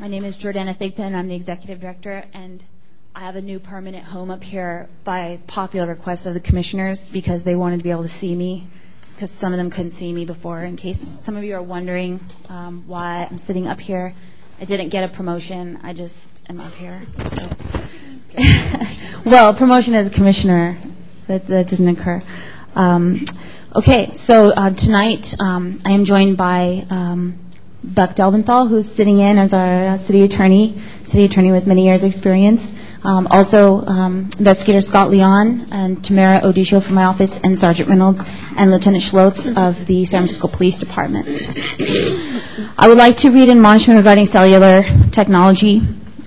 My name is Jordanna Thigpen. I'm the Executive Director, and I have a new permanent home up here by popular request of the commissioners because they wanted to be able to see me because some of them couldn't see me before. In case some of you are wondering um, why I'm sitting up here, I didn't get a promotion. I just am up here. So. well, promotion as a commissioner, that, that didn't occur. Um, okay, so uh, tonight um, I am joined by um, Buck Delventhal, who's sitting in as our uh, city attorney, city attorney with many years' experience. Um, also, um, Investigator Scott Leon and Tamara Odisho from my office, and Sergeant Reynolds and Lieutenant Schlotz of the San Francisco Police Department. I would like to read an admonishment regarding cellular technology.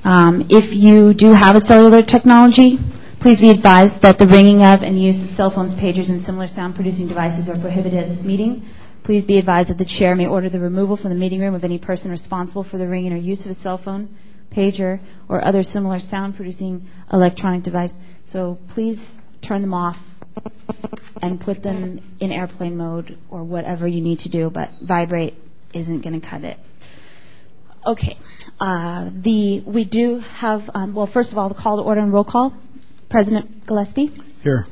Um, if you do have a cellular technology, please be advised that the ringing of and use of cell phones, pagers, and similar sound-producing devices are prohibited at this meeting. Please be advised that the chair may order the removal from the meeting room of any person responsible for the ringing or use of a cell phone, pager, or other similar sound-producing electronic device. So please turn them off and put them in airplane mode or whatever you need to do, but vibrate isn't going to cut it. Okay. Uh, the we do have um, well, first of all, the call to order and roll call. President Gillespie. Here.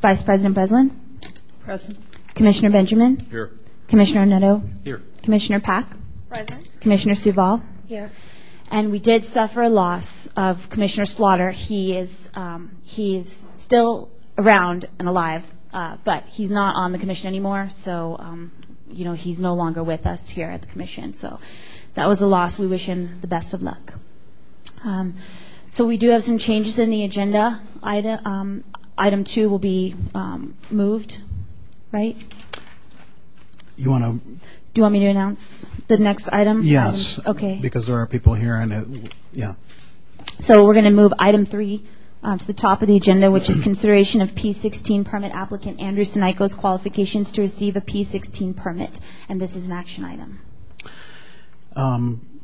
Vice President Breslin. Present. Commissioner Benjamin. Here. Commissioner Neto. Here. Commissioner Pack. Present. Commissioner Suval. Here. And we did suffer a loss of Commissioner Slaughter. He is um, he is still around and alive, uh, but he's not on the commission anymore. So um, you know he's no longer with us here at the commission. So that was a loss. We wish him the best of luck. Um, so we do have some changes in the agenda. Item, um, item two will be um, moved right? You want to? Do you want me to announce the next item? Yes. Okay. Because there are people here, and it, yeah. So we're going to move item three um, to the top of the agenda, which is consideration of P16 permit applicant Andrew Siniko's qualifications to receive a P16 permit, and this is an action item. Um,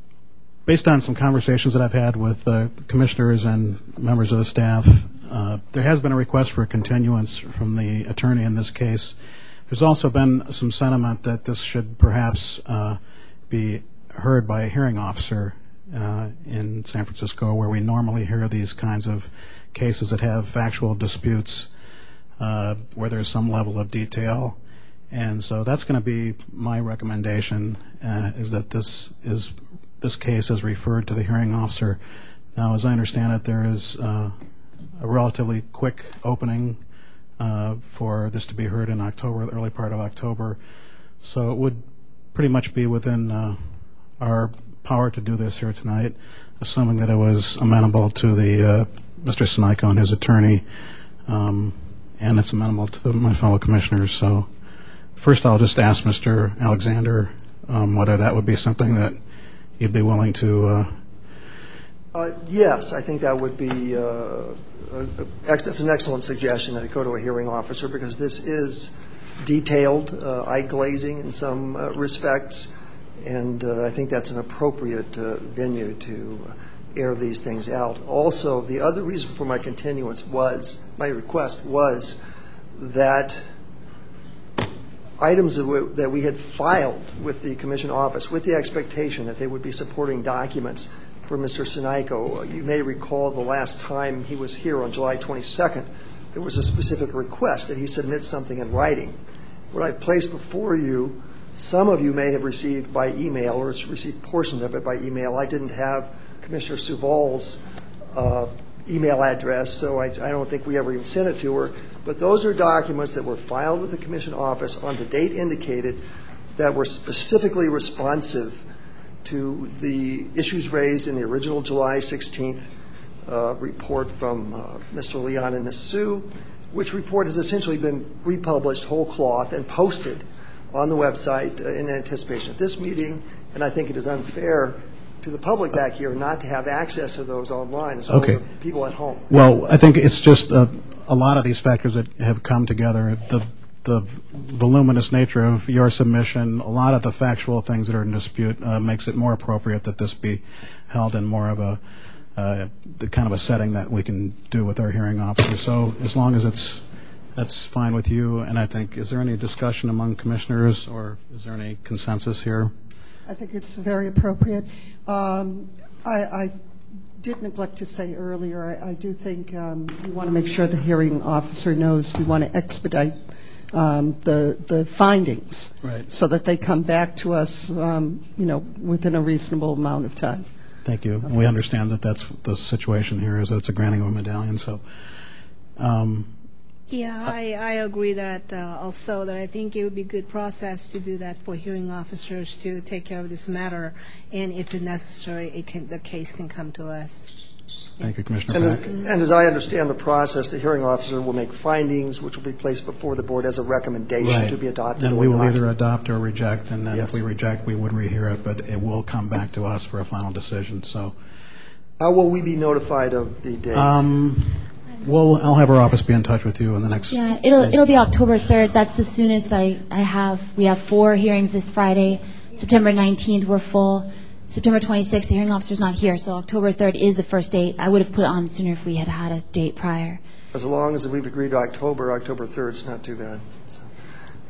based on some conversations that I've had with uh, commissioners and members of the staff, there has been a request for a continuance from the attorney in this case. There's also been some sentiment that this should perhaps uh, be heard by a hearing officer uh, in San Francisco, where we normally hear these kinds of cases that have factual disputes uh, where there's some level of detail. And so that's going to be my recommendation, uh, is that this is this case is referred to the hearing officer. Now, as I understand it, there is uh, a relatively quick opening uh, for this to be heard in October, the early part of October. So it would pretty much be within uh, our power to do this here tonight, assuming that it was amenable to the uh, Mr. Siniko and his attorney, um, and it's amenable to the, my fellow commissioners. So first, I'll just ask Mr. Alexander um, whether that would be something that you'd be willing to uh, Uh, yes, I think that would be uh, uh that's an excellent suggestion that I go to a hearing officer because this is detailed, uh, eye glazing in some uh, respects, and I think that's an appropriate venue to air these things out. Also, the other reason for my continuance was, my request was that items that we had filed with the commission office with the expectation that they would be supporting documents for Mr. Siniko. You may recall the last time he was here on July 22nd, there was a specific request that he submit something in writing. What I placed before you, some of you may have received by email or received portions of it by email. I didn't have Commissioner Suval's uh, email address, so I don't think we ever even sent it to her. But those are documents that were filed with the commission office on the date indicated that were specifically responsive to the issues raised in the original July 16th uh, report from uh, Mr. Leon and Ms. Sue, which report has essentially been republished whole cloth and posted on the website uh, in anticipation of this meeting. And I think it is unfair to the public back here not to have access to those online as well as people at home. Well, I think it's just a lot of these factors that have come together. The the voluminous nature of your submission, a lot of the factual things that are in dispute uh, makes it more appropriate that this be held in more of a uh, the kind of a setting that we can do with our hearing officer. So as long as it's that's fine with you, and I think is there any discussion among commissioners or is there any consensus here? I think it's very appropriate. Um, I, did neglect to say earlier, I, do think um, we want to make sure the hearing officer knows we want to expedite the the findings, Right. so that they come back to us, um, you know, within a reasonable amount of time. Thank you. We understand that that's the situation here is that it's a granting of a medallion. So, um, Yeah, I, I agree that uh, also that I think it would be a good process to do that for hearing officers to take care of this matter, and if necessary, it can, the case can come to us. Thank you, Commissioner And as, Pack. and as I understand the process, the hearing officer will make findings which will be placed before the board as a recommendation to be adopted Then or we will either adopt or reject, and then if we reject, we would rehear it, but it will come back to us for a final decision. So, How will we be notified of the date? um, we'll, I'll have our office be in touch with you in the next. Yeah, it'll it'll be October 3rd. That's the soonest I I have. We have four hearings this Friday. September 19th we're full. September 26th the hearing officer's not here, so October 3rd is the first date. I would have put it on sooner if we had had a date prior. As long as we've agreed to October, October 3rd, is not too bad.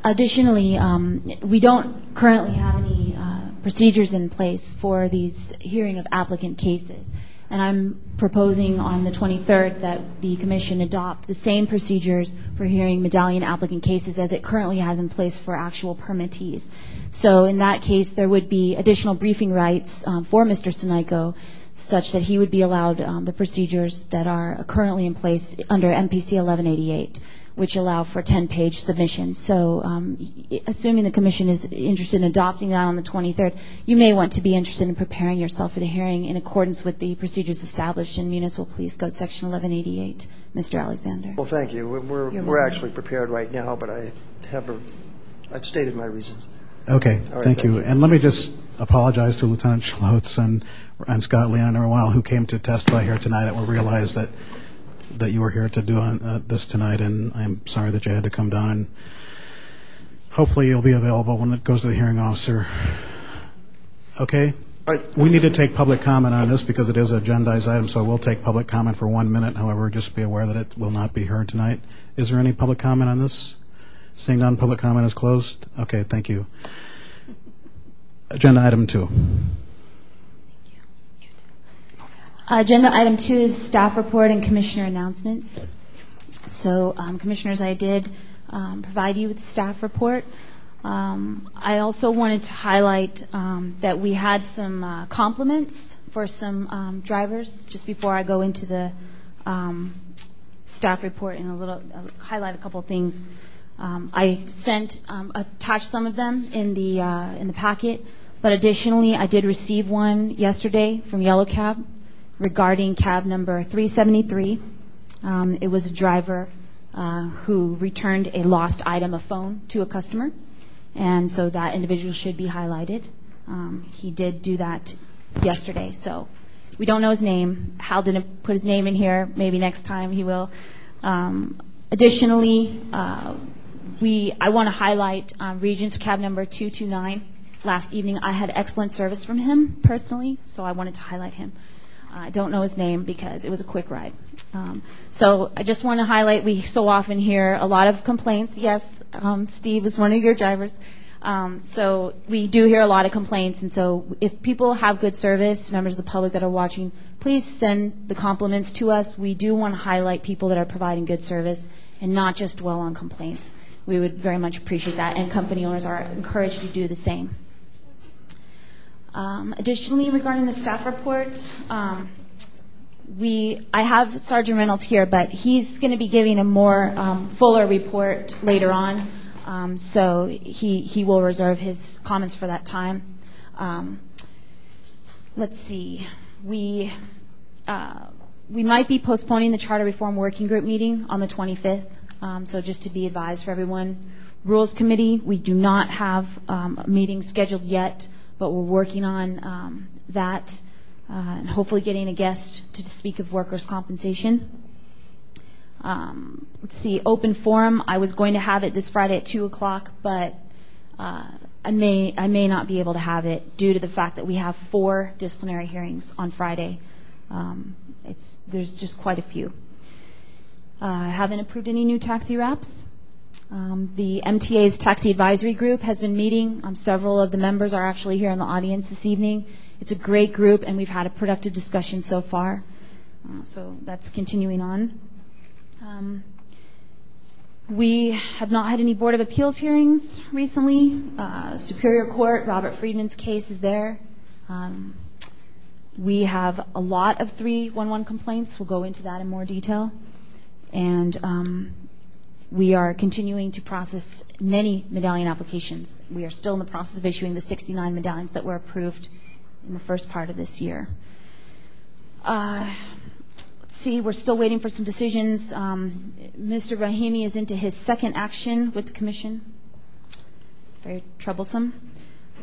Additionally, um, we don't currently have any uh, procedures in place for these hearing of applicant cases. And I'm proposing on the 23rd that the commission adopt the same procedures for hearing medallion applicant cases as it currently has in place for actual permittees. So in that case, there would be additional briefing rights um, for Mr. Siniko such that he would be allowed um, the procedures that are currently in place under MPC 1188 which allow for 10-page submissions. So um, assuming the commission is interested in adopting that on the 23rd, you may want to be interested in preparing yourself for the hearing in accordance with the procedures established in Municipal Police Code Section 1188. Mr. Alexander. Well, thank you. We're, we're we're actually prepared right now, but I have, a- I've stated my reasons. Okay, All right, thank thank you. you. And let me just apologize to Lieutenant Schlotz and, and Scott Leon and everyone else who came to testify here tonight. I realize that that you were here to do uh, this tonight, and I'm sorry that you had to come down. And hopefully, you'll be available when it goes to the hearing officer. Okay. We need to take public comment on this because it is an agendized item, so we'll take public comment for one minute. However, just be aware that it will not be heard tonight. Is there any public comment on this? Seeing none, public comment is closed. Okay, thank you. Agenda item two. Agenda item two is staff report and commissioner announcements. So, um, commissioners, I did um, provide you with staff report. Um, I also wanted to highlight um, that we had some uh, compliments for some um, drivers just before I go into the um, staff report and a little uh, highlight a couple things. I sent attached some of them in the uh, in the packet, but additionally, I did receive one yesterday from Yellow Cab regarding cab number 373. Um, it was a driver uh, who returned a lost item, a phone, to a customer, and so that individual should be highlighted. Um, he did do that yesterday, so we don't know his name. Hal didn't put his name in here. Maybe next time he will. Um, additionally, uh, we I want to highlight um, Regents cab number 229. Last evening, I had excellent service from him personally, so I wanted to highlight him. I don't know his name because it was a quick ride. Um, so I just want to highlight we so often hear a lot of complaints. Yes, um, Steve is one of your drivers. Um, so we do hear a lot of complaints, and so if people have good service, members of the public that are watching, please send the compliments to us. We do want to highlight people that are providing good service and not just dwell on complaints. We would very much appreciate that, and company owners are encouraged to do the same. Um, additionally, regarding the staff report, um, I have Sergeant Reynolds here, but he's going to be giving a more um, fuller report later on. So he he will reserve his comments for that time. Let's see, we uh, we might be postponing the charter reform working group meeting on the 25th. Um, so just to be advised for everyone, rules committee we do not have a meeting scheduled yet but we're working on um, that uh, and hopefully getting a guest to speak of workers' compensation. Um, let's see, open forum. I was going to have it this Friday at two o'clock, but uh, I may I may not be able to have it due to the fact that we have four disciplinary hearings on Friday. Um, it's there's just quite a few. Uh, I haven't approved any new taxi wraps. Um, the MTA's taxi advisory group has been meeting. Um, several of the members are actually here in the audience this evening. It's a great group, and we've had a productive discussion so far. Uh, so that's continuing on. Um, we have not had any Board of Appeals hearings recently. Uh, Superior Court, Robert Friedman's case is there. We have a lot of 311 complaints. We'll go into that in more detail. And we are continuing to process many medallion applications. We are still in the process of issuing the 69 medallions that were approved in the first part of this year. Uh, let's see, we're still waiting for some decisions. Um, Mr. Rahimi is into his second action with the commission. Very troublesome.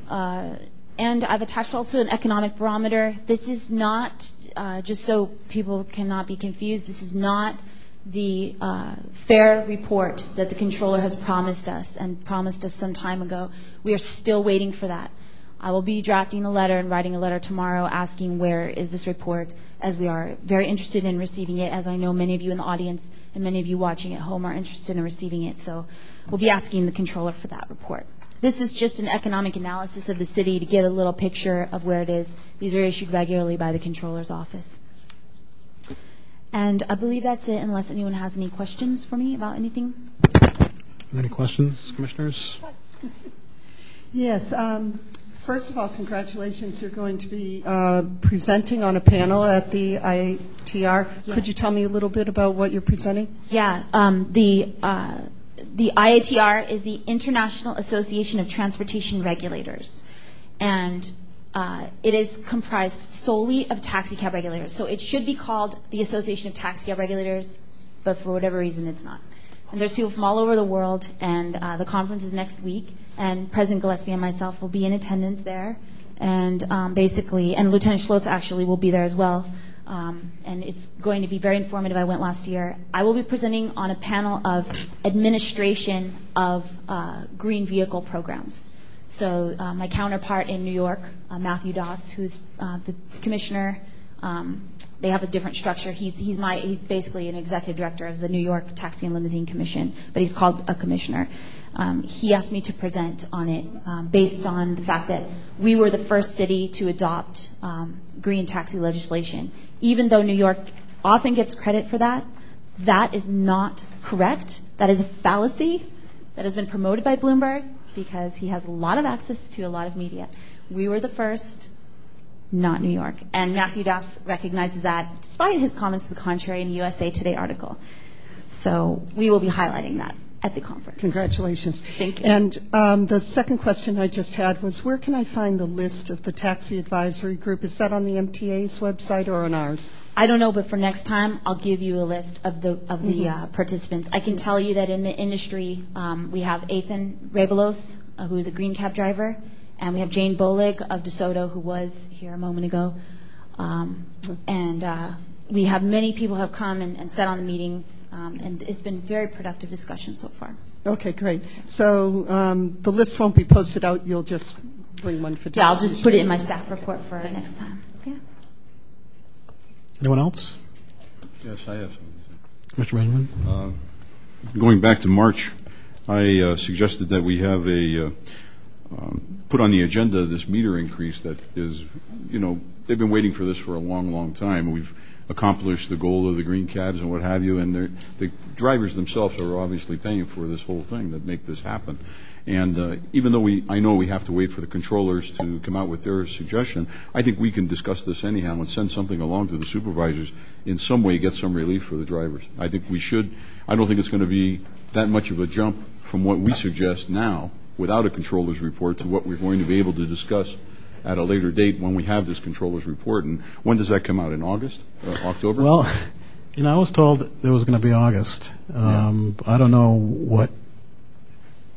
Uh, and I've attached also an economic barometer. This is not, uh, just so people cannot be confused, this is not the uh, fare report that the controller has promised us and promised us some time ago. We are still waiting for that. I will be drafting a letter and writing a letter tomorrow asking where is this report, as we are very interested in receiving it, as I know many of you in the audience and many of you watching at home are interested in receiving it. So we'll be asking the controller for that report. This is just an economic analysis of the city to get a little picture of where it is. These are issued regularly by the controller's office. And I believe that's it, unless anyone has any questions for me about anything. Any questions, commissioners? Yes. Um, first of all, congratulations. You're going to be uh, presenting on a panel at the IATR. Yes. Could you tell me a little bit about what you're presenting? Yeah, um, the uh, the IATR is the International Association of Transportation Regulators, and it is comprised solely of taxi cab regulators. So it should be called the Association of Taxi Cab Regulators, but for whatever reason, it's not. And there's people from all over the world, and uh, the conference is next week, and President Gillespie and myself will be in attendance there, and um, basically, and Lieutenant Schlotz actually will be there as well. Um, and it's going to be very informative. I went last year. I will be presenting on a panel of administration of uh, green vehicle programs. So uh, my counterpart in New York, uh, Matthew Daus, who's uh, the commissioner, um, they have a different structure. He's he's my he's basically an executive director of the New York Taxi and Limousine Commission, but he's called a commissioner. Um, he asked me to present on it um, based on the fact that we were the first city to adopt green taxi legislation. Even though New York often gets credit for that, that is not correct. That is a fallacy that has been promoted by Bloomberg because he has a lot of access to a lot of media. We were the first, not New York. And Matthew Daus recognizes that despite his comments to the contrary in a USA Today article. So we will be highlighting that at the conference. Congratulations. Thank you. And um, the second question I just had was where can I find the list of the taxi advisory group? Is that on the MTA's website or on ours? I don't know, but for next time, I'll give you a list of the of the uh, participants. I can tell you that in the industry, um, we have Ethan Revelos, uh, who is a green cab driver, and we have Jane Bolig of DeSoto, who was here a moment ago, um, and uh, we have many people have come and, and sat on the meetings, um, and it's been very productive discussion so far. Okay, great. So um, the list won't be posted out. You'll just bring one for Yeah, I'll just put it in my staff report for next time. Yeah. Anyone else? Yes, I have something. Mr. Benjamin? Uh, Going back to March, I uh, suggested that we have a, uh, um, put on the agenda this meter increase that is, you know, they've been waiting for this for a long, long time. We've accomplished the goal of the green cabs and what have you, and the drivers themselves are obviously paying for this whole thing that make this happen. And uh, even though we, I know we have to wait for the controllers to come out with their suggestion, I think we can discuss this anyhow and send something along to the supervisors in some way, get some relief for the drivers. I think we should, I don't think it's going to be that much of a jump from what we suggest now without a controller's report to what we're going to be able to discuss at a later date when we have this controller's report. And when does that come out? In August, or October? Well, you know, I was told it was going to be August. Um, I don't know what.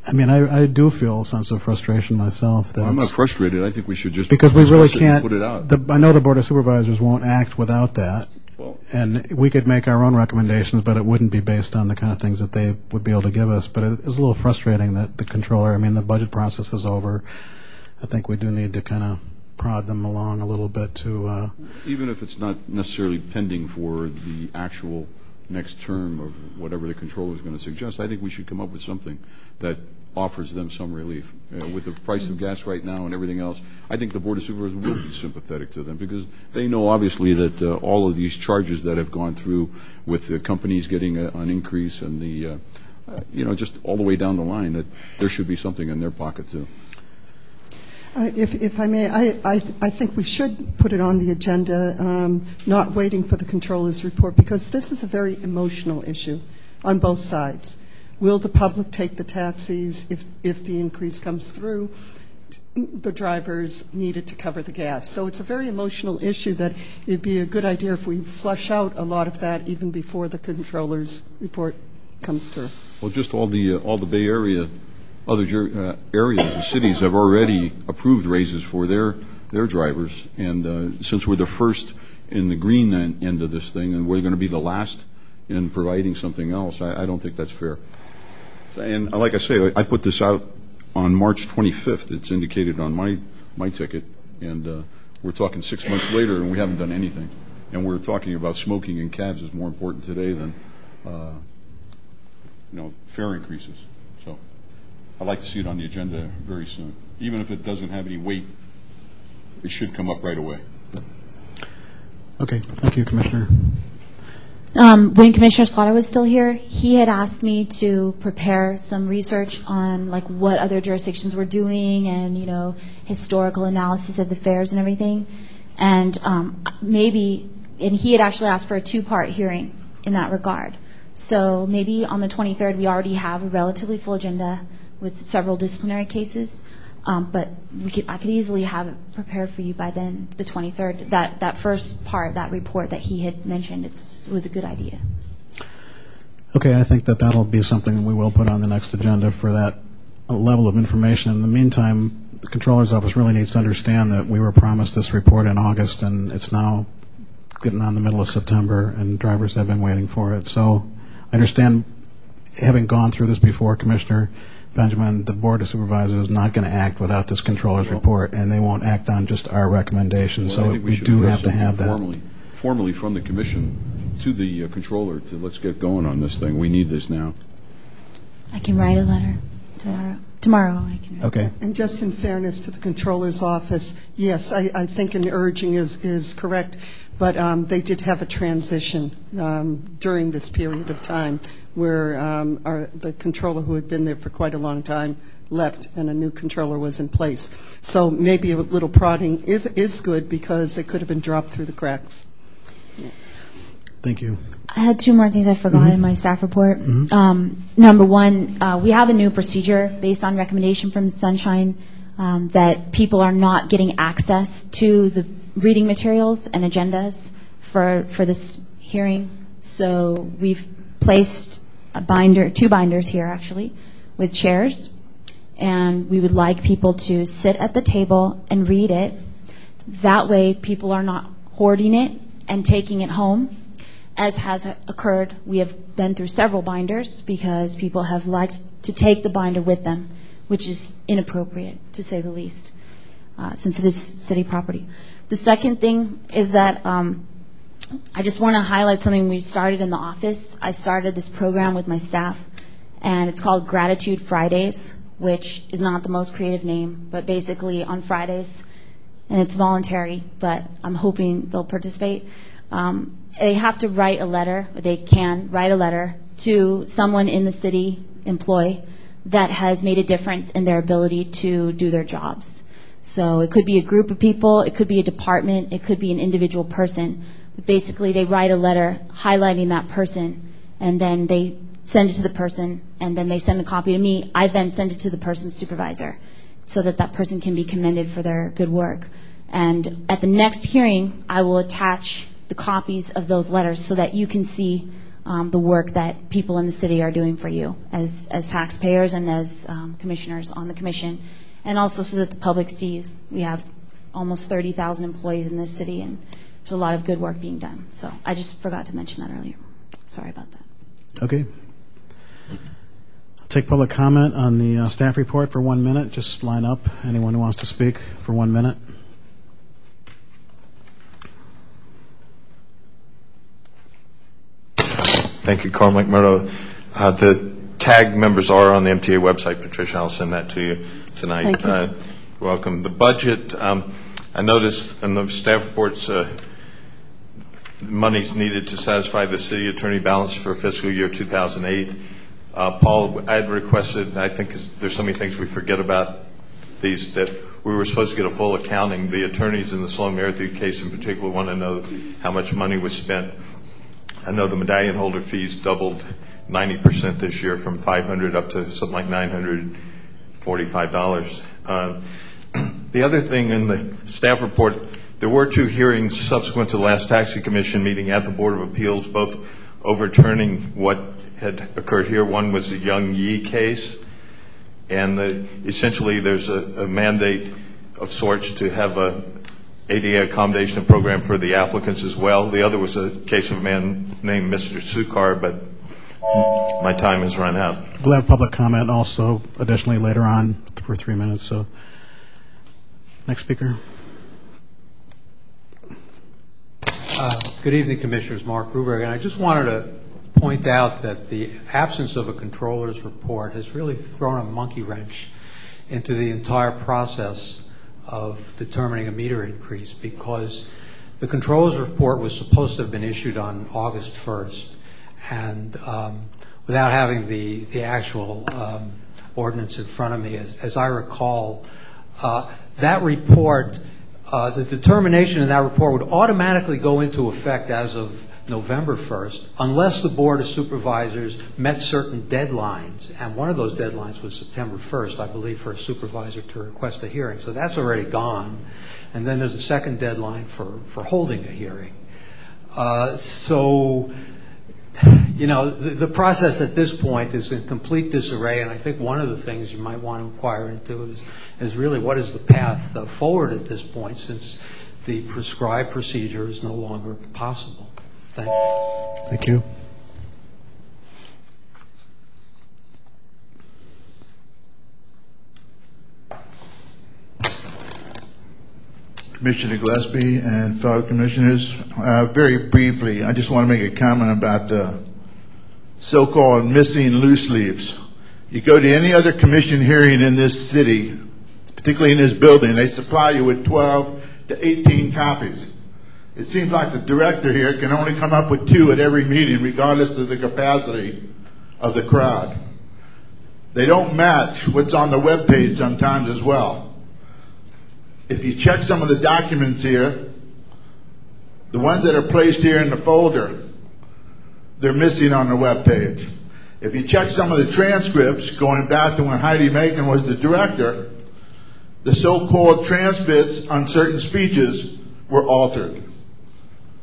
I mean, I, I do feel a sense of frustration myself that I'm not frustrated. I think we should just because we really discuss it and can't. put it out. The, I know the board of supervisors won't act without that, Well, and we could make our own recommendations, but it wouldn't be based on the kind of things that they would be able to give us. But it is a little frustrating that the controller. I mean, the budget process is over. I think we do need to kind of prod them along a little bit to. Uh, even if it's not necessarily pending for the actual next term of whatever the controller is going to suggest, I think we should come up with something that offers them some relief. Uh, With the price of gas right now and everything else, I think the Board of Supervisors will be sympathetic to them because they know obviously that uh, all of these charges that have gone through with the companies getting an increase and the, uh, you know, just all the way down the line, that there should be something in their pocket too. If if I may, I think we should put it on the agenda, um, not waiting for the controller's report, because this is a very emotional issue on both sides. Will the public take the taxis if the increase comes through? The drivers needed to cover the gas. So it's a very emotional issue that it'd be a good idea if we flush out a lot of that even before the controller's report comes through. Well, just all the, uh, all the Bay Area, other uh, areas and cities have already approved raises for their, their drivers. And uh, since we're the first in the green end of this thing, and we're going to be the last in providing something else, I don't think that's fair. And like I say, I put this out on March 25th. It's indicated on my, my ticket. And uh, we're talking six months later, and we haven't done anything. And we're talking about smoking in cabs is more important today than, uh, you know, fare increases. So I'd like to see it on the agenda very soon. Even if it doesn't have any weight, it should come up right away. Okay, thank you, Commissioner. Um, when Commissioner Slaughter was still here, he had asked me to prepare some research on like what other jurisdictions were doing and you know historical analysis of the fares and everything, and um, maybe and he had actually asked for a two-part hearing in that regard. So maybe on the 23rd we already have a relatively full agenda with several disciplinary cases. Um, but I could easily have it prepared for you by then, the 23rd. That that first part, that report that he had mentioned, it was a good idea. Okay, I think that that'll be something we will put on the next agenda for that level of information. In the meantime, the Controller's Office really needs to understand that we were promised this report in August, and it's now getting on the middle of September, and drivers have been waiting for it. So I understand, having gone through this before, Commissioner Benjamin, the Board of Supervisors is not going to act without this Controller's report, and they won't act on just our recommendations. Well, I So think we should do have to have something that. Formally, formally from the commission to the uh, controller to let's get going on this thing. We need this now. I can write a letter tomorrow. Tomorrow I can. Write. Okay. And just in fairness to the controller's office, yes, I, I think an urging is, is correct, but um, they did have a transition um, during this period of time where um, our, the controller who had been there for quite a long time left and a new controller was in place. So maybe a little prodding is, is good because it could have been dropped through the cracks. Thank you. I had two more things I forgot in my staff report. Um, number one, uh, we have a new procedure based on recommendation from Sunshine um, that people are not getting access to the reading materials and agendas for for this hearing. So we've placed a binder, two binders here actually, with chairs, and we would like people to sit at the table and read it. That way, people are not hoarding it and taking it home as has occurred, we have been through several binders because people have liked to take the binder with them, which is inappropriate to say the least, uh, since it is city property. The second thing is that um, I just want to highlight something we started in the office. I started this program with my staff, and it's called Gratitude Fridays, which is not the most creative name, but basically on Fridays, and it's voluntary, but I'm hoping they'll participate. Um, they have to write a letter, they can write a letter to someone in the city employee that has made a difference in their ability to do their jobs. So it could be a group of people, it could be a department, it could be an individual person. But basically, they write a letter highlighting that person, and then they send it to the person, and then they send a copy to me. I then send it to the person's supervisor so that that person can be commended for their good work. And at the next hearing, I will attach the copies of those letters so that you can see um, the work that people in the city are doing for you as, as taxpayers and as um, commissioners on the commission, and also so that the public sees we have almost 30,000 employees in this city and there's a lot of good work being done. So I just forgot to mention that earlier. Sorry about that. Okay. I'll take public comment on the uh, staff report for one minute. Just line up. Anyone who wants to speak for one minute. Thank you, Carl Macmurdo. Uh, The tag members are on the MTA website. Patricia, I'll send that to you tonight. Thank you. Uh, Welcome. The budget, um, I noticed in the staff reports, uh, money's needed to satisfy the city attorney balance for fiscal year 2008. Uh, Paul, I had requested, I think there's so many things we forget about these, that we were supposed to get a full accounting. The attorneys in the Sloan Merrithew case in particular want to know how much money was spent. I know the medallion holder fees doubled 90% this year from 500 up to something like $945. Uh, The other thing in the staff report, there were two hearings subsequent to the last taxi commission meeting at the Board of Appeals, both overturning what had occurred here. One was the Young Yi case, and essentially there's a mandate of sorts to have a ADA accommodation program for the applicants as well. The other was a case of a man named Mr. Sukar, but my time has run out. We'll have public comment also additionally later on for three minutes, so. Next speaker. Uh, Good evening, Commissioners. Mark Gruberg. And I just wanted to point out that the absence of a controller's report has really thrown a monkey wrench into the entire process of determining a meter increase because the controller's report was supposed to have been issued on August 1st. And um, without having the, actual um, ordinance in front of me, as, I recall, uh, that report uh, the determination in that report would automatically go into effect as of November 1st unless the Board of Supervisors met certain deadlines. And one of those deadlines was September 1st, I believe, for a supervisor to request a hearing. So that's already gone. And then there's a second deadline for, for holding a hearing. Uh, so, you know, the, process at this point is in complete disarray. And I think one of the things you might want to inquire into is, is really what is the path uh, forward at this point since the prescribed procedure is no longer possible. Thank you. Thank you. Commissioner Gillespie and fellow commissioners, uh, very briefly, I just want to make a comment about the so-called missing loose leaves. You go to any other commission hearing in this city, particularly in this building, they supply you with 12 to 18 copies. It seems like the director here can only come up with two at every meeting, regardless of the capacity of the crowd. They don't match what's on the webpage sometimes as well. If you check some of the documents here, the ones that are placed here in the folder, they're missing on the web page. If you check some of the transcripts, going back to when Heidi Machen was the director, the so-called transcripts on certain speeches were altered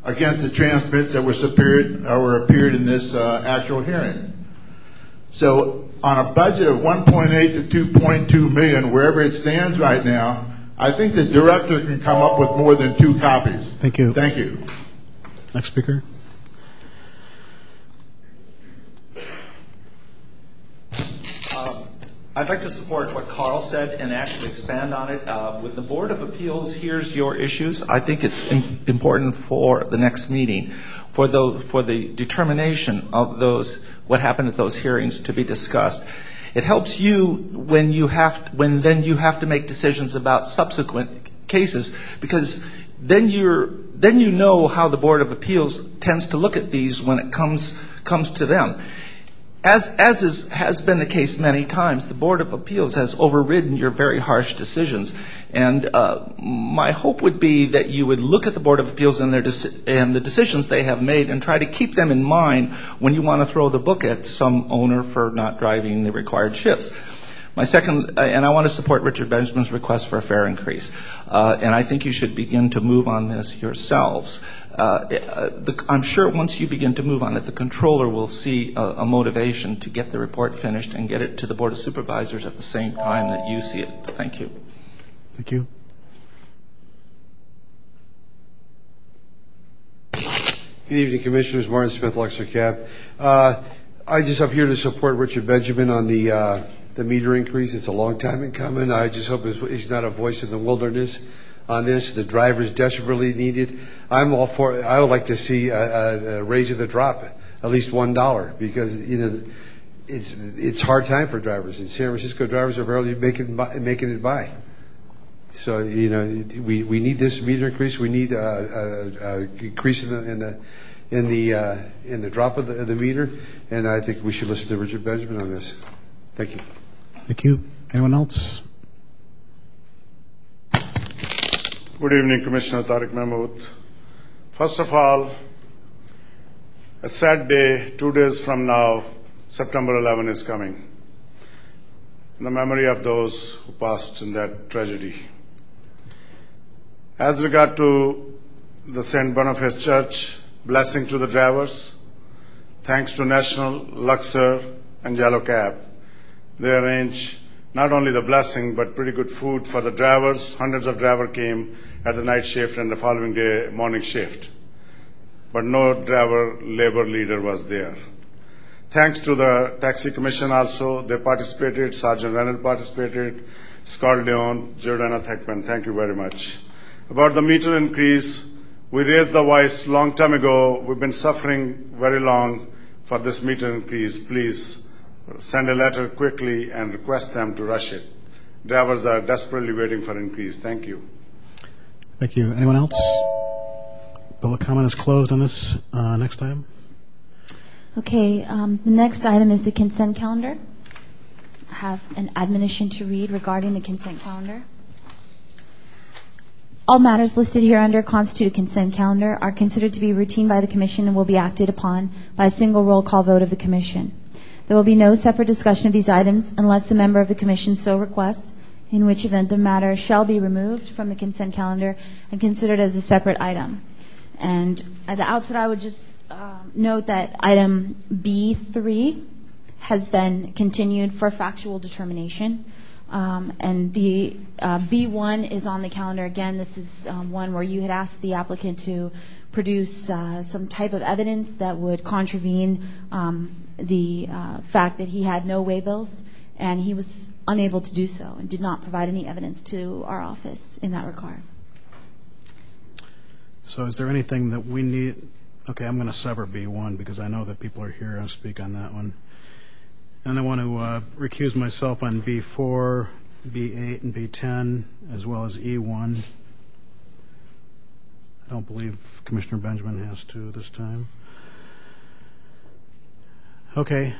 against the transcripts that were, appeared in this uh, actual hearing. So on a budget of 1.8 to 2.2 million, wherever it stands right now, I think the director can come up with more than two copies. Thank you. Thank you. Next speaker. I'd like to support what Carl said and actually expand on it. Uh, With the Board of Appeals, here's your issues. I think it's im- important for the next meeting, for the, for the determination of those, what happened at those hearings to be discussed. It helps you when you have, when then you have to make decisions about subsequent cases, because then you're, then you know how the Board of Appeals tends to look at these when it comes, comes to them. As, as has been the case many times, the Board of Appeals has overridden your very harsh decisions. And uh, my hope would be that you would look at the Board of Appeals and, their and the decisions they have made and try to keep them in mind when you want to throw the book at some owner for not driving the required shifts. My second, uh, and I want to support Richard Benjamin's request for a fare increase. Uh, and I think you should begin to move on this yourselves. Uh, uh, the, I'm sure once you begin to move on it, the controller will see a, a motivation to get the report finished and get it to the Board of Supervisors at the same time that you see it. Thank you. Thank you. Good evening, Commissioners. Martin Smith, Luxor Cab. Uh, I just up here to support Richard Benjamin on the uh, the meter increase. It's a long time in coming. I just hope he's not a voice in the wilderness on this. The drivers desperately need it. I'm all for. I would like to see a, raise of the drop at least one dollar because you know it's it's hard time for drivers in San Francisco. Drivers are barely making making it by. So you know we we need this meter increase. We need a, a, a increase in the uh, drop of the meter, and I think we should listen to Richard Benjamin on this. Thank you. Thank you. Anyone else? Good evening, Commissioner Tariq Mahmood. First of all, a sad day, two days from now, September 11 is coming. In the memory of those who passed in that tragedy. As regard to the St. Boniface Church, blessing to the drivers, thanks to National, Luxor, and Yellow Cab. They arranged not only the blessing, but pretty good food for the drivers. Hundreds of drivers came at the night shift and the following day morning shift. But no driver labor leader was there. Thanks to the Taxi Commission also, they participated, Sergeant Reynolds participated, Scott Leon, Jordana Thackman, thank you very much. About the meter increase, we raised the voice long time ago. We've been suffering very long for this meter increase. Please send a letter quickly and request them to rush it. Drivers are desperately waiting for increase. Thank you. Thank you. Anyone else? Public comment is closed on this uh, next item. Okay, um, the next item is the consent calendar. I have an admonition to read regarding the consent calendar. All matters listed here under constitute a consent calendar are considered to be routine by the Commission and will be acted upon by a single roll call vote of the Commission. There will be no separate discussion of these items unless a member of the Commission so requests, in which event the matter shall be removed from the consent calendar and considered as a separate item. And at the outset, I would just um, note that item B3 has been continued for factual determination. Um, and the uh, B1 is on the calendar again. This is um, one where you had asked the applicant to produce uh, some type of evidence that would contravene um, the uh, fact that he had no waybills, and he was unable to do so and did not provide any evidence to our office in that regard. So is there anything that we need? Okay, I'm going to sever B1 because I know that people are here. I'll speak on that one. And I want to uh, recuse myself on B4, B8, and B10, as well as E1. I don't believe Commissioner Benjamin has to this time. Okay.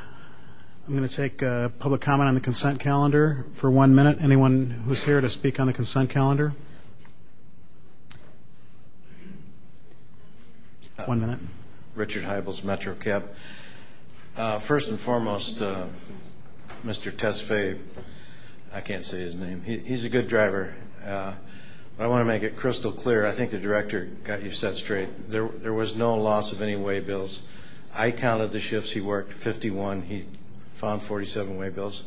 I'm going to take uh, public comment on the consent calendar for one minute. Anyone who's here to speak on the consent calendar? One minute. Richard Hybels, Metro Cab. Uh, first and foremost, uh, Mr. Tesfaye, I can't say his name. He, he's a good driver. Uh, but I want to make it crystal clear. I think the director got you set straight. There, there was no loss of any way bills. I counted the shifts he worked, 51. He found 47 way bills.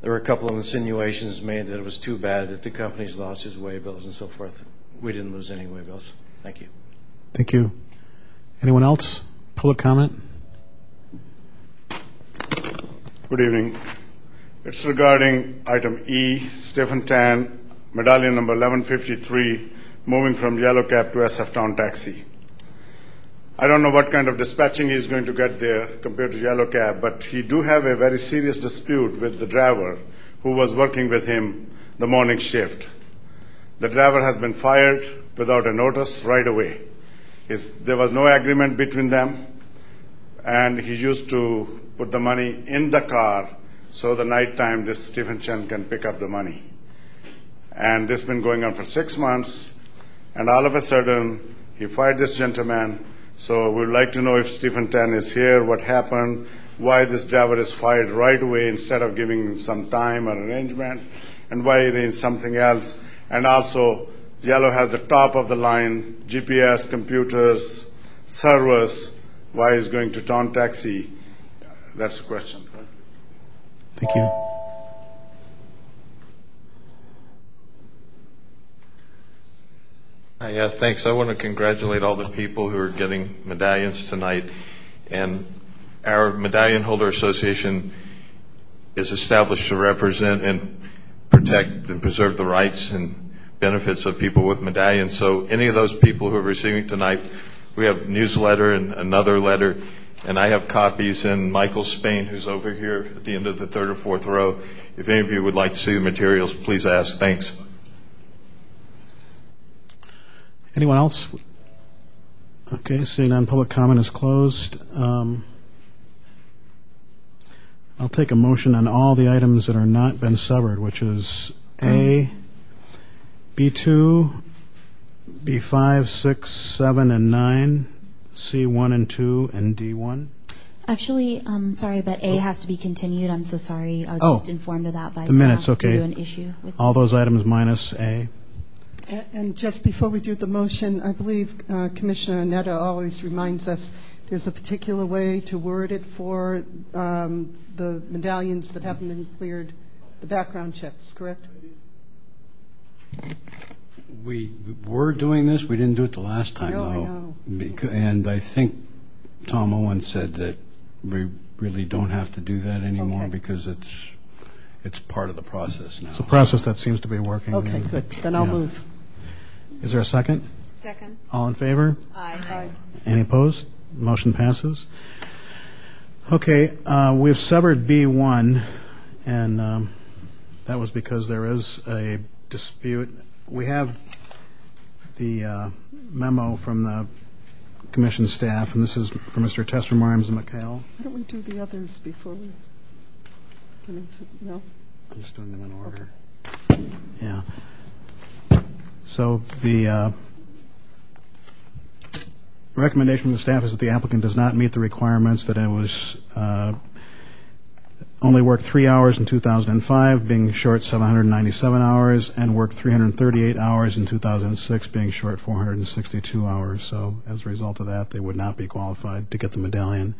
There were a couple of insinuations made that it was too bad that the companies lost his way bills and so forth. We didn't lose any way bills. Thank you. Thank you. Anyone else? Public comment? Good evening. It's regarding item E, Stephen Tan, medallion number 1153, moving from Yellow Cab to SF Town Taxi. I don't know what kind of dispatching he's going to get there compared to Yellow Cab, but he do have a very serious dispute with the driver who was working with him the morning shift. The driver has been fired without a notice right away. His, there was no agreement between them, and he used to put the money in the car so the night time this Stephen Chen can pick up the money. And this has been going on for six months, and all of a sudden he fired this gentleman. So we'd like to know if Stephen Chen is here, what happened, why this driver is fired right away instead of giving some time or arrangement, and why he arranged something else. And also, Yellow has the top of the line GPS, computers, servers. Why is going to Town Taxi? That's the question. Thank you. Uh, yeah, thanks. I want to congratulate all the people who are getting medallions tonight. And our Medallion Holder Association is established to represent and protect and preserve the rights and benefits of people with medallions. So any of those people who are receiving tonight, we have newsletter and another letter. And I have copies, and Michael Spain, who's over here at the end of the third or fourth row, if any of you would like to see the materials, please ask. Thanks. Anyone else? Okay, seeing none, public comment is closed. Um, I'll take a motion on all the items that are not been severed, which is A, B2, B5, 6, 7, and 9, C1 and 2, and D1. Actually, um, sorry, but A has to be continued. I'm so sorry. I was Oh. just informed of that by The minutes, staff okay. due to an issue with All those items minus A. A- And just before we do the motion, I believe uh, Commissioner Netta always reminds us there's a particular way to word it for um, the medallions that haven't been cleared, the background checks, correct? We were doing this, we didn't do it the last time, No, I though. know. And I think Tom Owen said that we really don't have to do that anymore because it's, it's part of the process now. It's a process that seems to be working. Okay, good. Then I'll move. Is there a second? Second. All in favor? Aye. Any opposed? Motion passes. Okay, uh, we've severed B1, and um, that was because there is a dispute. We have the uh, memo from the commission staff, and this is for Mr. Tester, Marms, and McHale. Why don't we do the others before we get into, no? I'm just doing them in order. Yeah. So the uh, recommendation from the staff is that the applicant does not meet the requirements, that it was uh, only worked three hours in 2005, being short 797 hours, and worked 338 hours in 2006, being short 462 hours. So as a result of that, they would not be qualified to get the medallion.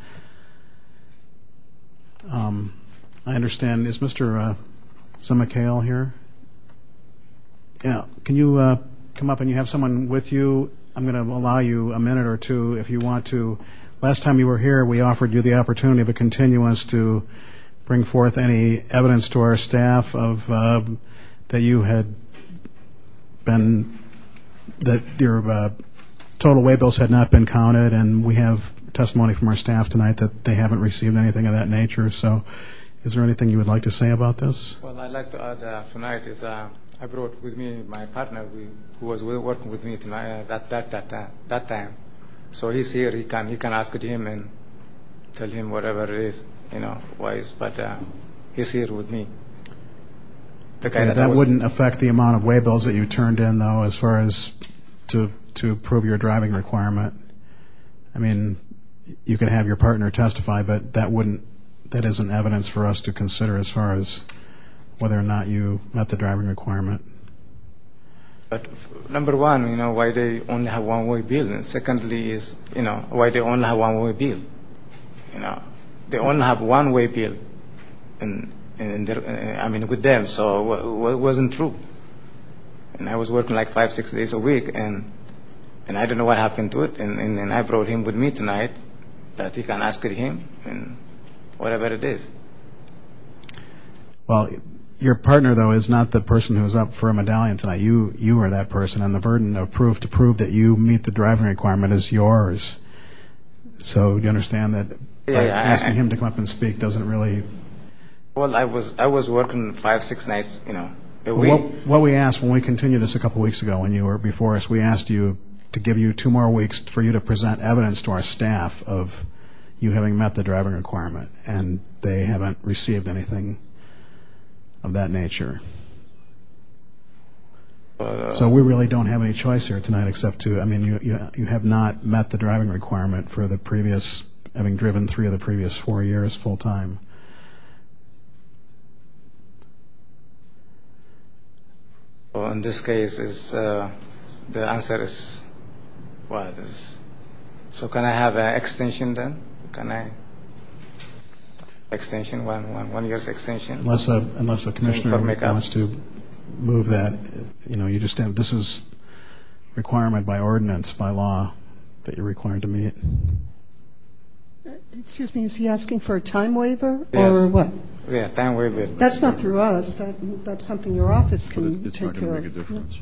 Um, I understand. Is Mr. Uh, here? Yeah. Can you uh, come up and you have someone with you? I'm going to allow you a minute or two if you want to. Last time you were here, we offered you the opportunity of a continuance to bring forth any evidence to our staff of uh, that you had been that your uh, total way bills had not been counted, and we have testimony from our staff tonight that they haven't received anything of that nature. So, is there anything you would like to say about this? Well, I'd like to add uh, tonight is I brought with me my partner who was working with me tonight that that that that time. So he's here. He can he can ask him and tell him whatever it is, you know, wise. But uh, he's here with me. The guy Okay, that, that wouldn't affect the amount of way bills that you turned in, though, as far as to to prove your driving requirement. I mean, you can have your partner testify, but that wouldn't that isn't evidence for us to consider as far as whether or not you met the driving requirement. But f- number one, you know, why they only have one way bill, and secondly is, you know, why they only have one way bill. You know, they only have one way bill, and and their, I mean with them, so it wasn't true. And I was working like five six days a week, and and I don't know what happened to it, and I brought him with me tonight, that he can ask him, and whatever it is. Well, your partner though is not the person who's up for a medallion tonight. You you are that person, and the burden of proof to prove that you meet the driving requirement is yours. So do you understand that Yeah, by yeah, I- asking him to come up and speak doesn't really. Well, I was I was working five six nights, you know, a week. what, we asked when we continued this a couple weeks ago when you were before us, we asked you to give you two more weeks for you to present evidence to our staff of you having met the driving requirement, and they haven't received anything of that nature. Uh, So we really don't have any choice here tonight except to, I mean, you, you, you have not met the driving requirement for the previous, having driven three of the previous four years full time. So in this case, is uh, the answer is what is. So can I have an extension then? Can I extension one one one year's extension? Unless a, unless a commissioner wants to move that, you know, you just have, this is requirement by ordinance, by law, that you're required to meet. Excuse me, is he asking for a time waiver Yes. or what? Yeah, time waiver. That's not through us. That, that's something your office can It's take not care going to of. make a difference.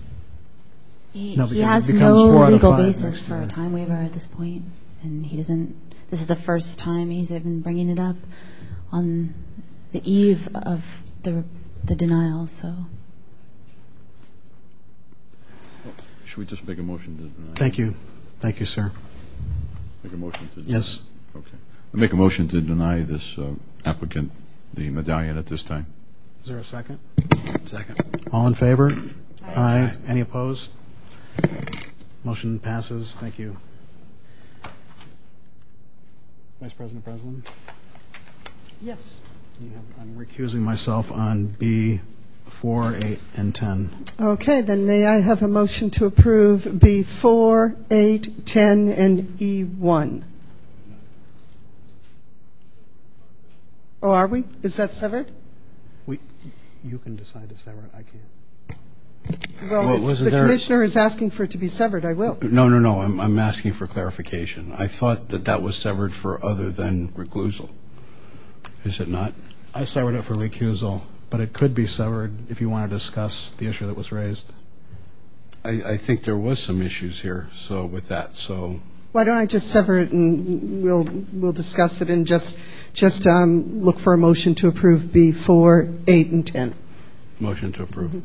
He, No, he has no four out of legal basis for a time waiver at this point, and he doesn't. this is the first time he's even bringing it up on the eve of the the denial. So Should we just make a motion to deny? Thank you. Thank you, sir. Make a motion to? Yes. Okay. I make a motion to deny this uh, applicant the medallion at this time. Is there a second? Second. All in favor? Aye. Any opposed? Motion passes. Thank you. Vice President Breslin? Yes. You have- I'm recusing myself on B 4, 8, and 10. Okay, then may I have a motion to approve B4, 8, 10, and E1? Oh, are we? Is that severed? We, you can decide to sever it. I can't. Well, Well, if wasn't the there- commissioner is asking for it to be severed, I will. No, no, no, I'm, I'm asking for clarification. I thought that that was severed for other than reclusal. Is it not? I severed it for recusal, but it could be severed if you want to discuss the issue that was raised. I, I think there was some issues here, so with that, so Why don't I just sever it and we'll, we'll discuss it and just, just um, look for a motion to approve B4, 8, and 10. motion to approve.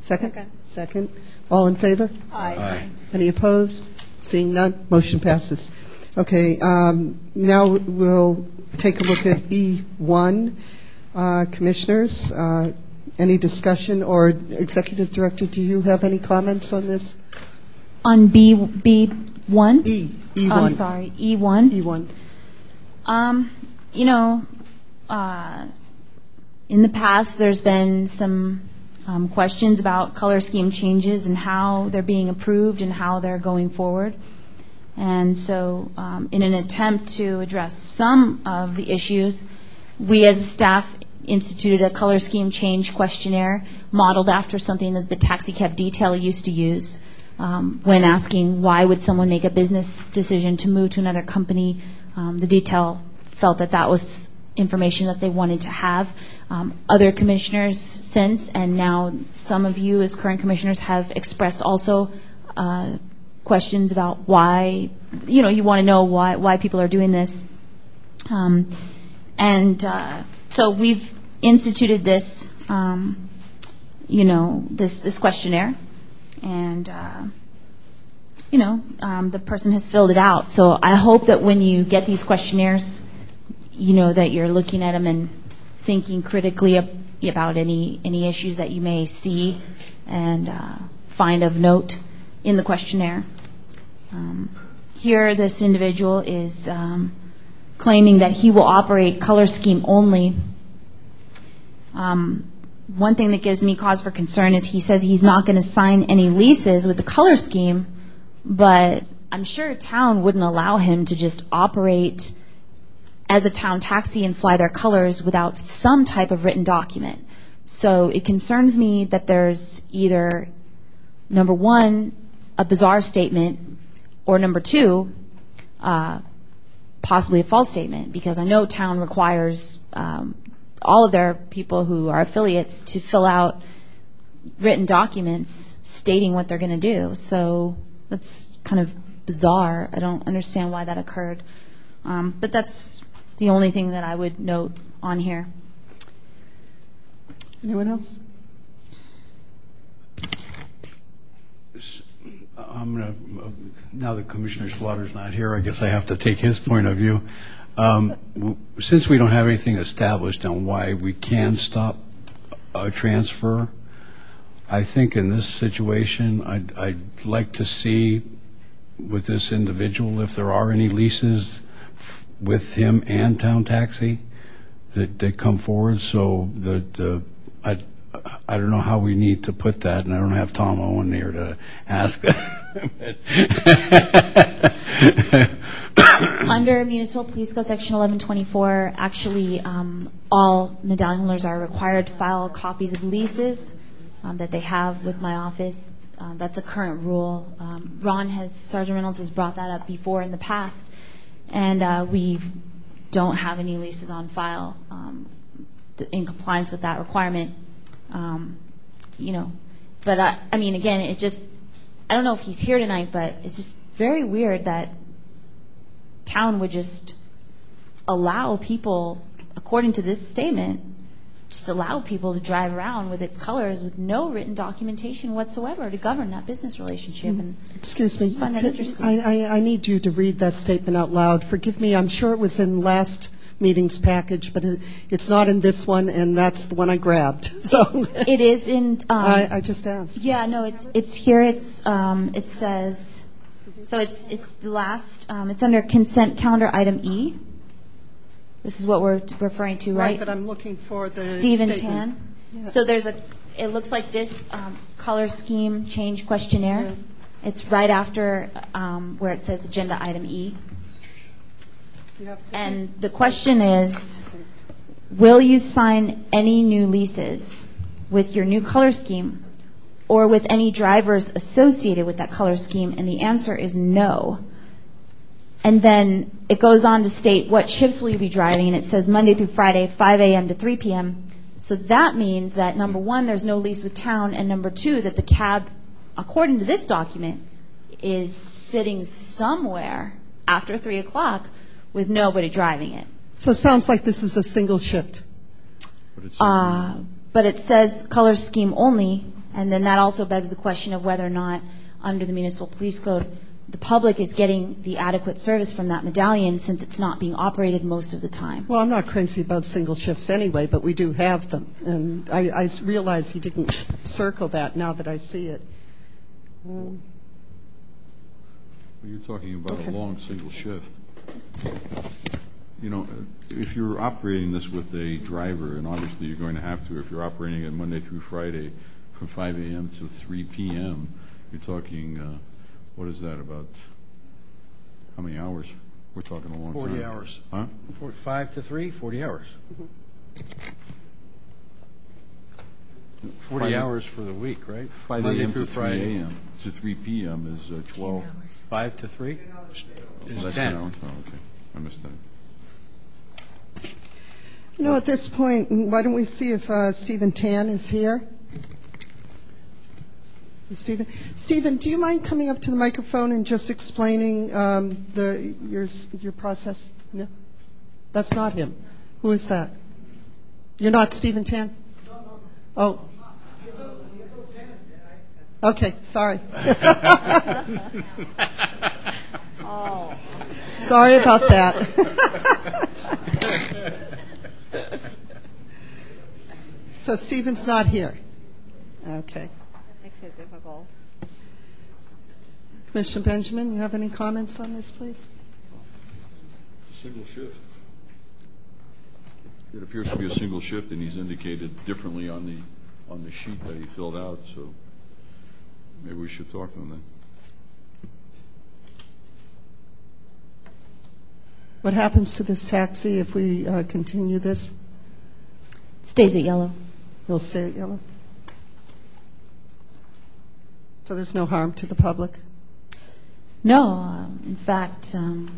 Second? Second. All in favor? Aye. Any opposed? Seeing none, motion passes. Okay, um, now we'll take a look at E1. Uh, Commissioners, uh, any discussion, or Executive Director, do you have any comments on this? on B B one. E, E1. I'm sorry, E one. E1. Um, you know, uh, in the past, there's been some um, questions about color scheme changes and how they're being approved and how they're going forward. And so, um, in an attempt to address some of the issues, we as a staff instituted a color scheme change questionnaire modeled after something that the taxi cab detail used to use um, when asking why would someone make a business decision to move to another company. The detail felt that that was information that they wanted to have. Um, other commissioners since, and now some of you as current commissioners have expressed also uh, questions about why, you know, you want to know why why people are doing this. Um, and uh, so we've instituted this, um, you know, this this questionnaire, and uh, you know, um, the person has filled it out. So I hope that when you get these questionnaires, you know that you're looking at them and thinking critically about any any issues that you may see and uh, find of note in the questionnaire. Um, here, this individual is um, claiming that he will operate color scheme only. Um, one thing that gives me cause for concern is he says he's not going to sign any leases with the color scheme, but I'm sure town wouldn't allow him to just operate as a town taxi and fly their colors without some type of written document. So it concerns me that there's either, number one, a bizarre statement, or number two, uh, possibly a false statement, because I know town requires um, all of their people who are affiliates to fill out written documents stating what they're going to do. So that's kind of bizarre. I don't understand why that occurred. Um, but that's the only thing that I would note on here. Anyone else? I'm gonna, now that Commissioner Slaughter's not here, I guess I have to take his point of view. Um, Since we don't have anything established on why we can stop a transfer, I think in this situation, I'd, I'd like to see with this individual if there are any leases with him and Town Taxi that, come forward, so I, I don't know how we need to put that, and I don't have Tom Owen here to ask that. Under Municipal Police Code Section 1124, actually, um, all medallion holders are required to file copies of leases um, that they have with my office. Um, That's a current rule. Ron has, Sergeant Reynolds has brought that up before in the past, and uh, we don't have any leases on file um, in compliance with that requirement. Um, You know, but I, I mean, again, it just, I don't know if he's here tonight, but it's just very weird that town would just allow people, according to this statement, just allow people to drive around with its colors with no written documentation whatsoever to govern that business relationship. And Excuse me. just find that interesting. I, I, I need you to read that statement out loud. Forgive me, I'm sure it was in last meeting's package, but it, it's not in this one, and that's the one I grabbed. So It is in. Um, I, I just asked. Yeah, no, it's it's here. It's um, it says, so it's it's the last. Um, it's under consent calendar item E. This is what we're referring to, right? Right, but I'm looking for the Stephen statement. Tan. Yeah. So there's a. It looks like this um, color scheme change questionnaire. It's right after um, where it says agenda item E. And the question is, will you sign any new leases with your new color scheme or with any drivers associated with that color scheme? And the answer is no. And then it goes on to state what shifts will you be driving, and it says Monday through Friday, 5 a.m. to 3 p.m. So that means that number one, there's no lease with town, and number two, that the cab, according to this document, is sitting somewhere after 3 o'clock with nobody driving it. So it sounds like this is a single shift. Uh, but it says color scheme only, and then that also begs the question of whether or not, under the municipal police code, the public is getting the adequate service from that medallion since it's not being operated most of the time. Well, I'm not crazy about single shifts anyway, but we do have them. And I, I realize he didn't circle that now that I see it. Um, You're talking about Okay. a long single shift. You know, uh, if you're operating this with a driver, and obviously you're going to have to, if you're operating it Monday through Friday from 5 a.m. to 3 p.m., you're talking, uh, what is that, about, how many hours? We're talking a long time. 40 hours. Huh? Four- Five to three, 40 hours. 40 Five- hours for the week, right? 5 Monday a.m. through to 3 Friday. a.m. to 3 p.m. is uh, 12. Five to three? Oh, Is that's 10. an hour? Oh, okay. I missed that. You know, at this point, why don't we see if uh, Stephen Tan is here? Stephen, Stephen, do you mind coming up to the microphone and just explaining um, the your your process? No, that's not him. Who is that? You're not Stephen Tan. Oh. Okay, sorry. Oh. Sorry about that. so Stephen's not here. Okay. Makes it difficult. Commissioner Benjamin, you have any comments on this, please? Single shift. It appears to be a single shift, and he's indicated differently on the, on the sheet that he filled out, so maybe we should talk to him then. What happens to this taxi if we uh, continue this? Stays at yellow. It'll stay at yellow. So there's no harm to the public? No, um, in fact, um,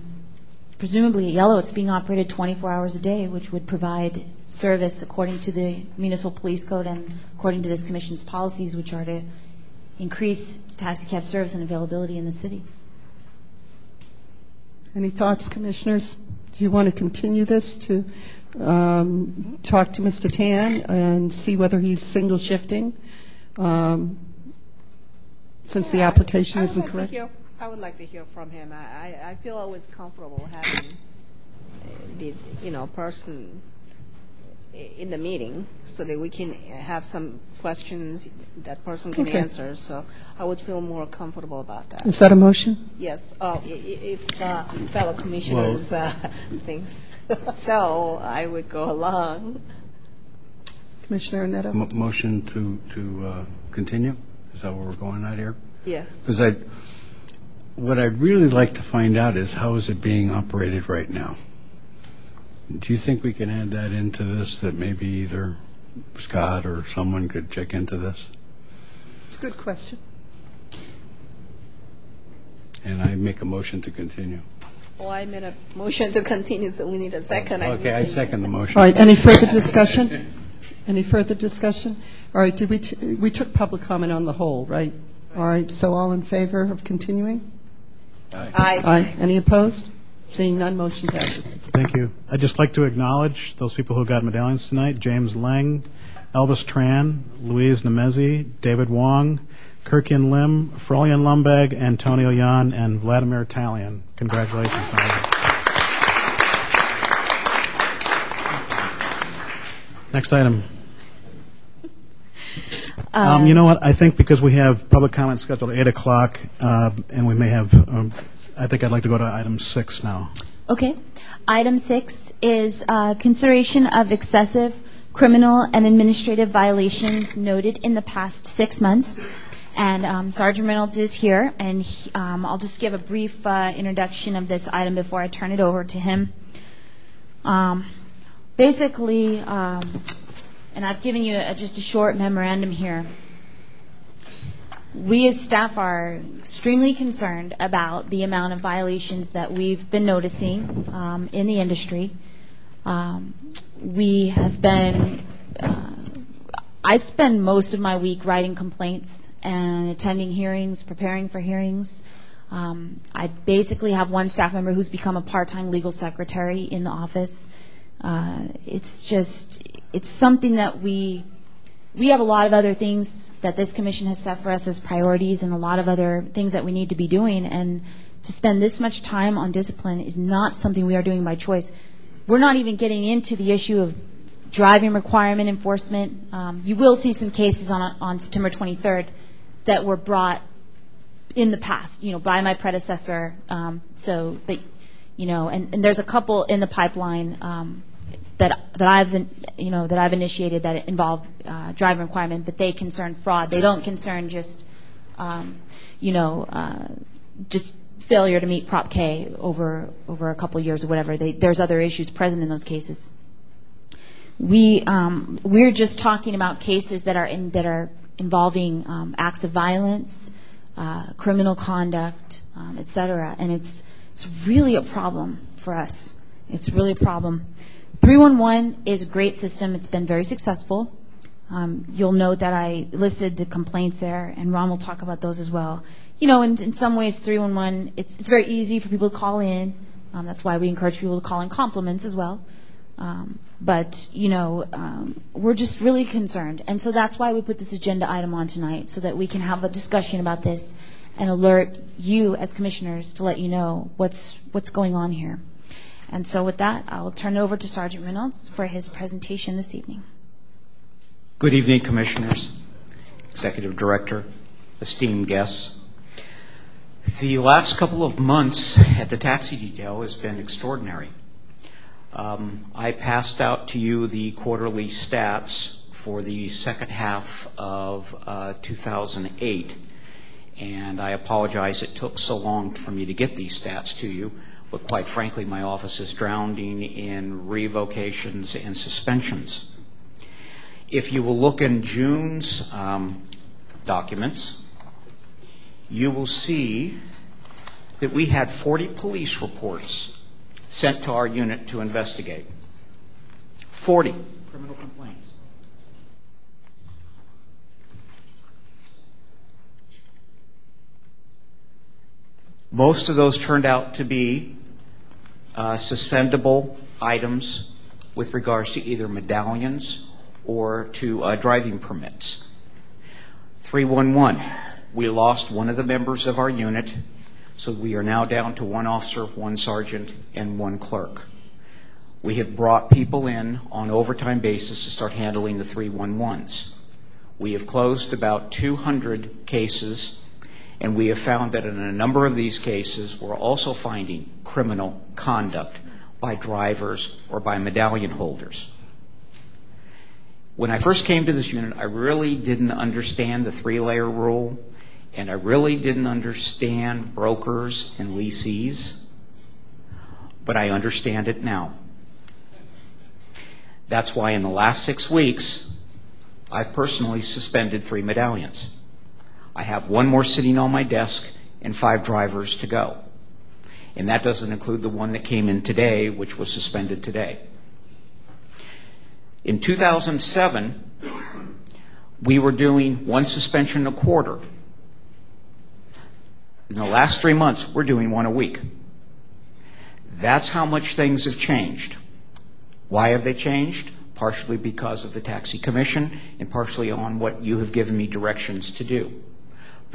presumably at Yellow, it's being operated 24 hours a day, which would provide service according to the municipal police code and according to this commission's policies, which are to increase taxi cab service and availability in the city. Any thoughts, commissioners? Do you want to continue this to um, talk to Mr. Tan and see whether he's single shifting? Since the application isn't like to correct? I would like to hear from him. I, I, I feel always comfortable having uh, the, you know, person in the meeting so that we can have some questions that person can answer. So I would feel more comfortable about that. Is that a motion? Yes, i- i- if uh, fellow commissioners uh, thinks so, I would go along. Commissioner Neto? Mo- Motion to, to uh, continue? Is that where we're going at here? Yes. Because I, what I'd really like to find out is how is it being operated right now? Do you think we can add that into this, that maybe either Scott or someone could check into this? It's a good question. And I make a motion to continue. Well, I made a motion to continue, so we need a second. Okay, I second the motion. All right, any further discussion? Any further discussion? All right, did we, t- we took public comment on the whole, right? All right, so all in favor of continuing? Aye. Aye. Any opposed? Seeing none, motion passes. Thank you. I'd just like to acknowledge those people who got medallions tonight. James Lang, Elvis Tran, Louise Nemezi, David Wong, Kirkian Lim, Frolian Lumbag, Antonio Yan, and Vladimir Talion. Congratulations. Next item. Um, you know what? I think because we have public comment scheduled at 8 o'clock, uh, and we may have, um, I think I'd like to go to item six now. Okay. Item six is uh, consideration of excessive criminal and administrative violations noted in the past six months. And um, Sergeant Reynolds is here, and he, um, I'll just give a brief uh, introduction of this item before I turn it over to him. Um, basically, um, and I've given you a, just a short memorandum here. We as staff are extremely concerned about the amount of violations that we've been noticing um, in the industry. Um, we have been, uh, I spend most of my week writing complaints and attending hearings, preparing for hearings. Um, I basically have one staff member who's become a part-time legal secretary in the office. Uh, it's just, it's something that we, we have a lot of other things that this commission has set for us as priorities and a lot of other things that we need to be doing. And to spend this much time on discipline is not something we are doing by choice. We're not even getting into the issue of driving requirement enforcement. Um, you will see some cases on, on September 23rd that were brought in the past, you know, by my predecessor. Um, so, but, you know, and, and there's a couple in the pipeline um, that I've you know that I've initiated that involve uh, driving requirement, but they concern fraud. They don't concern just um, you know uh, just failure to meet Prop K over over a couple years or whatever. There's other issues present in those cases. We um, we're just talking about cases that are in, that are involving um, acts of violence, uh, criminal conduct, et cetera, and it's it's really a problem for us. It's really a problem. 311 is a great system. It's been very successful. Um, you'll note that I listed the complaints there, and Ron will talk about those as well. You know, in, some ways, 311, it's, very easy for people to call in. Um, that's why we encourage people to call in compliments as well. Um, but, you know, we're just really concerned. And so that's why we put this agenda item on tonight, so that we can have a discussion about this and alert you as commissioners to let you know what's, what's going on here. And so with that, I'll turn it over to Sergeant Reynolds for his presentation this evening. Good evening, Commissioners, Executive Director, esteemed guests. The last couple of months at the taxi detail has been extraordinary. Um, I passed out to you the quarterly stats for the second half of uh, 2008, and I apologize it took so long for me to get these stats to you but quite frankly, my office is drowning in revocations and suspensions. If you will look in June's um, documents, you will see that we had 40 police reports sent to our unit to investigate. 40 criminal complaints. Most of those turned out to be suspendable items with regards to either medallions or to uh, driving permits. 311, we lost one of the members of our unit, so we are now down to one officer, one sergeant, and one clerk. We have brought people in on overtime basis to start handling the 311s. We have closed about 200 cases and we have found that in a number of these cases, we're also finding criminal conduct by drivers or by medallion holders. When I first came to this unit, I really didn't understand the three-layer rule, and I really didn't understand brokers and lessees, but I understand it now. That's why in the last six weeks, I've personally suspended three medallions. I have one more sitting on my desk and five drivers to go. And that doesn't include the one that came in today, which was suspended today. In 2007, we were doing one suspension a quarter. In the last three months, we're doing one a week. That's how much things have changed. Why have they changed? Partially because of the taxi commission and partially on what you have given me directions to do.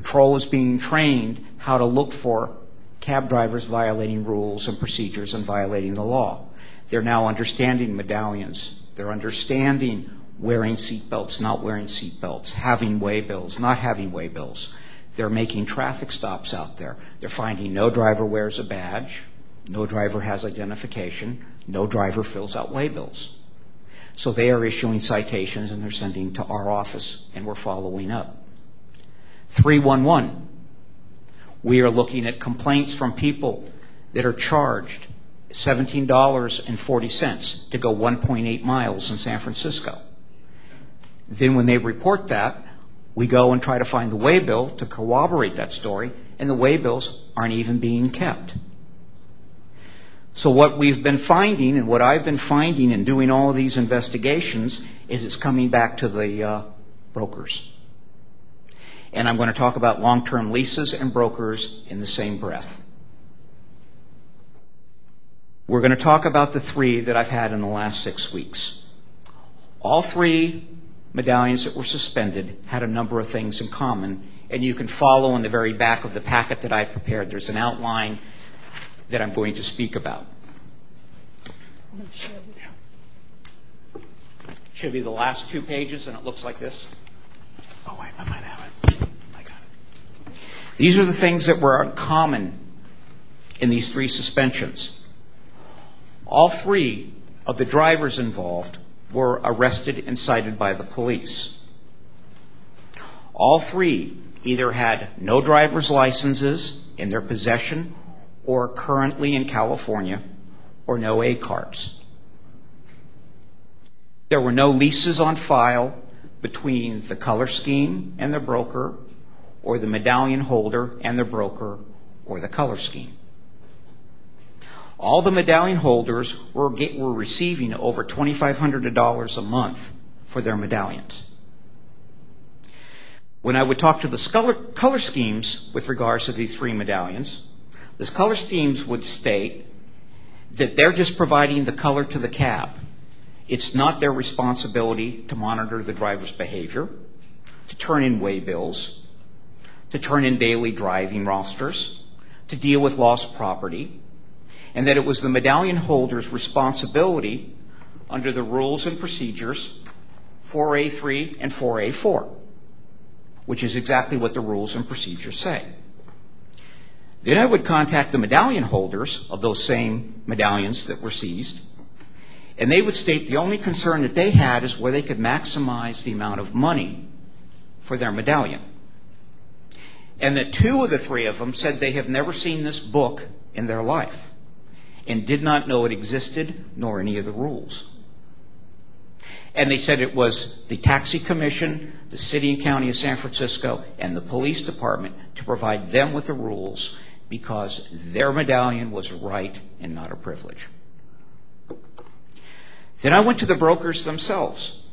Patrol is being trained how to look for cab drivers violating rules and procedures and violating the law. They're now understanding medallions. They're understanding wearing seatbelts, not wearing seatbelts, having waybills, not having waybills. They're making traffic stops out there. They're finding no driver wears a badge, no driver has identification, no driver fills out waybills. So they are issuing citations and they're sending to our office and we're following up. 311. We are looking at complaints from people that are charged $17.40 to go 1.8 miles in San Francisco. Then when they report that, we go and try to find the waybill to corroborate that story, and the waybills aren't even being kept. So what we've been finding and what I've been finding in doing all these investigations is it's coming back to the uh, brokers. And I'm going to talk about long-term leases and brokers in the same breath. We're going to talk about the three that I've had in the last six weeks. All three medallions that were suspended had a number of things in common, and you can follow in the very back of the packet that I prepared. There's an outline that I'm going to speak about. Should be the last two pages, and it looks like this. Oh, wait, I might have it. These are the things that were common in these three suspensions. All three of the drivers involved were arrested and cited by the police. All three either had no driver's licenses in their possession or currently in California or no A cards. There were no leases on file between the color scheme and the broker or the medallion holder and the broker or the color scheme. All the medallion holders were, were receiving over $2,500 a month for their medallions. When I would talk to the color, schemes with regards to these three medallions, the color schemes would state that they're just providing the color to the cab. It's not their responsibility to monitor the driver's behavior, to turn in waybills, to turn in daily driving rosters, to deal with lost property, and that it was the medallion holder's responsibility under the rules and procedures 4A3 and 4A4, which is exactly what the rules and procedures say. Then I would contact the medallion holders of those same medallions that were seized, and they would state the only concern that they had is where they could maximize the amount of money for their medallion. And that two of the three of them said they have never seen this book in their life and did not know it existed nor any of the rules. And they said it was the taxi commission, the city and county of San Francisco, and the police department to provide them with the rules because their medallion was a right and not a privilege. Then I went to the brokers themselves.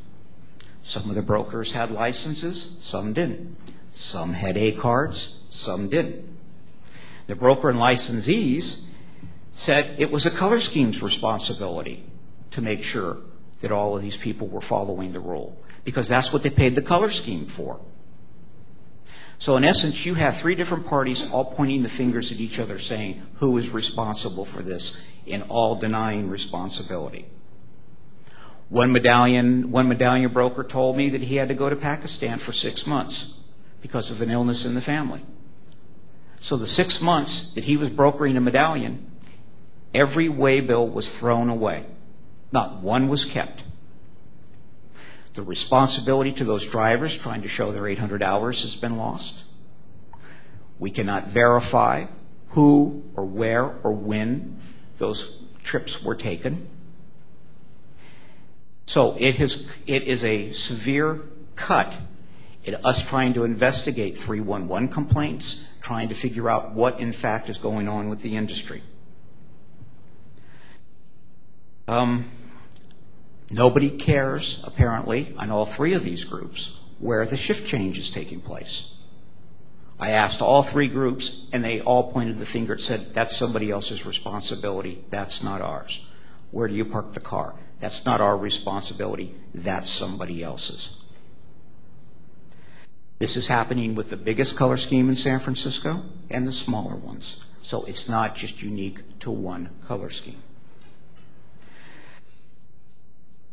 Some of the brokers had licenses, some didn't. Some had A cards, some didn't. The broker and licensees said it was a color scheme's responsibility to make sure that all of these people were following the rule because that's what they paid the color scheme for. So in essence, you have three different parties all pointing the fingers at each other saying who is responsible for this and all denying responsibility. One medallion, one medallion broker told me that he had to go to Pakistan for six months because of an illness in the family. So the six months that he was brokering a medallion, every waybill was thrown away. Not one was kept. The responsibility to those drivers trying to show their 800 hours has been lost. We cannot verify who or where or when those trips were taken. So it, has, it is a severe cut us trying to investigate 311 complaints, trying to figure out what in fact is going on with the industry. Um, nobody cares, apparently, on all three of these groups where the shift change is taking place. I asked all three groups, and they all pointed the finger and said, that's somebody else's responsibility. That's not ours. Where do you park the car? That's not our responsibility. That's somebody else's. This is happening with the biggest color scheme in San Francisco and the smaller ones. So it's not just unique to one color scheme.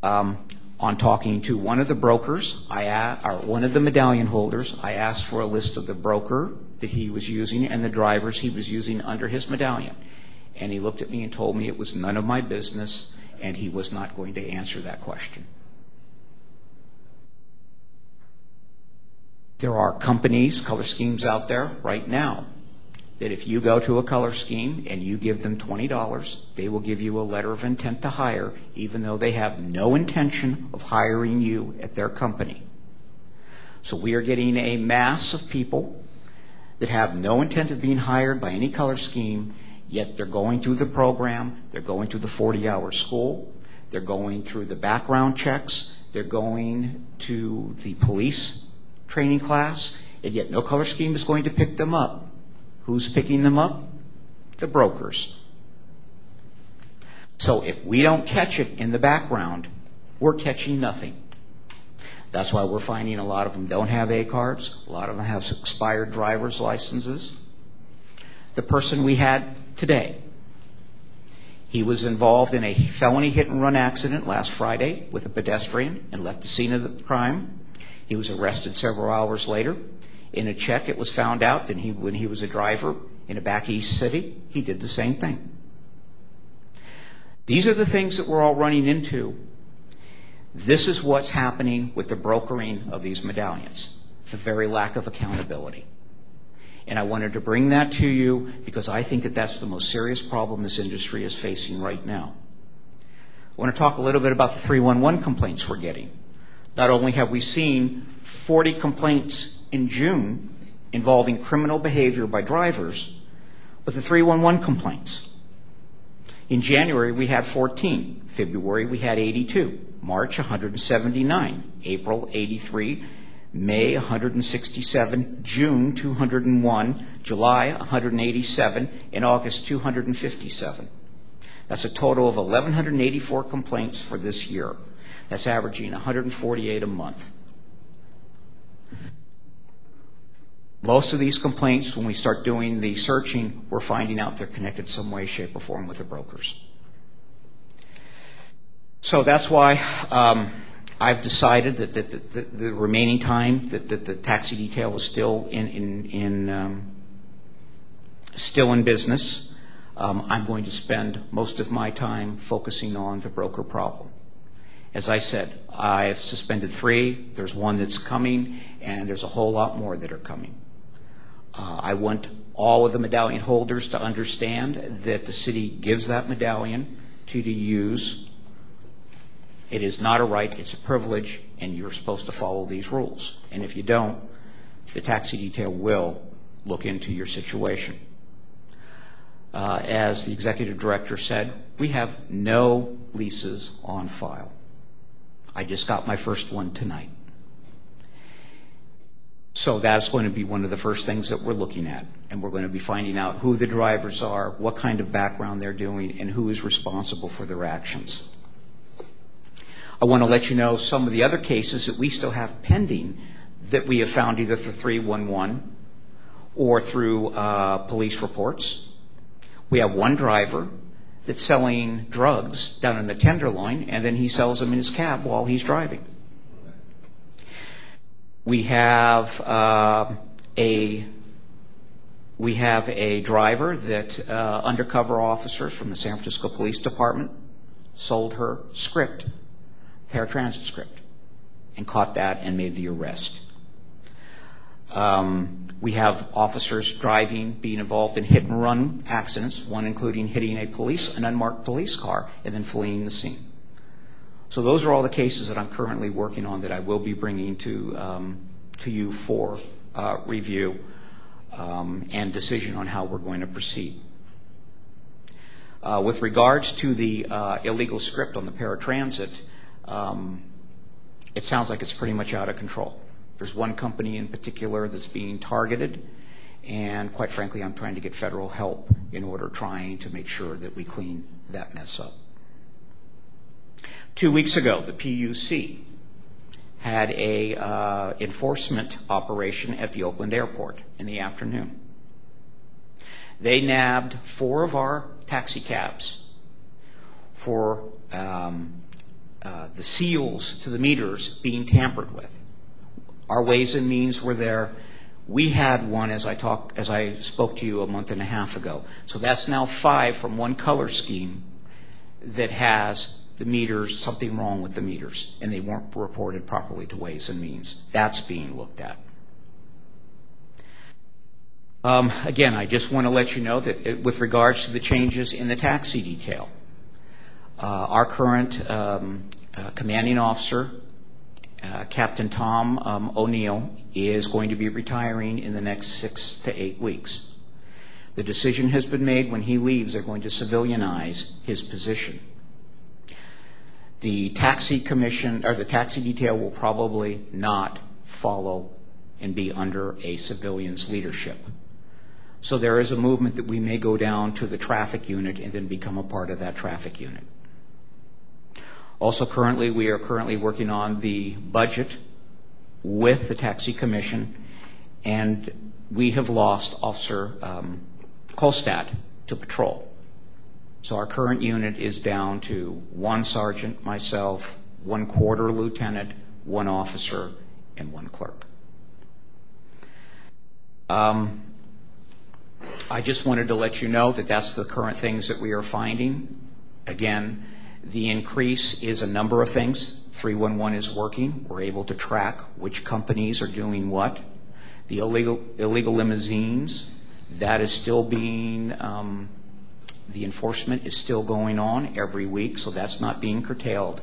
Um, on talking to one of the brokers, or one of the medallion holders, I asked for a list of the broker that he was using and the drivers he was using under his medallion. And he looked at me and told me it was none of my business and he was not going to answer that question. There are companies, color schemes out there right now, that if you go to a color scheme and you give them $20, they will give you a letter of intent to hire, even though they have no intention of hiring you at their company. So we are getting a mass of people that have no intent of being hired by any color scheme, yet they're going through the program, they're going through the 40-hour school, they're going through the background checks, they're going to the police training class, and yet no color scheme is going to pick them up. Who's picking them up? The brokers. So if we don't catch it in the background, we're catching nothing. That's why we're finding a lot of them don't have A cards, a lot of them have expired driver's licenses. The person we had today, he was involved in a felony hit and run accident last Friday with a pedestrian and left the scene of the crime. He was arrested several hours later. In a check, it was found out that when he was a driver in a back east city, he did the same thing. These are the things that we're all running into. This is what's happening with the brokering of these medallions, the very lack of accountability. And I wanted to bring that to you because I think that that's the most serious problem this industry is facing right now. I want to talk a little bit about the 311 complaints we're getting. Not only have we seen 40 complaints in June involving criminal behavior by drivers, but the 311 complaints. In January, we had 14. February, we had 82. March, 179. April, 83. May, 167. June, 201. July, 187. In August, 257. That's a total of 1,184 complaints for this year. That's averaging 148 a month. Most of these complaints, when we start doing the searching, we're finding out they're connected some way, shape, or form with the brokers. So that's why um, I've decided that the remaining time that the taxi detail is still in um, business, um, I'm going to spend most of my time focusing on the broker problem. As I said, I've suspended three. There's one that's coming, and there's a whole lot more that are coming. Uh, I want all of the medallion holders to understand that the city gives that medallion to to use. It is not a right. It's a privilege, and you're supposed to follow these rules. And if you don't, the taxi detail will look into your situation. Uh, as the executive director said, we have no leases on file. I just got my first one tonight. So that's going to be one of the first things that we're looking at, and we're going to be finding out who the drivers are, what kind of background they're doing, and who is responsible for their actions. I want to let you know some of the other cases that we still have pending that we have found either through 311 or through uh, police reports. We have one driver that's selling drugs down in the Tenderloin, and then he sells them in his cab while he's driving. We have uh, a driver that uh, undercover officers from the San Francisco Police Department sold her script, paratransit script, and caught that and made the arrest. Um, We have officers driving, being involved in hit-and-run accidents, one including hitting a police an unmarked police car and then fleeing the scene. So those are all the cases that I'm currently working on that I will be bringing to um, you for uh, review um, and decision on how we're going to proceed. Uh, with regards to the uh, illegal script on the paratransit, um, it sounds like it's pretty much out of control. There's one company in particular that's being targeted, And quite frankly, I'm trying to get federal help in order trying to make sure that we clean that mess up. Two weeks ago, the PUC had a uh, enforcement operation at the Oakland airport in the afternoon. They nabbed four of our taxi cabs for um, uh, the seals to the meters being tampered with. Our ways and means were there. We had one as I talked, as I spoke to you a month and a half ago. So that's now five from one color scheme that has the meters, something wrong with the meters, and they weren't reported properly to Ways and Means. That's being looked at. Um, again, I just want to let you know that it, with regards to the changes in the taxi detail, uh, our current um, uh, commanding officer, uh, Captain Tom um, O'Neill, is going to be retiring in the next six to eight weeks. The decision has been made when he leaves, they're going to civilianize his position. The taxi commission or the taxi detail will probably not follow and be under a civilian's leadership. So there is a movement that we may go down to the traffic unit and then become a part of that traffic unit. Also currently, we are currently working on the budget with the taxi commission and we have lost Officer um, Kolstad to patrol. So our current unit is down to one sergeant, myself, one quarter lieutenant, one officer, and one clerk. Um, I just wanted to let you know that that's the current things that we are finding. Again, the increase is a number of things. 311 is working. We're able to track which companies are doing what. The illegal, limousines, that is still being um, the enforcement is still going on every week, so that's not being curtailed.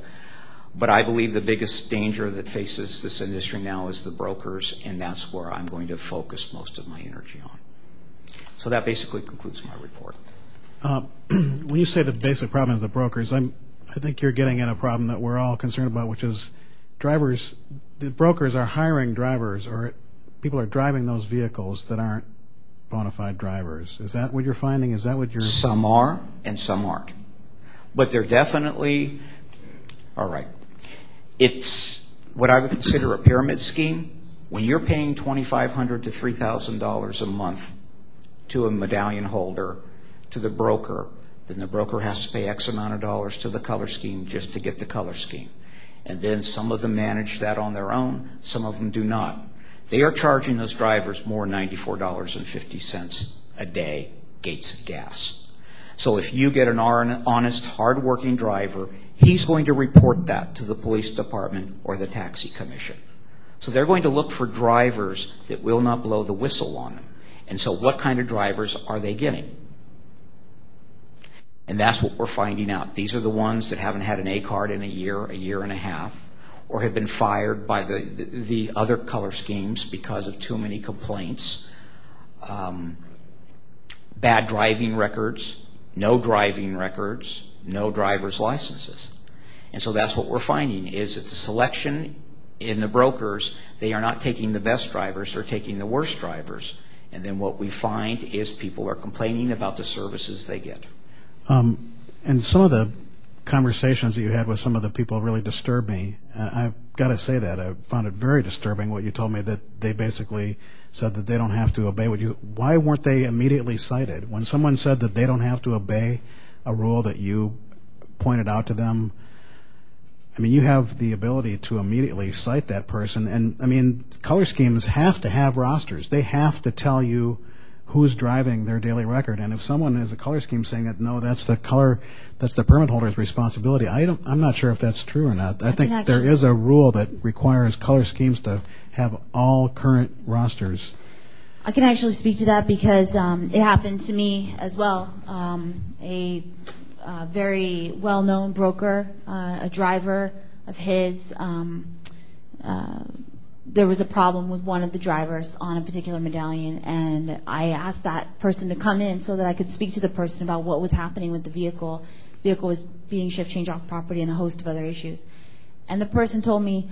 But I believe the biggest danger that faces this industry now is the brokers, and that's where I'm going to focus most of my energy on. So that basically concludes my report. Uh, when you say the basic problem is the brokers, I'm, I think you're getting at a problem that we're all concerned about, which is drivers. The brokers are hiring drivers, or people are driving those vehicles that aren't bona fide drivers. Is that what you're finding? Is that what you're... Some are and some aren't. But they're definitely, all right. It's what I would consider a pyramid scheme. When you're paying $2,500 to $3,000 a month to a medallion holder, to the broker, then the broker has to pay X amount of dollars to the color scheme just to get the color scheme. And then some of them manage that on their own, some of them do not. They are charging those drivers more $94.50 a day gates of gas. So if you get an honest, hardworking driver, he's going to report that to the police department or the taxi commission. So they're going to look for drivers that will not blow the whistle on them. And so what kind of drivers are they getting? And that's what we're finding out. These are the ones that haven't had an A card in a year, a year and a half or have been fired by the, the, the other color schemes because of too many complaints, um, bad driving records, no driving records, no driver's licenses. And so that's what we're finding is that the selection in the brokers, they are not taking the best drivers, they're taking the worst drivers. And then what we find is people are complaining about the services they get. Um, and some of the conversations that you had with some of the people really disturbed me. I've got to say that I found it very disturbing what you told me that they basically said that they don't have to obey what you. Why weren't they immediately cited when someone said that they don't have to obey a rule that you pointed out to them? I mean, you have the ability to immediately cite that person, and I mean, color schemes have to have rosters. They have to tell you who's driving their daily record. And if someone has a color scheme saying that no, that's the color, that's the permit holder's responsibility. I don't, I'm not sure if that's true or not. I, think there is a rule that requires color schemes to have all current rosters. I can actually speak to that because um, it happened to me as well. Um, a uh, very well-known broker, uh, a driver of his. There was a problem with one of the drivers on a particular medallion, and I asked that person to come in so that I could speak to the person about what was happening with the vehicle. The vehicle was being shift change off property and a host of other issues. And the person told me,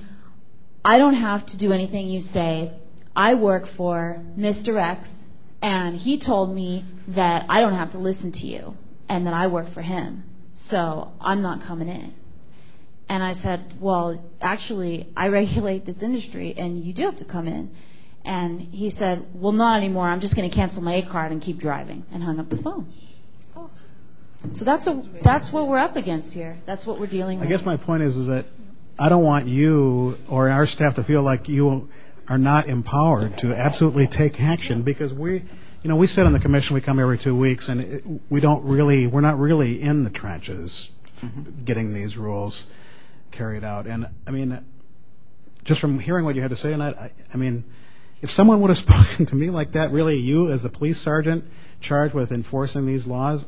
I don't have to do anything you say. I work for Mr. X, And he told me that I don't have to listen to you and that I work for him. So I'm not coming in. And I said, well, actually, I regulate this industry and you do have to come in. And he said, well, not anymore. I'm just going to cancel my A card and keep driving and hung up the phone. So that's a, that's what we're up against here. That's what we're dealing with. I guess my point is, is that I don't want you or our staff to feel like you are not empowered to absolutely take action because we, you know, we sit on the commission, we come every two weeks, and it, we don't really, we're not really in the trenches mm-hmm. getting these rules carried out. And I mean, just from hearing what you had to say tonight, I, mean, if someone would have spoken to me like that, really you as the police sergeant charged with enforcing these laws,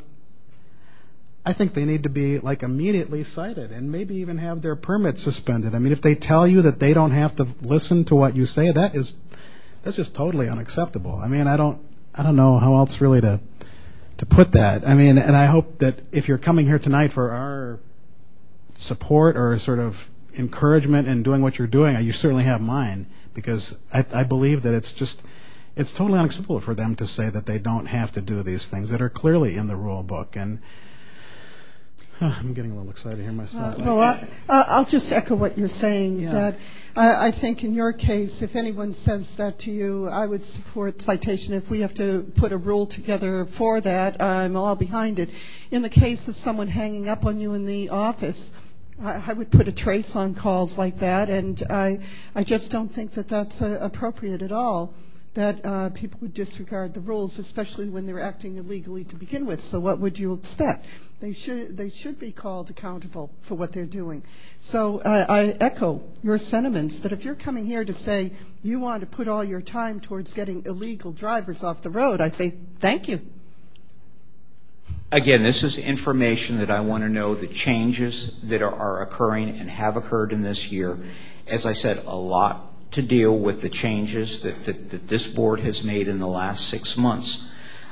I think they need to be like immediately cited and maybe even have their permit suspended. I mean, if they tell you that they don't have to listen to what you say, that is that's just totally unacceptable. I mean, I don't I don't know how else really to to put that. I mean, and I hope that if you're coming here tonight for our support or sort of encouragement in doing what you're doing, you certainly have mine because I, I believe that it's just it's totally unacceptable for them to say that they don't have to do these things that are clearly in the rule book and I'm getting a little excited here myself. Uh, well, I, I'll just echo what you're saying. Yeah. That I, I think in your case, if anyone says that to you, I would support citation. If we have to put a rule together for that, I'm all behind it. In the case of someone hanging up on you in the office, I, would put a trace on calls like that, and I, I just don't think that that's uh, appropriate at all. That uh, people would disregard the rules, especially when they're acting illegally to begin with. So, what would you expect? They should they should be called accountable for what they're doing. So, uh, I echo your sentiments that if you're coming here to say you want to put all your time towards getting illegal drivers off the road, I say thank you. Again, this is information that I want to know the changes that are, occurring and have occurred in this year. As I said, a lot to deal with the changes that, this board has made in the last six months.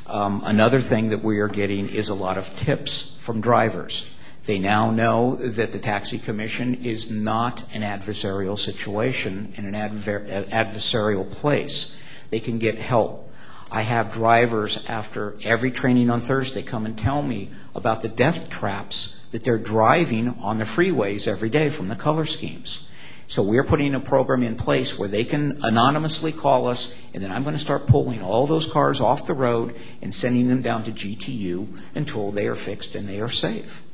Um, another thing that we are getting is a lot of tips from drivers. They now know that the taxi commission is not an adversarial situation in an adver- adversarial place. They can get help. I have drivers after every training on Thursday come and tell me about the death traps that they're driving on the freeways every day from the color schemes. So we're putting a program in place where they can anonymously call us, and then I'm going to start pulling all those cars off the road and sending them down to GTU until they are fixed and they are safe.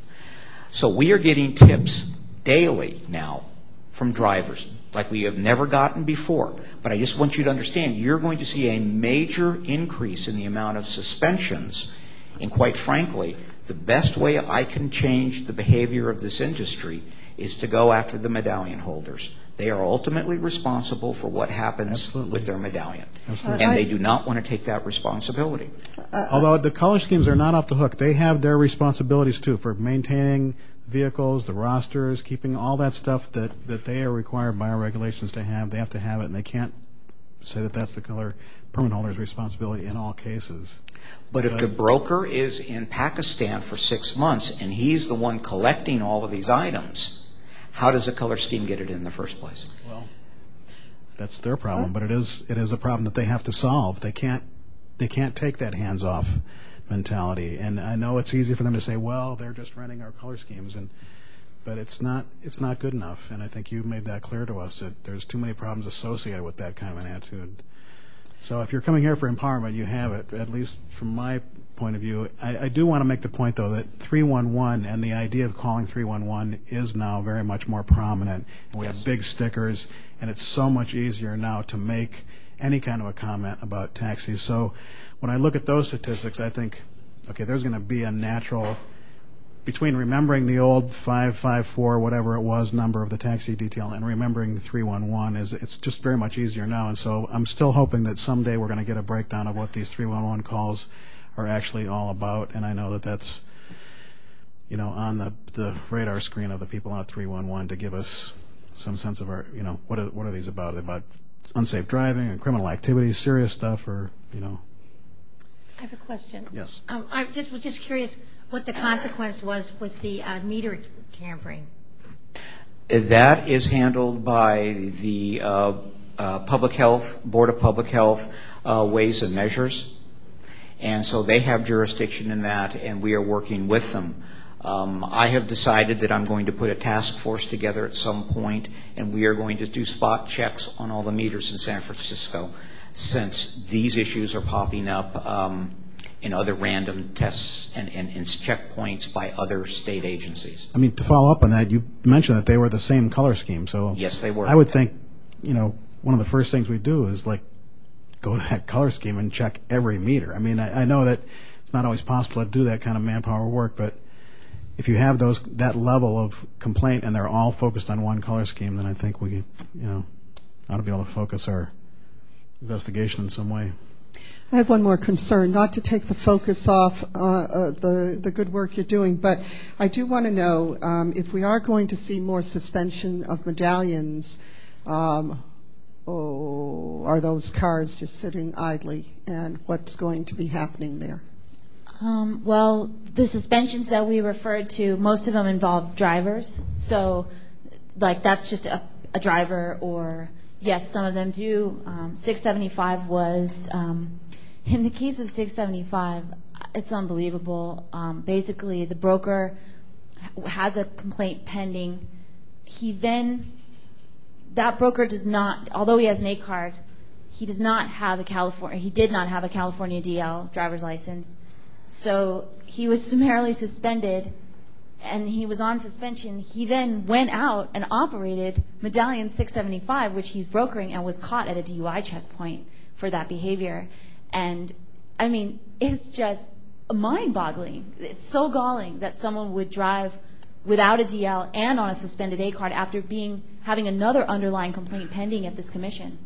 So we are getting tips daily now from drivers like we have never gotten before. But I just want you to understand, you're going to see a major increase in the amount of suspensions. And quite frankly, the best way I can change the behavior of this industry is to go after the medallion holders. They are ultimately responsible for what happens with their medallion. Absolutely. And they do not want to take that responsibility. Uh, uh, Although the color schemes are not off the hook, they have their responsibilities too for maintaining vehicles, the rosters, keeping all that stuff that, that they are required by our regulations to have. They have to have it, and they can't say that that's the color permit holder's responsibility in all cases. But if the broker is in Pakistan for six months and he's the one collecting all of these items, how does a color scheme get it in the first place? Well, that's their problem, but it is it is a problem that they have to solve. They can't they can't take that hands off mentality. And I know it's easy for them to say, well, they're just running our color schemes, and but it's not it's not good enough. And I think you made that clear to us that there's too many problems associated with that kind of an attitude. So if you're coming here for empowerment, you have it. At least from my point of view, I, I do want to make the point though that 311 and the idea of calling 311 is now very much more prominent. And we have big stickers, and it's so much easier now to make any kind of a comment about taxis. So when I look at those statistics, I think, okay, there's going to be a natural between remembering the old 554 whatever it was number of the taxi detail and remembering the 311 is it's just very much easier now. And so I'm still hoping that someday we're going to get a breakdown of what these 311 calls are actually all about. And I know that that's you know on the the radar screen of the people on 311 to give us some sense of our you know what are, what are these about? Are they about unsafe driving and criminal activity serious stuff or you know have a question. Yes. Um, I just was just curious what the consequence was with the uh, meter tampering. That is handled by the uh, uh, Public Health, Board of Public Health, uh, Weights and Measures. And so they have jurisdiction in that, and we are working with them. Um, I have decided that I'm going to put a task force together at some point, and we are going to do spot checks on all the meters in San Francisco since these issues are popping up um, in other random tests and, checkpoints by other state agencies. I mean, to follow up on that, you mentioned that they were the same color scheme. So Yes, they were. I would think, you know, one of the first things we do is like go to that color scheme and check every meter. I mean, I, I know that it's not always possible to do that kind of manpower work, but if you have those that level of complaint and they're all focused on one color scheme, then I think we, you know, ought to be able to focus our investigation in some way. I have one more concern, not to take the focus off uh, uh, the the good work you're doing, but I do want to know um, if we are going to see more suspension of medallions. Um, oh, are those cars just sitting idly, and what's going to be happening there? Um, well, the suspensions that we referred to, most of them involve drivers. So, like, that's just a, a driver, or yes, some of them do. Um, 675 was, um, in the case of 675, it's unbelievable. Um, basically, the broker has a complaint pending. He then, that broker does not, although he has an A card, he does not have a California, he did not have a California DL driver's license. So he was summarily suspended and he was on suspension. He then went out and operated Medallion 675, which he's brokering, and was caught at a DUI checkpoint for that behavior. And I mean, it's just mind boggling. It's so galling that someone would drive without a DL and on a suspended A card after being having another underlying complaint pending at this commission.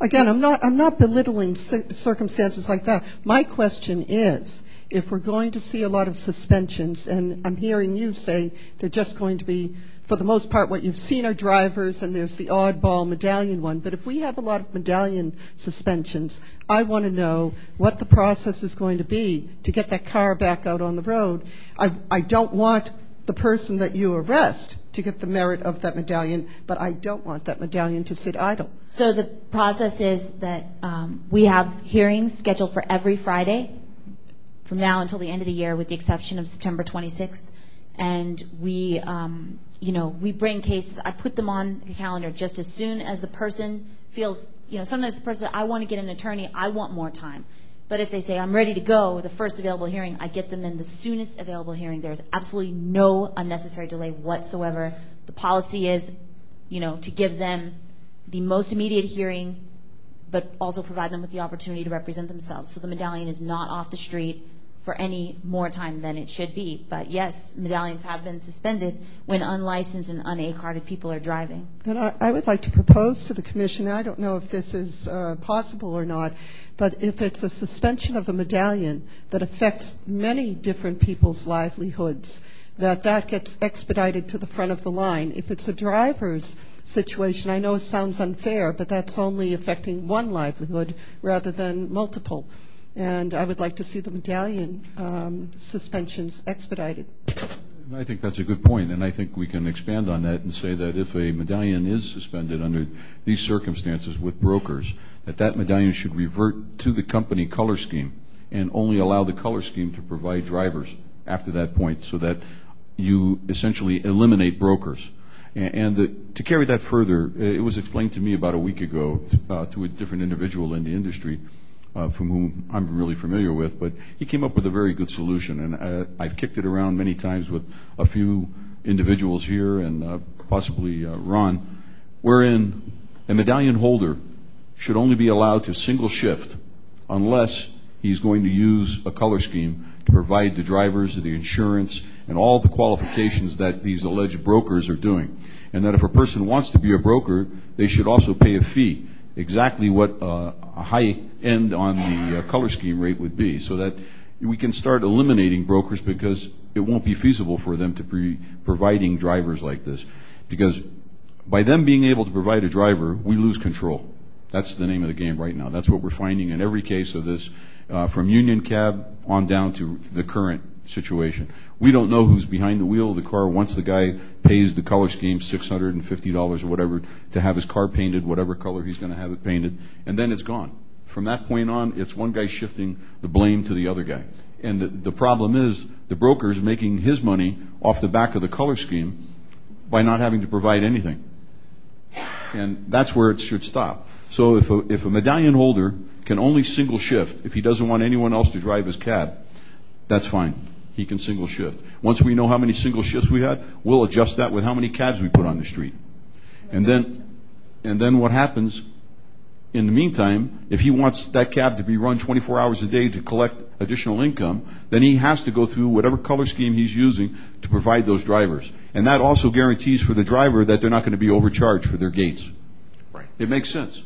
Again, I'm not belittling circumstances like that. My question is if we're going to see a lot of suspensions, and I'm hearing you say they're just going to be, for the most part, what you've seen are drivers, and there's the oddball medallion one. But if we have a lot of medallion suspensions, I want to know what the process is going to be to get that car back out on the road. I, don't want the person that you arrest to get the merit of that medallion, but I don't want that medallion to sit idle. So the process is that um, we have hearings scheduled for every Friday from now until the end of the year, with the exception of September 26th. And we, um, you know, we bring cases. I put them on the calendar just as soon as the person feels, you know, sometimes the person, I want to get an attorney, I want more time. But if they say, I'm ready to go, the first available hearing, I get them in the soonest available hearing. There's absolutely no unnecessary delay whatsoever. The policy is, you know, to give them the most immediate hearing, but also provide them with the opportunity to represent themselves. So the medallion is not off the street for any more time than it should be. But yes, medallions have been suspended when unlicensed and un-A-carded people are driving. I would like to propose to the commission, I don't know if this is uh, possible or not, but if it's a suspension of a medallion that affects many different people's livelihoods, that that gets expedited to the front of the line. If it's a driver's situation, I know it sounds unfair, but that's only affecting one livelihood rather than multiple and I would like to see the medallion um, suspensions expedited. I think that's a good point, and I think we can expand on that and say that if a medallion is suspended under these circumstances with brokers, that that medallion should revert to the company color scheme and only allow the color scheme to provide drivers after that point so that you essentially eliminate brokers. And to carry that further, it was explained to me about a week ago uh, to a different individual in the industry from whom I'm really familiar with, but he came up with a very good solution, and uh, I've kicked it around many times with a few individuals here and uh, possibly uh, Ron, wherein a medallion holder should only be allowed to single shift unless he's going to use a color scheme to provide the drivers, the insurance, and all the qualifications that these alleged brokers are doing. And that if a person wants to be a broker, they should also pay a fee exactly what uh, a high end on the uh, color scheme rate would be so that we can start eliminating brokers because it won't be feasible for them to be providing drivers like this. Because by them being able to provide a driver, we lose control. That's the name of the game right now. That's what we're finding in every case of this, uh, from Union Cab on down to the current situation. We don't know who's behind the wheel of the car once the guy pays the color scheme $650 or whatever to have his car painted whatever color he's going to have it painted, and then it's gone. From that point on, it's one guy shifting the blame to the other guy. And the, problem is the broker is making his money off the back of the color scheme by not having to provide anything. And that's where it should stop. So if a, if a medallion holder can only single shift, if he doesn't want anyone else to drive his cab, that's fine. He can single shift. Once we know how many single shifts we had, we'll adjust that with how many cabs we put on the street. And then, and then what happens in the meantime, if he wants that cab to be run 24 hours a day to collect additional income, then he has to go through whatever color scheme he's using to provide those drivers. And that also guarantees for the driver that they're not going to be overcharged for their gates. Right. It makes sense.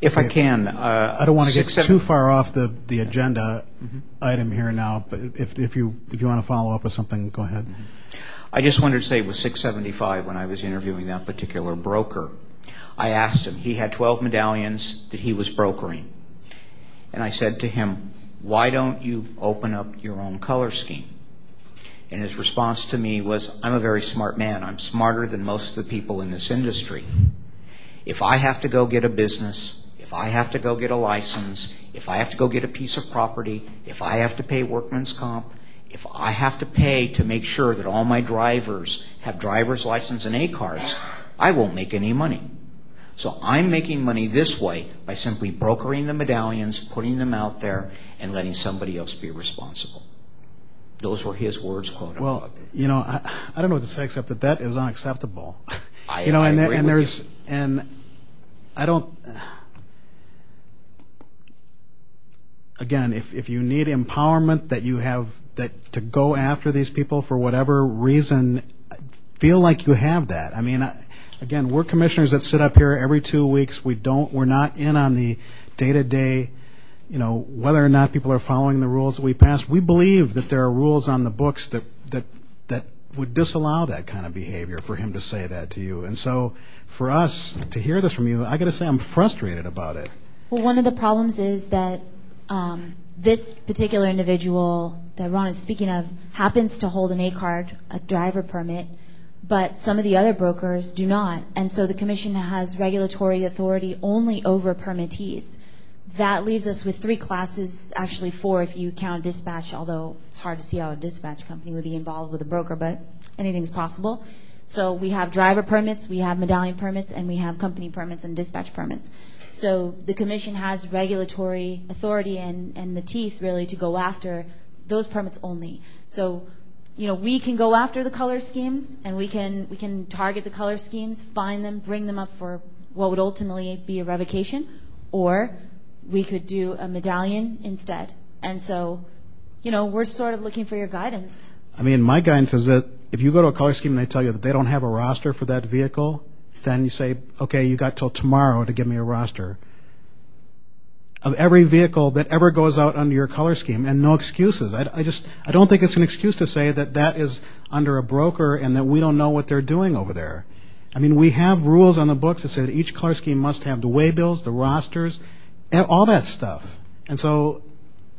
If I can, uh, I don't want to get too far off the, the agenda item here now, but if, if you, if you want to follow up with something, go ahead. I just wanted to say with 675, when I was interviewing that particular broker, I asked him, he had 12 medallions that he was brokering. And I said to him, why don't you open up your own color scheme? And his response to me was, I'm a very smart man. I'm smarter than most of the people in this industry. If I have to go get a business, if I have to go get a license, if I have to go get a piece of property, if I have to pay workman's comp, if I have to pay to make sure that all my drivers have driver's license and A cards, I won't make any money. So I'm making money this way by simply brokering the medallions, putting them out there, and letting somebody else be responsible. Those were his words, quote unquote. Well, you know, I, I don't know what to say except that that is unacceptable. I- you know, I and, agree and with there's you. and I don't. Again, if if you need empowerment that you have that to go after these people for whatever reason, feel like you have that. I mean, I, again, we're commissioners that sit up here every two weeks. We don't. We're not in on the day to day you know, whether or not people are following the rules that we pass, we believe that there are rules on the books that, that, that would disallow that kind of behavior for him to say that to you. And so for us to hear this from you, I gotta say I'm frustrated about it. Well, one of the problems is that Um, this particular individual that Ron is speaking of happens to hold an A card, a driver permit, but some of the other brokers do not. And so the commission has regulatory authority only over permittees. That leaves us with three classes, actually four if you count dispatch, although it's hard to see how a dispatch company would be involved with a broker, but anything's possible. So we have driver permits, we have medallion permits, and we have company permits and dispatch permits. So the commission has regulatory authority and, the teeth really to go after those permits only. So, you know, we can go after the color schemes and we can we can target the color schemes, find them, bring them up for what would ultimately be a revocation, or we could do a medallion instead. And so, you know, we're sort of looking for your guidance. I mean, my guidance is that if you go to a color scheme and they tell you that they don't have a roster for that vehicle, then you say, okay, you got till tomorrow to give me a roster of every vehicle that ever goes out under your color scheme and no excuses. I, I just, I don't think it's an excuse to say that that is under a broker and that we don't know what they're doing over there. I mean, we have rules on the books that say that each color scheme must have the waybills, the rosters, all that stuff. And so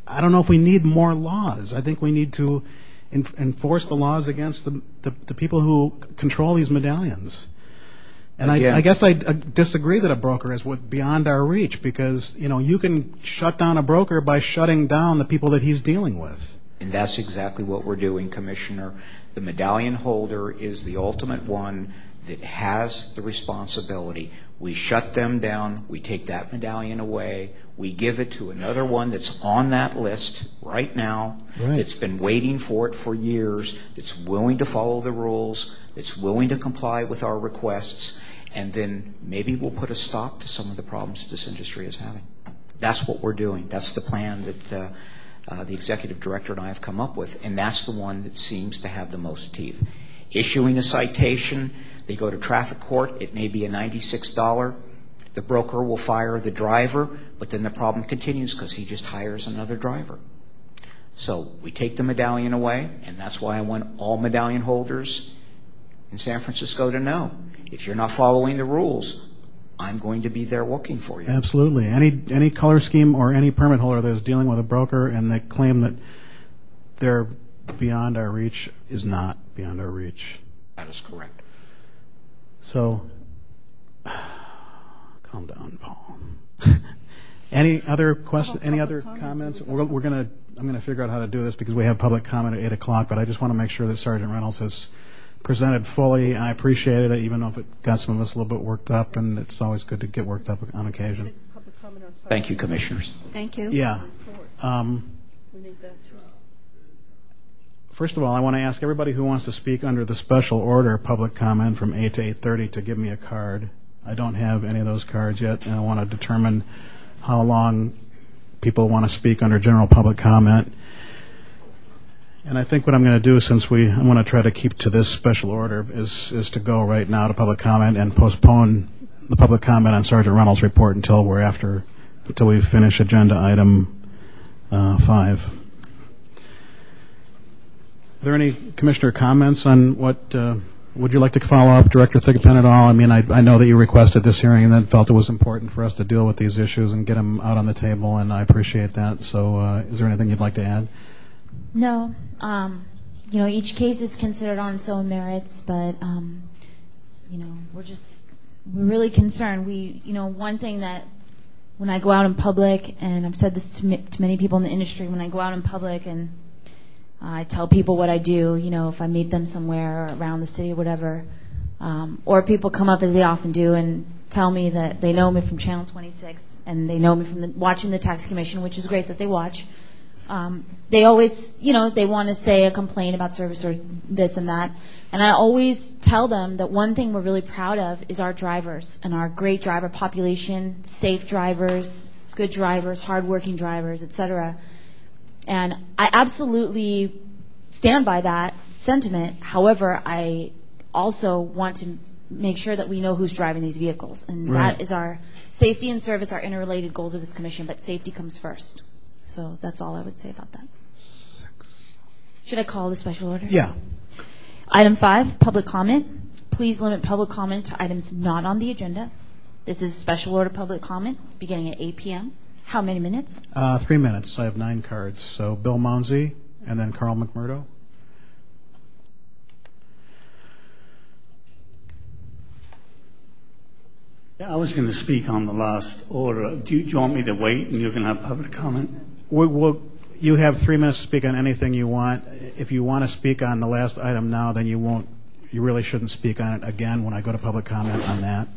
I don't know if we need more laws. I think we need to enforce the laws against the, the, the people who control these medallions. And Again- I, I guess I disagree that a broker is beyond our reach because you know you can shut down a broker by shutting down the people that he's dealing with. And that's exactly what we're doing, Commissioner. The medallion holder is the ultimate one that has the responsibility. We shut them down, we take that medallion away, we give it to another one that's on that list right now, Right. that's been waiting for it for years, that's willing to follow the rules, that's willing to comply with our requests, and then maybe we'll put a stop to some of the problems this industry is having. That's what we're doing. That's the plan that uh, uh, the executive director and I have come up with, and that's the one that seems to have the most teeth. Issuing a citation, they go to traffic court, it may be a $96. The broker will fire the driver, but then the problem continues because he just hires another driver. So we take the medallion away, and that's why I want all medallion holders in San Francisco to know if you're not following the rules, I'm going to be there working for you. Absolutely. Any any color scheme or any permit holder that is dealing with a broker and they claim that they're beyond our reach is not beyond our reach. That is correct. So, calm down, Paul. Any other question, any other comments? We're going to, I'm going to figure out how to do this because we have public comment at 8 o'clock, but I just want to make sure that Sergeant Reynolds has presented fully. I appreciated it, even though it got some of us a little bit worked up, and it's always good to get worked up on occasion. Thank you, Commissioners. Thank you. Yeah. Um, First of all, I want to ask everybody who wants to speak under the special order public comment from 8 to 8.30 to give me a card. I don't have any of those cards yet, and I want to determine how long people want to speak under general public comment. And I think what I'm going to do, since we, I want to try to keep to this special order, is is to go right now to public comment and postpone the public comment on Sergeant Reynolds' report until we're after, until we finish agenda item uh, five. Are there any commissioner comments on what? Uh, would you like to follow up, Director Thigpen, at all? I mean, I, I know that you requested this hearing and then felt it was important for us to deal with these issues and get them out on the table, and I appreciate that. So, uh, is there anything you'd like to add? No. Um, you know, each case is considered on its own merits, but um, you know, we're just we're really concerned. We, you know, one thing that when I go out in public, and I've said this to, many people in the industry, when I go out in public and I tell people what I do, you know, if I meet them somewhere or around the city or whatever, um, or people come up as they often do and tell me that they know me from Channel 26 and they know me from watching the tax commission, which is great that they watch. Um, they always, you know, they want to say a complaint about service or this and that. And I always tell them that one thing we're really proud of is our drivers and our great driver population, safe drivers, good drivers, hardworking drivers, et cetera. And I absolutely stand by that sentiment. However, I also want to make sure that we know who's driving these vehicles. And that is our safety and service are interrelated goals of this commission, but safety comes first. So that's all I would say about that. Should I call the special order? Yeah. Item five, public comment. Please limit public comment to items not on the agenda. This is a special order public comment beginning at 8 p.m. How many minutes? Uh, three minutes. I have nine cards. So Bill Mounsey and then Carl Macmurdo. Yeah, I was going to speak on the last order. Do you, do you want me to wait and you can have public comment? We, we'll, you have three minutes to speak on anything you want. If you want to speak on the last item now, then you won't. You really shouldn't speak on it again when I go to public comment on that.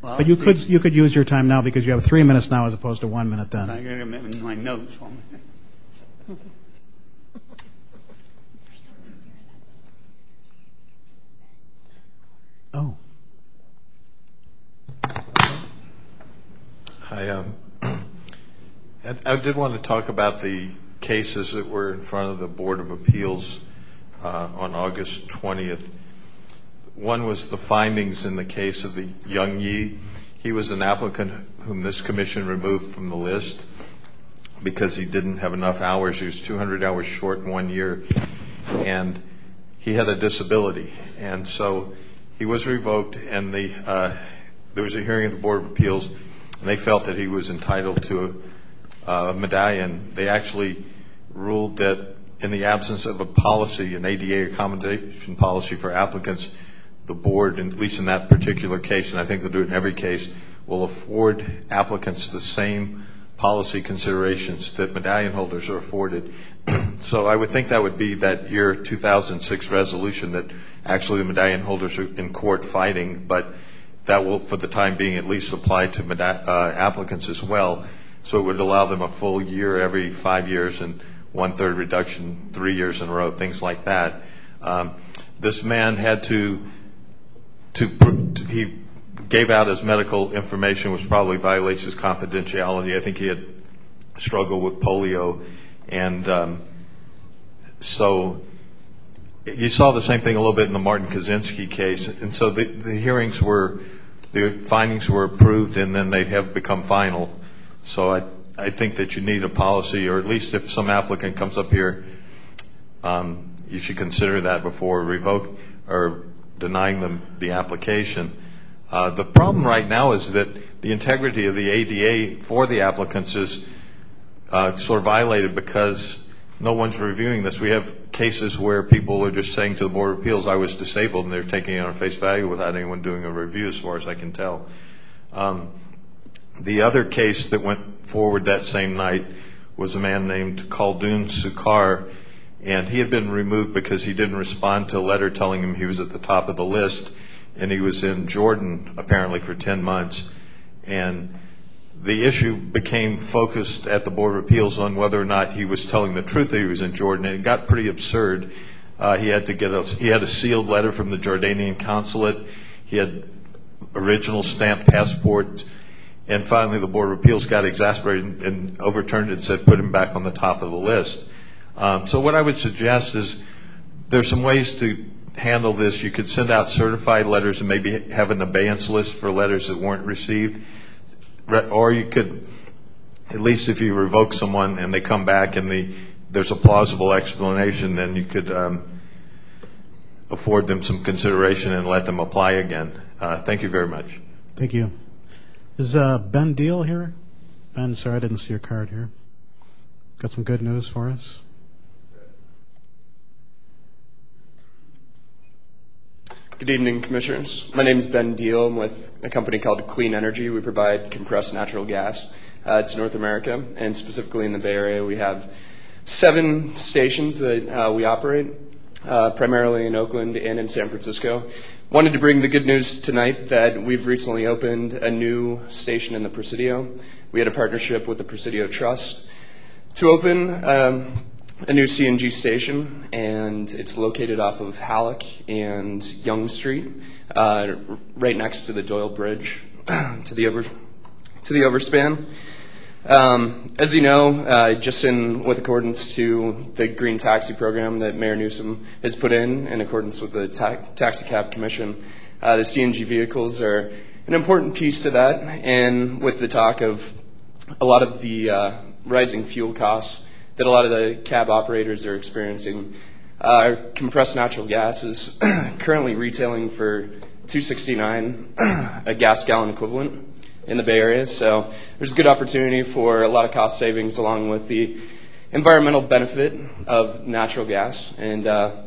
Well, but you could you could use your time now because you have three minutes now as opposed to one minute then. I got them in my notes. Oh. I, um, I did want to talk about the cases that were in front of the Board of Appeals uh, on August 20th. One was the findings in the case of the Young Yi. He was an applicant whom this commission removed from the list because he didn't have enough hours. He was 200 hours short in one year, and he had a disability. And so he was revoked, and uh, there was a hearing at the Board of Appeals, and they felt that he was entitled to medallion. They actually ruled that in the absence of a policy, an ADA accommodation policy for applicants, the board, at least in that particular case, and I think they'll do it in every case, will afford applicants the same policy considerations that medallion holders are afforded. so I would think that would be that year 2006 resolution that actually the medallion holders are in court fighting, but that will, for the time being, at least apply to uh, applicants as well. So it would allow them a full year every five years and one-third reduction three years in a row, things like that. Um, this man had to, he gave out his medical information, which probably violates his confidentiality. I think he had struggled with polio, and um, so you saw the same thing a little bit in the Martin Kaczynski case, and so the hearings were, the findings were approved, and then they have become final. So I, I think that you need a policy, or at least if some applicant comes up here, um, you should consider that before revoke or denying them the application. Uh, the problem right now is that the integrity of the ADA for the applicants is uh, sort of violated because no one's reviewing this. We have cases where people are just saying to the Board of Appeals, I was disabled, and they're taking it on face value without anyone doing a review, as far as I can tell. The other case that went forward that same night was a man named Khaldoon Sukar, and he had been removed because he didn't respond to a letter telling him he was at the top of the list, and he was in Jordan apparently for 10 months. And the issue became focused at the Board of Appeals on whether or not he was telling the truth that he was in Jordan, and it got pretty absurd. Uh, a, he had a sealed letter from the Jordanian consulate. He had original stamped passports, and finally the Board of Appeals got exasperated and overturned it and said put him back on the top of the list. Um, so what I would suggest is there's some ways to handle this. You could send out certified letters and maybe have an abeyance list for letters that weren't received, or you could, at least if you revoke someone and they come back and there's a plausible explanation, then you could um, afford them some consideration and let them apply again. Uh, thank you very much. Thank you. Is uh, Ben Deal here? Ben, sorry I didn't see your card here. Got some good news for us? Good evening, Commissioners. My name is Ben Deal. I'm with a company called Clean Energy. We provide compressed natural gas uh, to North America, and specifically in the Bay Area we have seven stations that uh, we operate, primarily in Oakland and in San Francisco. Wanted to bring the good news tonight that we've recently opened a new station in the Presidio. We had a partnership with the Presidio Trust to open um, a new CNG station, and it's located off of Halleck and Young Street, uh, right next to the Doyle Bridge, to the overspan. Um, as you know, uh, just in with accordance to the green taxi program that Mayor Newsom has put in, in accordance with the Taxi Cab Commission, uh, the CNG vehicles are an important piece to that, and with the talk of a lot of the uh, rising fuel costs that a lot of the cab operators are experiencing, compressed natural gas is currently retailing for $2.69 a gas gallon equivalent in the Bay Area. So there's a good opportunity for a lot of cost savings along with the environmental benefit of natural gas. And uh,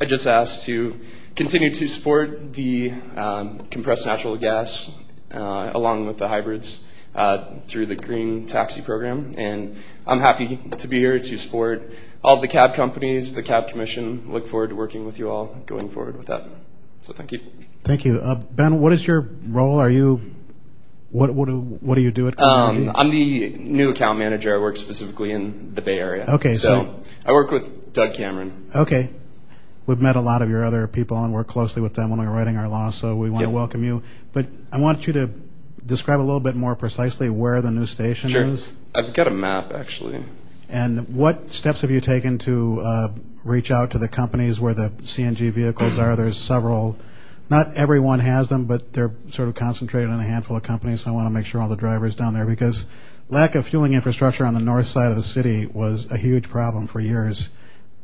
I just ask to continue to support the um, compressed natural gas uh, along with the hybrids uh, through the green taxi program. And I'm happy to be here to support all the cab companies, the Cab Commission. Look forward to working with you all going forward with that. So thank you. Thank you. Ben, what is your role? Are you, what do you do at Clean Energy? I'm the new account manager. I work specifically in the Bay Area. Okay. So I work with Doug Cameron. Okay. We've met a lot of your other people and work closely with them when we're writing our law, so we want to welcome you. But I want you to describe a little bit more precisely where the new station is. Sure. I've got a map, actually. And what steps have you taken to uh, reach out to the companies where the CNG vehicles are? There's several. Not everyone has them, but they're sort of concentrated in a handful of companies, so I want to make sure all the drivers down there, because lack of fueling infrastructure on the north side of the city was a huge problem for years.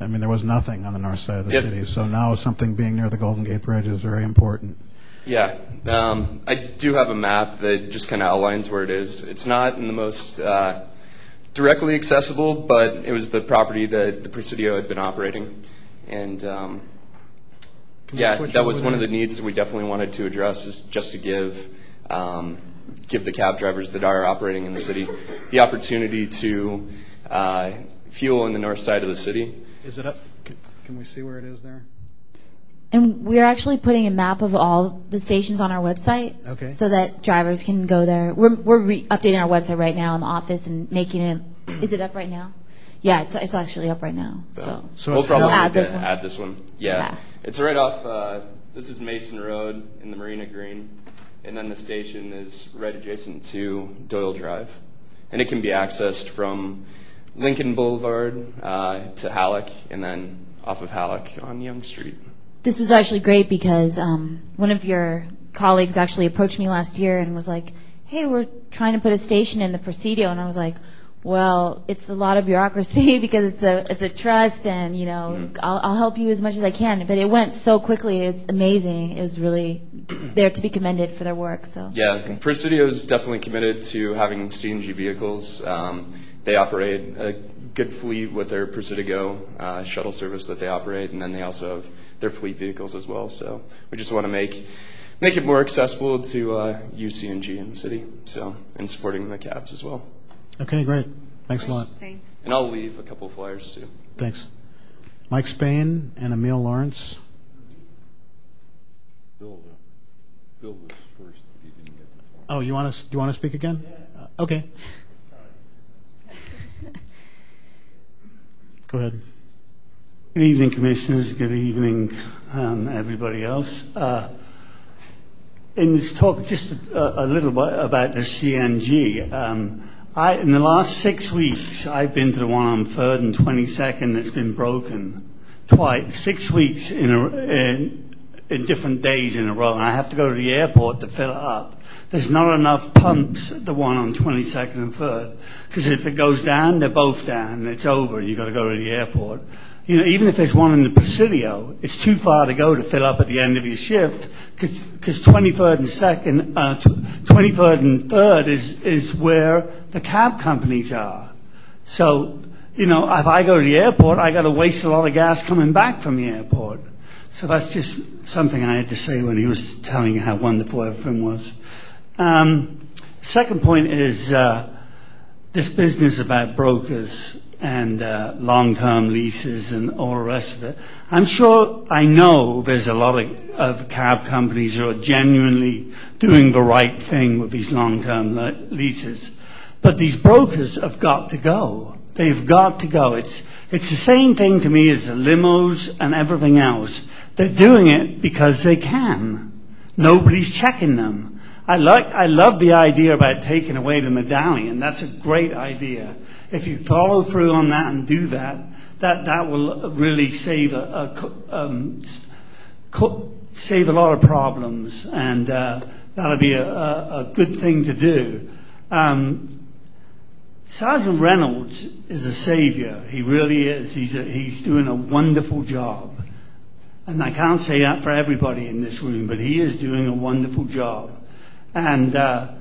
I mean, there was nothing on the north side of the city. So now something being near the Golden Gate Bridge is very important. Yeah. Um, I do have a map that just kind of outlines where it is. It's not in the most uh, directly accessible, but it was the property that the Presidio had been operating. And, um, yeah, that was one of the needs that we definitely wanted to address, is just to give um give the cab drivers that are operating in the city the opportunity to fuel in the north side of the city. Is it up? Can we see where it is there? And we're actually putting a map of all the stations on our website Okay. so that drivers can go there. We're, we're re- updating our website right now in the office and making it. Is it up right now? Yeah, it's, it's actually up right now. So, we'll probably add this one. add this one. Yeah. Yeah. It's right off, uh, this is Mason Road in the Marina Green. And then the station is right adjacent to Doyle Drive. And it can be accessed from Lincoln Boulevard uh, to Halleck and then off of Halleck on Young Street. This was actually great because um, one of your colleagues actually approached me last year and was like, "Hey, we're trying to put a station in the Presidio," and I was like, "Well, it's a lot of bureaucracy because it's a it's a trust, and you know, I'll, I'll help you as much as I can." But it went so quickly; it's amazing. It was really there to be commended for their work. So Yeah, Presidio is definitely committed to having CNG vehicles. Um, they operate a good fleet with their Presidio uh, shuttle service that they operate, and then they also have their fleet vehicles as well. So we just want to make make it more accessible to uh, use CNG in the city. So and supporting the cabs as well. Okay, great. Thanks a lot. Thanks. And I'll leave a couple flyers too. Thanks. Mike Spain and Emil Lawrence. Bill, Bill was first. He didn't get to talk. Oh, you want to you want to speak again? Uh, okay. Go ahead. Good evening, Commissioners. Good evening, um, everybody else. Uh, in this talk, just a, a little bit about the CNG. Um, I, in the last six weeks, I've been to the one on Third and 22nd that's been broken twice, six weeks in, a, in, in different days in a row, and I have to go to the airport to fill it up. There's not enough pumps at the one on 22nd and 3rd, because if it goes down, they're both down. It's over. You've got to go to the airport. You know, even if there's one in the Presidio, it's too far to go to fill up at the end of your shift, because 23rd and 2nd, uh, 23rd and 3rd is, is where the cab companies are. So, you know, if I go to the airport, I got to waste a lot of gas coming back from the airport. So that's just something I had to say when he was telling you how wonderful everything was. Um, second point is uh, this business about brokers and uh, long-term leases and all the rest of it. I'm sure, I know there's a lot of, of cab companies who are genuinely doing the right thing with these long-term le- leases. But these brokers have got to go. They've got to go. It's, it's the same thing to me as the limos and everything else. They're doing it because they can. Nobody's checking them. I like, I love the idea about taking away the medallion. That's a great idea. If you follow through on that and do that, that, will really save a, a um, save a lot of problems, and uh, that'll be a, good thing to do. Um, Sergeant Reynolds is a savior. He really is. He's doing a wonderful job. And I can't say that for everybody in this room, but he is doing a wonderful job. And uh,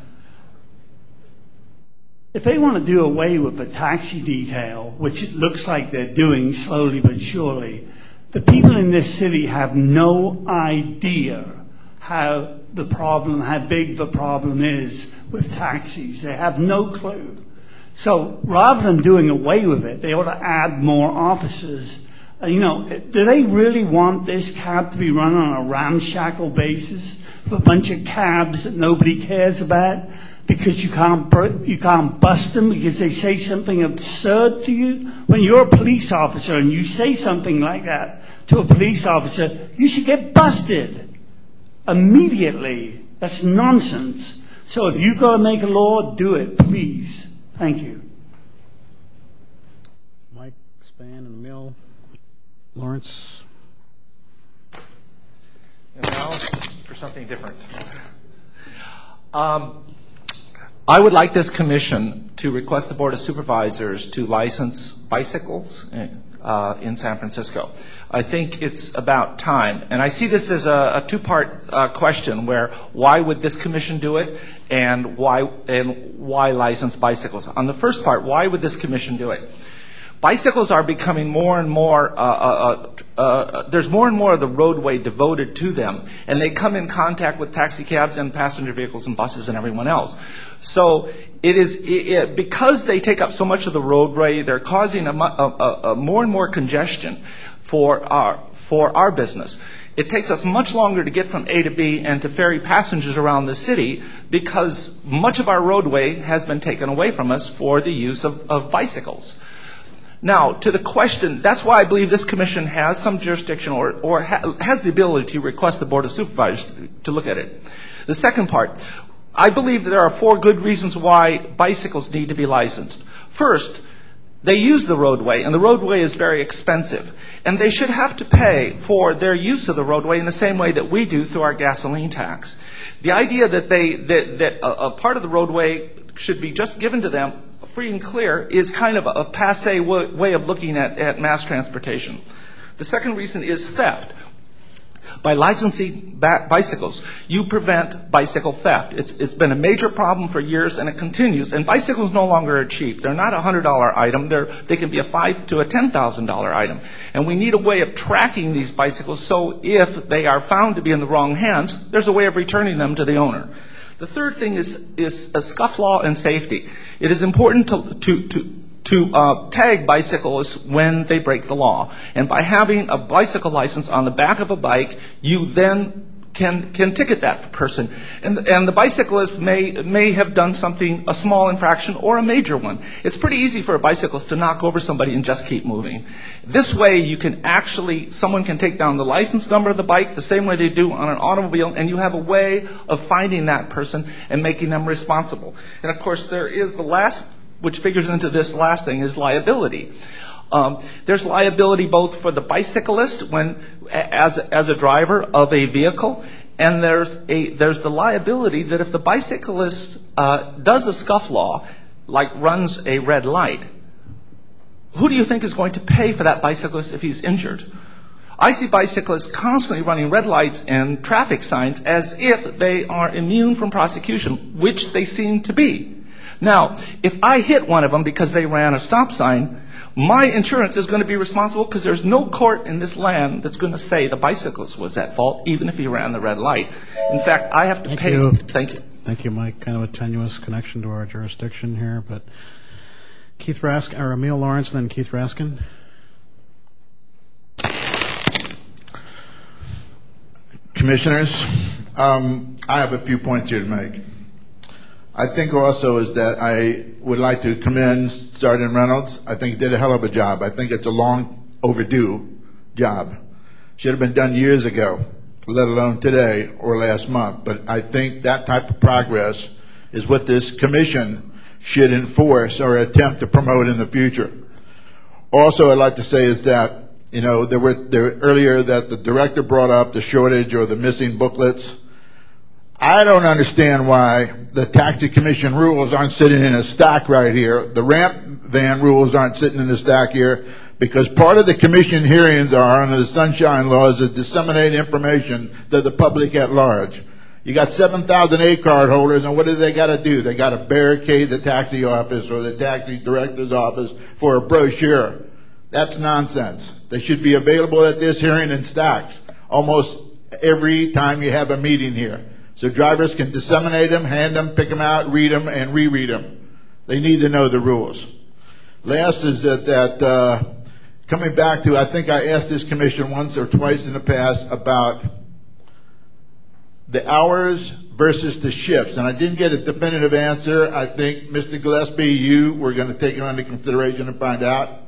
if they want to do away with the taxi detail, which it looks like they're doing slowly but surely, the people in this city have no idea how the problem, how big the problem is with taxis. They have no clue. So rather than doing away with it, they ought to add more officers. Uh, You know, do they really want this cab to be run on a ramshackle basis with a bunch of cabs that nobody cares about because you can't you can't bust them because they say something absurd to you? When you're a police officer and you say something like that to a police officer, you should get busted immediately. That's nonsense. So if you've got to make a law, do it, please. Thank you. Mike Span and Emil Lawrence. And now for something different. Um, I would like this commission to request the Board of Supervisors to license bicycles uh, in San Francisco. I think it's about time. And I see this as a, two-part uh, question where why would this commission do it and why license bicycles? On the first part, why would this commission do it? Bicycles are becoming more and more, uh, uh, uh, there's more and more of the roadway devoted to them, and they come in contact with taxi cabs and passenger vehicles and buses and everyone else. So it is, because they take up so much of the roadway, they're causing more and more congestion for our, for our business. It takes us much longer to get from A to B and to ferry passengers around the city because much of our roadway has been taken away from us for the use of bicycles. Now, to the question, that's why I believe this commission has some jurisdiction or, or ha- has the ability to request the Board of Supervisors to look at it. The second part, I believe there are four good reasons why bicycles need to be licensed. First, they use the roadway, and the roadway is very expensive. And they should have to pay for their use of the roadway in the same way that we do through our gasoline tax. The idea that, a part of the roadway should be just given to them free and clear is kind of a passe way of looking at, mass transportation. The second reason is theft. By licensing bicycles, you prevent bicycle theft. It's, been a major problem for years and it continues. And bicycles no longer are cheap. They're not a $100 item. They can be a five to a $10,000 item. And we need a way of tracking these bicycles so if they are found to be in the wrong hands, there's a way of returning them to the owner. The third thing is a scofflaw and safety. It is important to uh, tag bicyclists when they break the law. And by having a bicycle license on the back of a bike, you then can ticket that person. And the bicyclist may may have done something, a small infraction or a major one. It's pretty easy for a bicyclist to knock over somebody and just keep moving. This way you can actually, someone can take down the license number of the bike the same way they do on an automobile, and you have a way of finding that person and making them responsible. And, of course, there is the last, which figures into this last thing, is liability. Um, there's liability both for the bicyclist as a driver of a vehicle, and there's the liability that if the bicyclist uh, does a scofflaw, like runs a red light, who do you think is going to pay for that bicyclist if he's injured? I see bicyclists constantly running red lights and traffic signs as if they are immune from prosecution, which they seem to be. Now, if I hit one of them because they ran a stop sign, my insurance is going to be responsible because there's no court in this land that's going to say the bicyclist was at fault, even if he ran the red light. In fact, I have to pay. Thank you. Thank you, Mike. Kind of a tenuous connection to our jurisdiction here. But Keith Raskin, or Emil Lawrence, then Keith Raskin. Commissioners, um, I have a few points here to make. I think also is that I would like to commend Sergeant Reynolds. I think he did a hell of a job. I think it's a long overdue job. Should have been done years ago, let alone today or last month. But I think that type of progress is what this commission should enforce or attempt to promote in the future. Also, I'd like to say is that, you know, there were earlier that the director brought up the shortage or the missing booklets. I don't understand why the taxi commission rules aren't sitting in a stack right here. The ramp van rules aren't sitting in a stack here because part of the commission hearings are under the sunshine laws to disseminate information to the public at large. You got 7,000 A card holders, and what do they got to do? They got to barricade the taxi office or the taxi director's office for a brochure. That's nonsense. They should be available at this hearing in stacks almost every time you have a meeting here. So drivers can disseminate them, hand them, pick them out, read them, and reread them. They need to know the rules. Last is that uh, coming back to, I think I asked this commission once or twice in the past about the hours versus the shifts. And I didn't get a definitive answer. I think, Mr. Gillespie, you were going to take it under consideration and find out.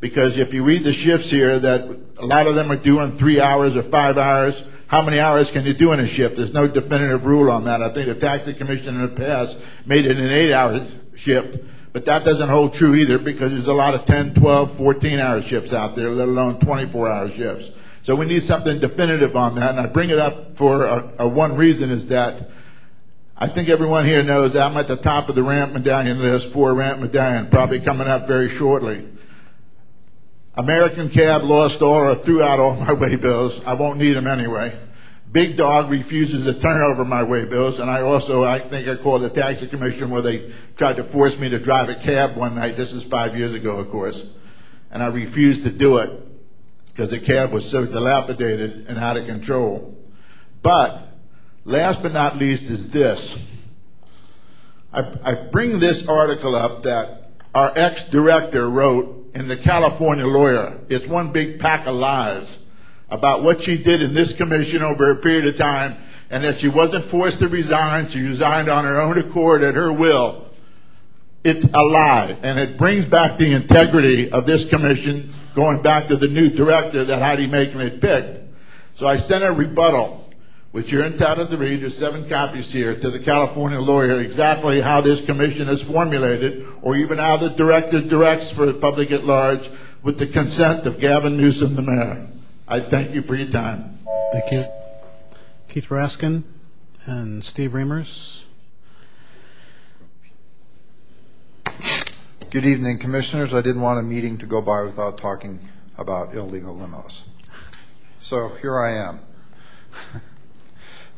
Because if you read the shifts here, that a lot of them are doing three hours or five hours. How many hours can you do in a shift? There's no definitive rule on that. I think the taxi commission in the past made it an eight-hour shift. But that doesn't hold true either because there's a lot of 10, 12, 14-hour shifts out there, let alone 24-hour shifts. So we need something definitive on that. And I bring it up for one reason is that I think everyone here knows that I'm at the top of the ramp medallion list for ramp medallion, probably coming up very shortly. American Cab lost all or threw out all my way bills. I won't need them anyway. Big Dog refuses to turn over my way bills. And I also, I think I called the taxi commission where they tried to force me to drive a cab one night. This is five years ago, of course. And I refused to do it because the cab was so dilapidated and out of control. But last but not least is this. I bring this article up that our ex-director wrote in the California Lawyer. It's one big pack of lies about what she did in this commission over a period of time and that she wasn't forced to resign. She resigned on her own accord at her will. It's a lie. And it brings back the integrity of this commission going back to the new director that Heidi Machen had picked. So I sent a rebuttal, which you're entitled to read. There's seven copies here to the California Lawyer exactly how this commission is formulated or even how the director directs for the public at large with the consent of Gavin Newsom, the mayor. I thank you for your time. Thank you. Keith Raskin and Steve Reimers. Good evening, commissioners. I didn't want a meeting to go by without talking about illegal limos. So here I am.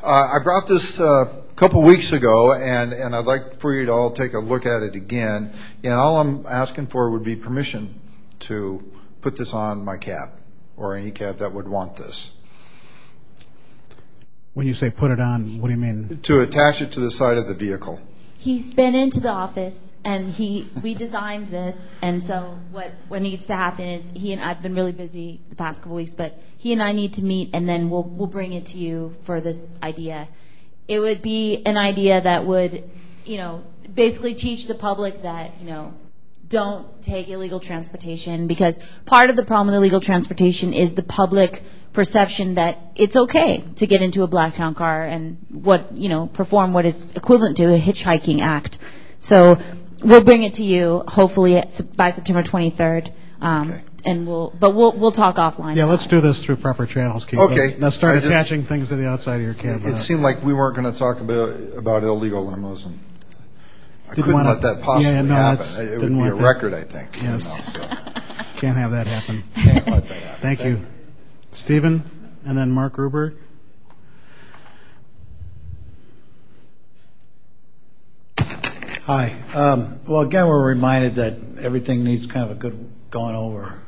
Uh, I brought this a couple weeks ago, and I'd like for you to all take a look at it again. And all I'm asking for would be permission to put this on my cab or any cab that would want this. When you say put it on, what do you mean? To attach it to the side of the vehicle. He's been into the office, and we designed this, and so what needs to happen is he and I have been really busy the past couple weeks, but he and I need to meet, and then we'll we'll bring it to you for this idea. It would be an idea that would you know, basically teach the public that you know don't take illegal transportation, because part of the problem with illegal transportation is the public perception that it's okay to get into a black town car and what you know perform what is equivalent to a hitchhiking act. So we'll bring it to you, hopefully, by September 23rd, but we'll talk offline. Yeah, let's do this through proper channels, Keith. Okay. Let's start attaching things to the outside of your cab. It seemed like we weren't going to talk about illegal limos. and I couldn't let that possibly happen. It would be a record, I think. Yes. Can't have that happen. Can't let that happen. Thank you. Stephen, and then Mark Gruberg. Hi. Um, well, again, we're reminded that everything needs kind of a good going over.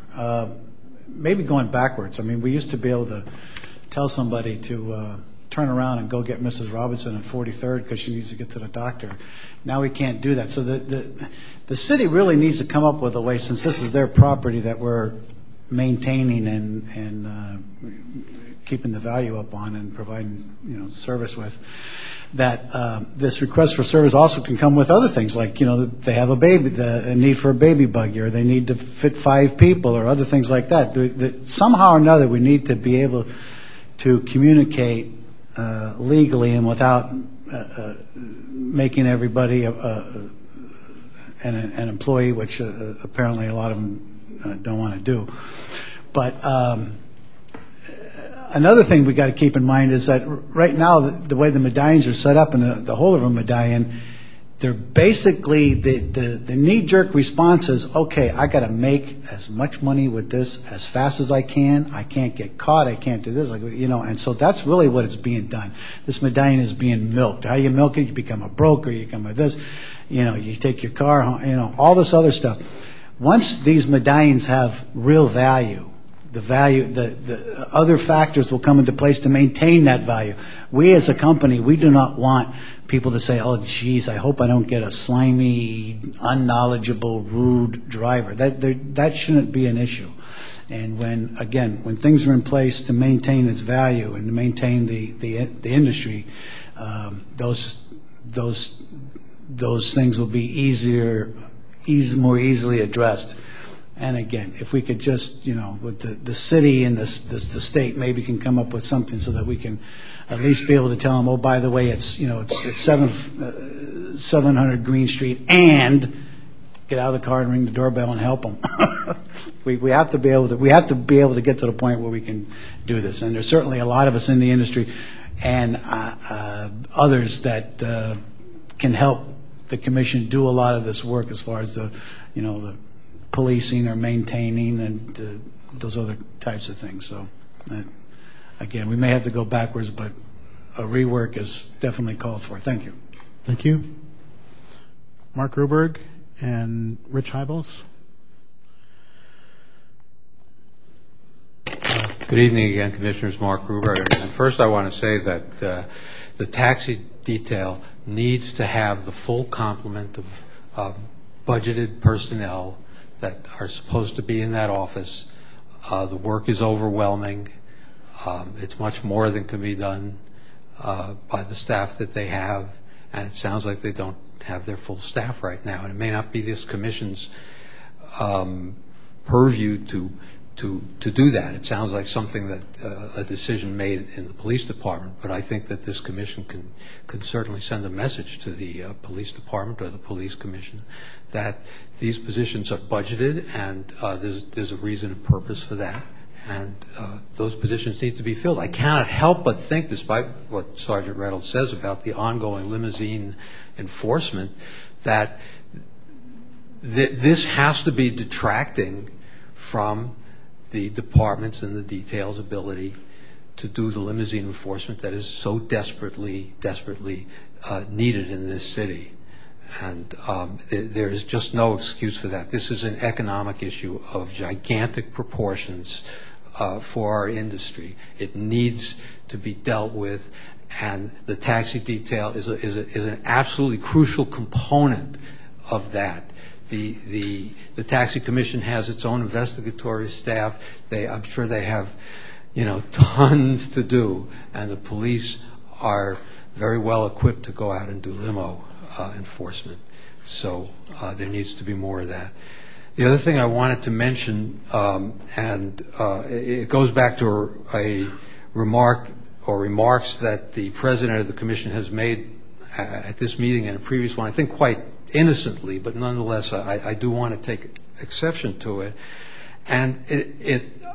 Maybe going backwards. I mean, we used to be able to tell somebody to turn around and go get Mrs. Robinson at 43rd because she needs to get to the doctor. Now we can't do that. So the city really needs to come up with a way, since this is their property that we're maintaining and and uh keeping the value up on and providing you know service with, that uh, this request for service also can come with other things, like you know, they have a need for a baby buggy or they need to fit five people or other things like that. Somehow or another, we need to be able to communicate uh, legally and without uh, making everybody an employee, which apparently a lot of them don't want to do. But um, another thing we've got to keep in mind is that right now, the way the medallions are set up and the whole of a medallion, they're basically the knee-jerk response is, okay, I've got to make as much money with this as fast as I can. I can't get caught. I can't do this. You know, and so that's really what is being done. This medallion is being milked. How you milk it? You become a broker. You become this. You know, you take your car, you know, all this other stuff. Once these medallions have real value, the value, the other factors will come into place to maintain that value. We as a company, we do not want people to say, oh, geez, I hope I don't get a slimy, unknowledgeable, rude driver. That shouldn't be an issue. And when, again, when things are in place to maintain its value and to maintain the industry, um, those things will be easier eas more easily addressed. And again, if we could just, you know, with the city and the state maybe can come up with something so that we can at least be able to tell them, oh, by the way, it's you know, it's 700 uh, Green Street and get out of the car and ring the doorbell and help them. We have to be able to get to the point where we can do this. And there's certainly a lot of us in the industry and uh, uh, others that can help the commission do a lot of this work as far as the you know the policing or maintaining and those other types of things. So again, we may have to go backwards, but a rework is definitely called for. Thank you. Thank you. Mark Gruberg and Rich Hybels. Good evening again, Commissioners. Mark Gruberg. First, I want to say that uh, the taxi detail needs to have the full complement of budgeted personnel that are supposed to be in that office. Uh, the work is overwhelming. Um, it's much more than can be done uh, by the staff that they have. And it sounds like they don't have their full staff right now. And it may not be this commission's um, purview to do that. It sounds like something that uh, a decision made in the police department. But I think that this commission can certainly send a message to the uh, police department or the police commission that these positions are budgeted and uh, there's a reason and purpose for that. And those positions need to be filled. I cannot help but think, despite what Sergeant Reynolds says about the ongoing limousine enforcement, that this has to be detracting from the department's and the detail's ability to do the limousine enforcement that is so desperately, desperately uh, needed in this city. And um, there is just no excuse for that. This is an economic issue of gigantic proportions. Uh, for our industry. It needs to be dealt with, and the taxi detail is an absolutely crucial component of that. The taxi commission has its own investigatory staff. I'm sure they have tons to do, and the police are very well equipped to go out and do limo uh, enforcement. So uh, there needs to be more of that. The other thing I wanted to mention, um, and uh, it goes back to a remark or remarks that the president of the commission has made at this meeting and a previous one, I think quite innocently, but nonetheless I do want to take exception to it. And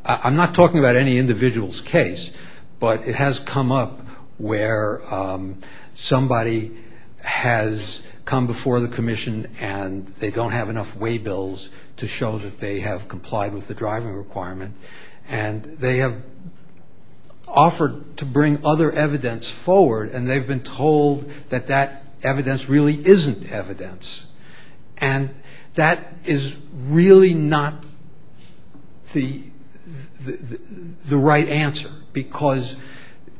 I'm not talking about any individual's case, but it has come up where um, somebody has come before the commission and they don't have enough way bills to show that they have complied with the driving requirement, and they have offered to bring other evidence forward, and they've been told that that evidence really isn't evidence. And that is really not the right answer, because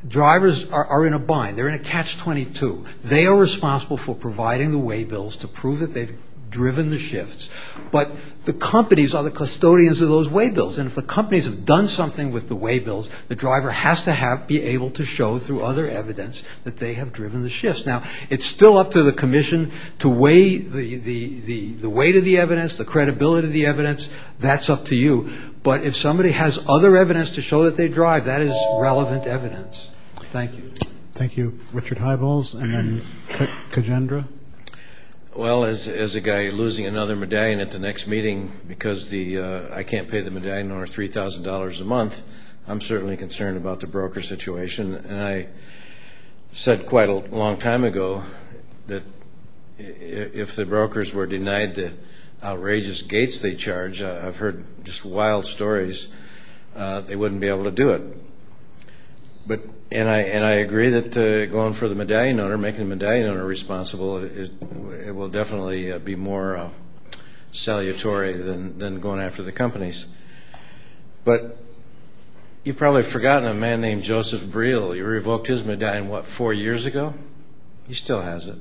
drivers are in a bind. They're in a catch-22. They are responsible for providing the way bills to prove that they've driven the shifts, but the companies are the custodians of those way bills, and if the companies have done something with the way bills, the driver has to be able to show through other evidence that they have driven the shifts. Now, it's still up to the commission to weigh the weight of the evidence, the credibility of the evidence. That's up to you. But if somebody has other evidence to show that they drive, that is relevant evidence. Thank you. Thank you. Richard Hybels. and then Kajendra. Well, as a guy losing another medallion at the next meeting because uh, I can't pay the medallion owner $3,000 a month, I'm certainly concerned about the broker situation. And I said quite a long time ago that if the brokers were denied the outrageous gates they charge, I've heard just wild stories, uh, they wouldn't be able to do it. And I agree that uh, going for the medallion owner, making the medallion owner responsible, it will definitely uh, be more uh, salutary than going after the companies. But you've probably forgotten a man named Joseph Breel. You revoked his medallion, what, four years ago? He still has it.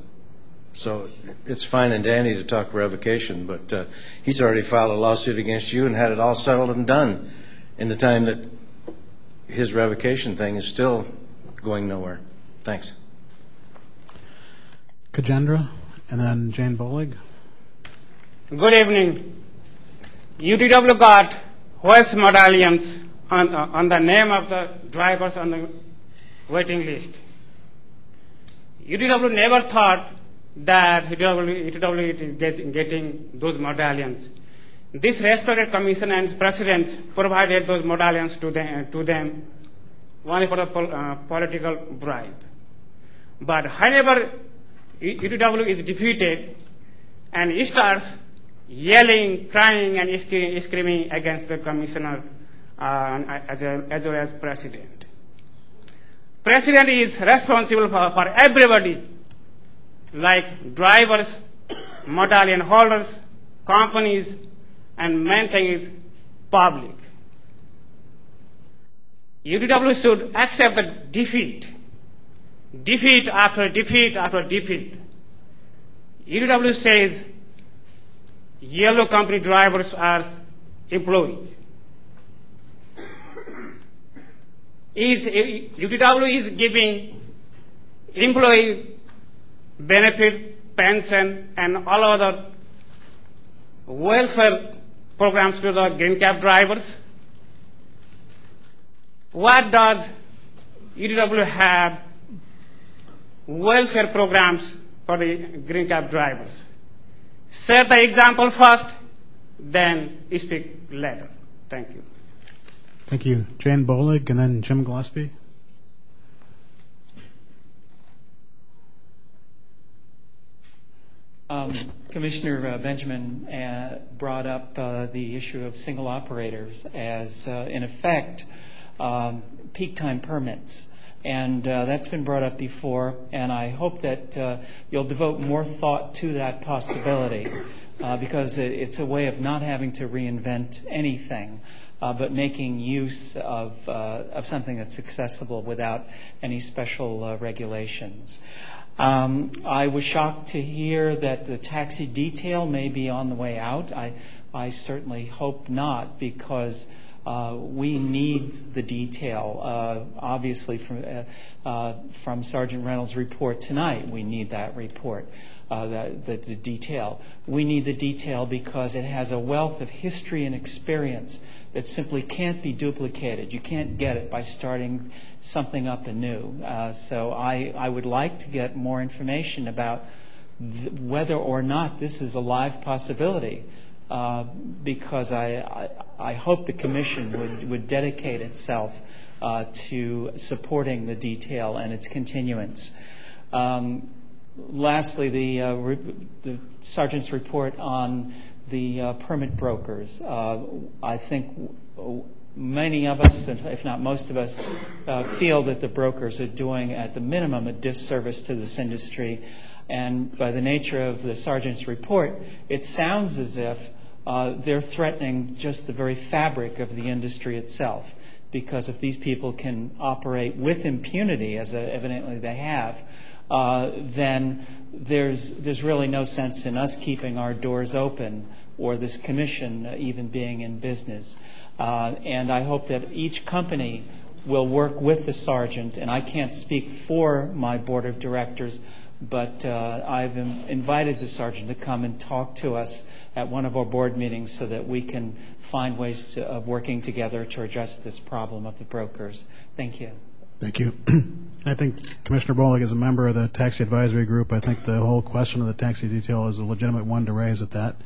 So it's fine and dandy to talk revocation, but he's already filed a lawsuit against you and had it all settled and done in the time that his revocation thing is still going nowhere. Thanks. Kajendra, and then Jane Bolig. Good evening. UTW got West medallions uh, on the name of the drivers on the waiting list. UTW never thought that UTW is getting those medallions. This respected commission and presidents provided those medallions to them only for a uh, political bribe. But whenever UTW is defeated and starts yelling, crying, and screaming against the commissioner uh, as well as president. President is responsible for everybody, like drivers, medallion holders, companies, and main thing is public. UTW should accept the defeat. Defeat after defeat after defeat. UTW says yellow company drivers are employees. Is, UTW is giving employee benefit, pension, and all other welfare programs to the green cab drivers. What does UTW have welfare programs for the green cab drivers? Set the example first, then speak later. Thank you. Thank you. Jane Bolig, and then Jim Gillespie. Um, Commissioner uh, Benjamin uh, brought up uh, the issue of single operators as, in effect, Um, peak time permits. And uh, that's been brought up before, and I hope that uh, you'll devote more thought to that possibility uh, because it's a way of not having to reinvent anything. but making use of, something that's accessible without any special regulations. Um, I was shocked to hear that the taxi detail may be on the way out. I, certainly hope not because uh, we need the detail. Uh, obviously, from, uh, uh from Sergeant Reynolds' report tonight, we need that report. Uh, the, detail. We need the detail because it has a wealth of history and experience that simply can't be duplicated. You can't get it by starting something up anew. Uh, so I would like to get more information about whether or not this is a live possibility. Uh, because I, hope the commission would, dedicate itself uh, to supporting the detail and its continuance. Um, lastly, the, uh, the sergeant's report on the permit brokers. I think many of us, if not most of us, feel that the brokers are doing, at the minimum, a disservice to this industry. And by the nature of the sergeant's report, it sounds as if they're threatening just the very fabric of the industry itself. Because if these people can operate with impunity, as evidently they have, uh, then there's really no sense in us keeping our doors open or this commission even being in business. Uh, and I hope that each company will work with the sergeant. And I can't speak for my board of directors, but uh, I've invited the sergeant to come and talk to us at one of our board meetings so that we can find ways to, of working together to address this problem of the brokers. Thank you. Thank you. I think Commissioner Bolig is a member of the taxi advisory group. I think the whole question of the taxi detail is a legitimate one to raise at that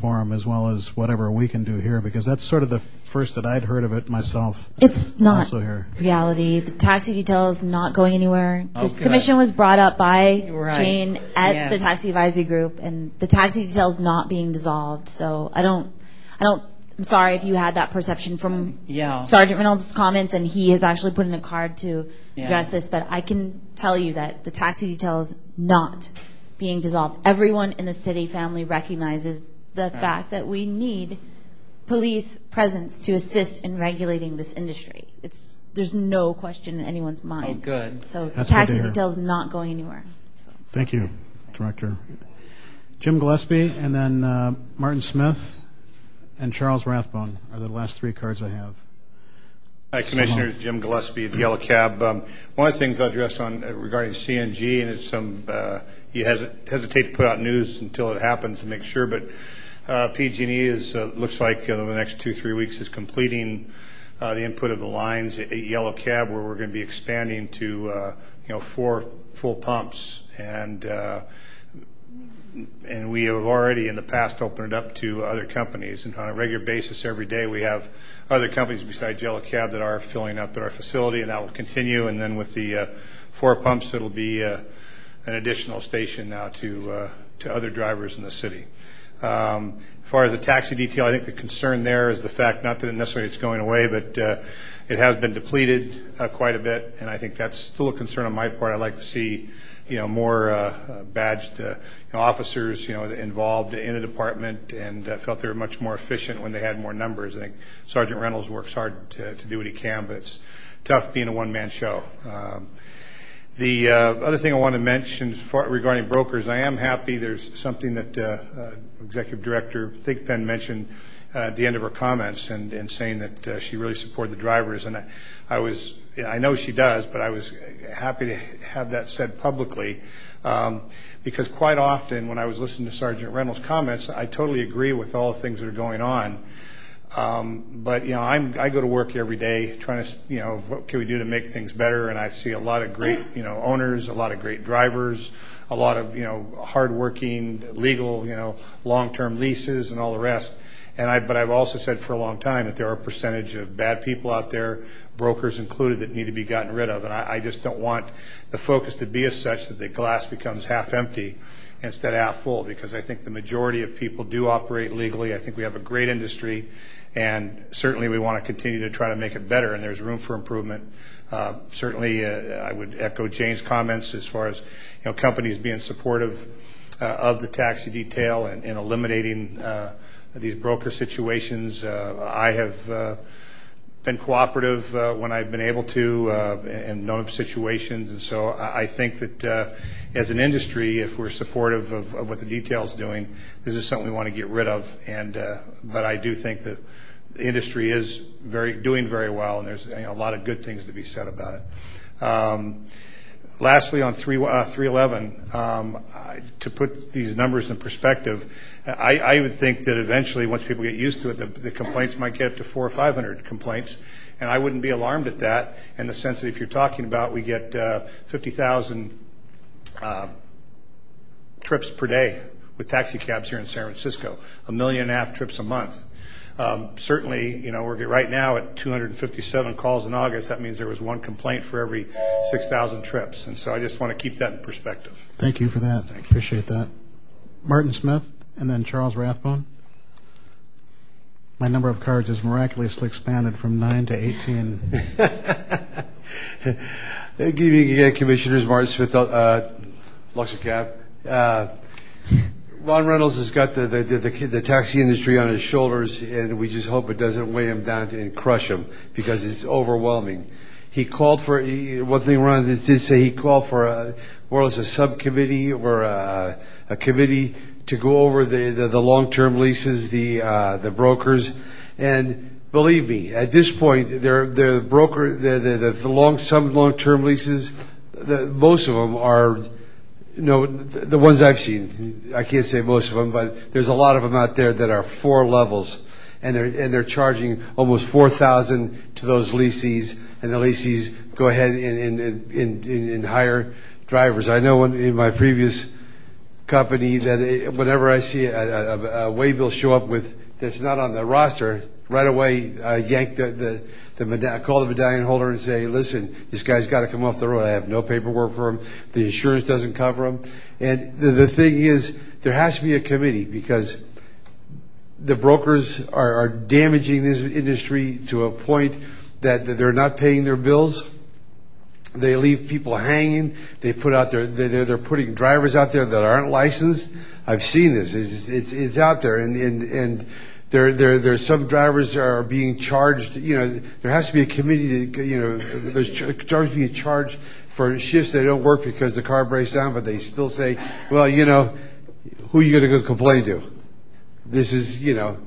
forum as well as whatever we can do here because that's sort of the first that I'd heard of it myself. It's not also here. reality. The taxi detail is not going anywhere. Oh, this good. commission was brought up by Right. Jane at Yes. the taxi advisory group, and the taxi detail is not being dissolved. So I don't, I don't. I'm sorry if you had that perception from Yeah. Sergeant Reynolds' comments, and he has actually put in a card to Yeah. address this. But I can tell you that the taxi detail is not being dissolved. Everyone in the city family recognizes the fact that we need police presence to assist in regulating this industry. It's there's no question in anyone's mind. Oh, good. So the That's good to taxi hear. detail is not going anywhere. Thank you, Director. Jim Gillespie and then uh, Martin Smith and Charles Rathbone are the last three cards I have. Hi, Commissioners. Jim Gillespie, the Yellow Cab. Um, one of the things I'll address on uh, regarding CNG, and it's some uh, you hesit- hesitate to put out news until it happens to make sure, but PG&E is uh, looks like uh, the next two three weeks is completing uh, the input of the lines at Yellow Cab, where we're going to be expanding to uh, you know four full pumps and. Uh, and we have already in the past opened it up to other companies. And on a regular basis, every day we have other companies besides Yellow Cab that are filling up at our facility, and that will continue. And then with the uh, four pumps, it'll be uh, an additional station now to uh, to other drivers in the city. Um, as far as the taxi detail, I think the concern there is the fact not that it necessarily it's going away, but uh, it has been depleted uh, quite a bit, and I think that's still a concern on my part. I'd like to see you know, more uh, badged officers, involved in the department, and uh, felt they were much more efficient when they had more numbers. I think Sergeant Reynolds works hard to, do what he can, but it's tough being a one-man show. Um, the other thing I want to mention regarding brokers, I am happy. There's something that Executive Director Thigpen mentioned uh, at the end of her comments, and, saying that uh, she really supported the drivers. And I, was, I know she does, but I was happy to have that said publicly, um, because quite often when I was listening to Sergeant Reynolds' comments, I totally agree with all the things that are going on. Um, but you know, I go to work every day trying to, you know, what can we do to make things better? And I see a lot of great, you know, owners, a lot of great drivers, a lot of, you know, hardworking, legal, you know, long-term leases and all the rest. And I, but I've also said for a long time that there are a percentage of bad people out there, brokers included, that need to be gotten rid of. And I, just don't want the focus to be as such that the glass becomes half empty instead of half full, because I think the majority of people do operate legally. I think we have a great industry, and certainly we want to continue to try to make it better, and there's room for improvement. Uh, certainly, uh, I would echo Jane's comments as far as companies being supportive uh, of the taxi detail and, eliminating uh, these broker situations. Uh, I have uh, been cooperative uh, when I've been able to and known of situations. And so I think that as an industry, if we're supportive of what the detail is doing, this is something we want to get rid of. But I do think that the industry is doing very well, and there's a lot of good things to be said about it. Um, Lastly, on 311, uh, um, to put these numbers in perspective, I would think that eventually, once people get used to it, the complaints might get up to 400 or 500 complaints. And I wouldn't be alarmed at that in the sense that if you're talking about we get uh, 50,000 uh, trips per day with taxi cabs here in San Francisco, a million and a half trips a month. Um, certainly, you know, we're right now at 257 calls in August. That means there was one complaint for every 6,000 trips. And so I just want to keep that in perspective. Thank you for that. I appreciate that. Martin Smith and then Charles Rathbone. My number of cards has miraculously expanded from 9 to 18. Good evening again, Commissioners. Martin Smith, uh, Luxor Cab. Uh, Ron Reynolds has got the the the taxi industry on his shoulders, and we just hope it doesn't weigh him down and crush him because it's overwhelming. He called for, one thing Ron did say, he called for more or less a subcommittee or a committee to go over the the long-term leases, the uh, the brokers. And believe me, at this point, they're, they're broker the the, the long-term leases, most of them are the the ones I've seen. I can't say most of them, but there's a lot of them out there that are four levels, and they're and they're charging almost 4,000 to those leases, and the leases go ahead and and, and, and hire drivers. I know in my previous company that eh, whenever I see a a, a waybill show up with that's not on the roster, right away I call the medallion holder and say, listen, this guy's got to come off the road. I have no paperwork for him. The insurance doesn't cover him. And the thing is, there has to be a committee because the brokers are damaging this industry to a point that they're not paying their bills. They leave people hanging. They put out there. they're putting drivers out there that aren't licensed. I've seen this. It's out there. And, And and some drivers are being charged. You know, there has to be a committee. You know, there's drivers being charged for shifts they don't work because the car breaks down, but they still say, well, you know, who are you going to go complain to? This is, you know,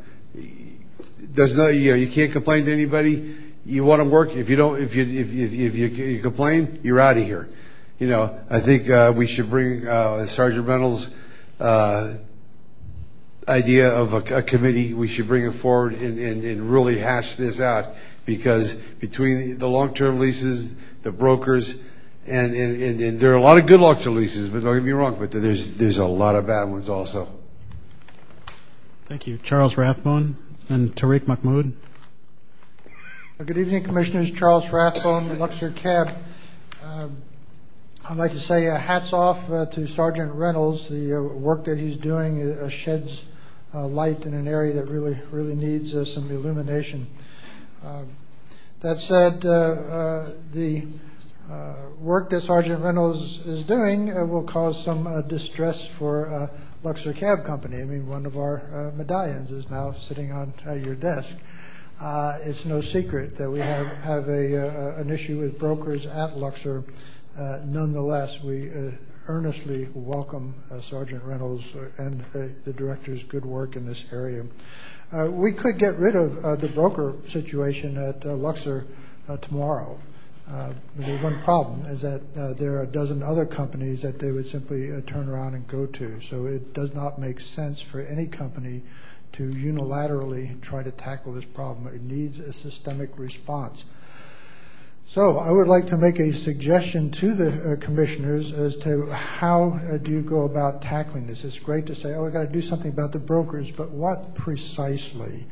there's no, you know, you can't complain to anybody. You want to work. If you don't, if you, if if you complain, you're out of here. You know, I think uh, we should bring uh, Sergeant Reynolds' uh, idea of a committee. We should bring it forward and really hash this out because between the long-term leases, the brokers, and there are a lot of good long-term leases, but don't get me wrong, but there's a lot of bad ones also. Thank you. Charles Rathbone and Tariq Mahmoud. Good evening, Commissioners. Charles Rathbone, Luxor Cab. Um, I'd like to say hats off uh, to Sergeant Reynolds. The uh, work that he's doing uh, sheds Uh, light in an area that really really needs uh, some illumination. Uh, that said, the work that Sergeant Reynolds is doing will cause some distress for Luxor Cab Company. I mean, one of our medallions is now sitting on your desk. It's no secret that we have an issue with brokers at Luxor. Nonetheless, we earnestly welcome uh, Sergeant Reynolds and uh, the Director's good work in this area. Uh, we could get rid of the broker situation at Luxor tomorrow. The one problem is that there are a dozen other companies that they would simply turn around and go to. So it does not make sense for any company to unilaterally try to tackle this problem. It needs a systemic response. So I would like to make a suggestion to the uh, Commissioners as to how uh, do you go about tackling this. It's great to say, oh, we've got to do something about the brokers, but what precisely?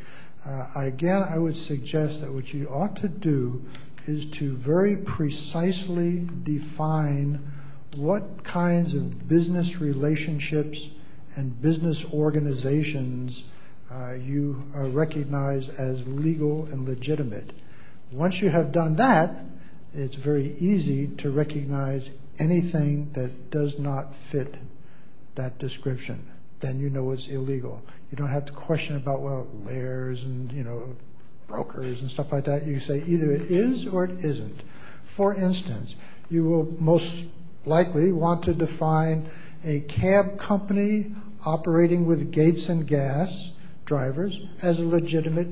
Uh, again, I would suggest that what you ought to do is to very precisely define what kinds of business relationships and business organizations you recognize as legal and legitimate. Once you have done that, it's very easy to recognize anything that does not fit that description. Then you know it's illegal. You don't have to question about, well, layers and, you know, brokers and stuff like that. You say either it is or it isn't. For instance, you will most likely want to define a cab company operating with Gates and Gas drivers as a legitimate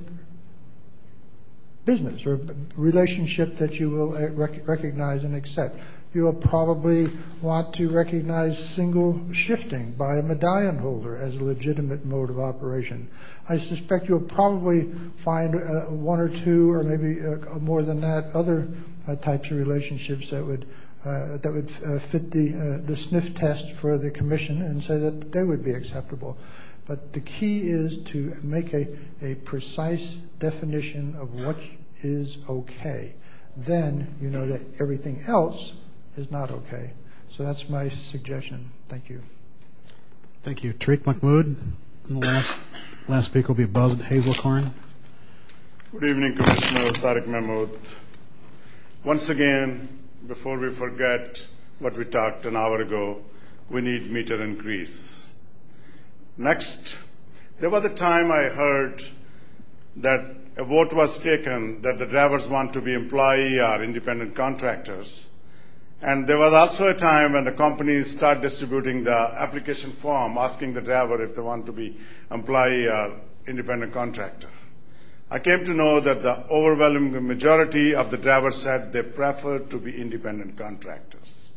business or relationship that you will uh, recognize and accept. You will probably want to recognize single shifting by a medallion holder as a legitimate mode of operation. I suspect you'll probably find uh, one or two or maybe uh, more than that other types of relationships that would that would fit the sniff test for the commission and say that they would be acceptable. But the key is to make a precise definition of what is okay. Then you know that everything else is not okay. So that's my suggestion. Thank you. Thank you. Tariq Mahmood. The last speaker will be Buzz Hazelcorn. Good evening, Commissioner Tariq Mahmood. Once again, before we forget what we talked an hour ago, we need meter increase. Next, there was a time I heard that a vote was taken that the drivers want to be employee or independent contractors. And there was also a time when the companies start distributing the application form asking the driver if they want to be employee or independent contractor. I came to know that the overwhelming majority of the drivers said they prefer to be independent contractors.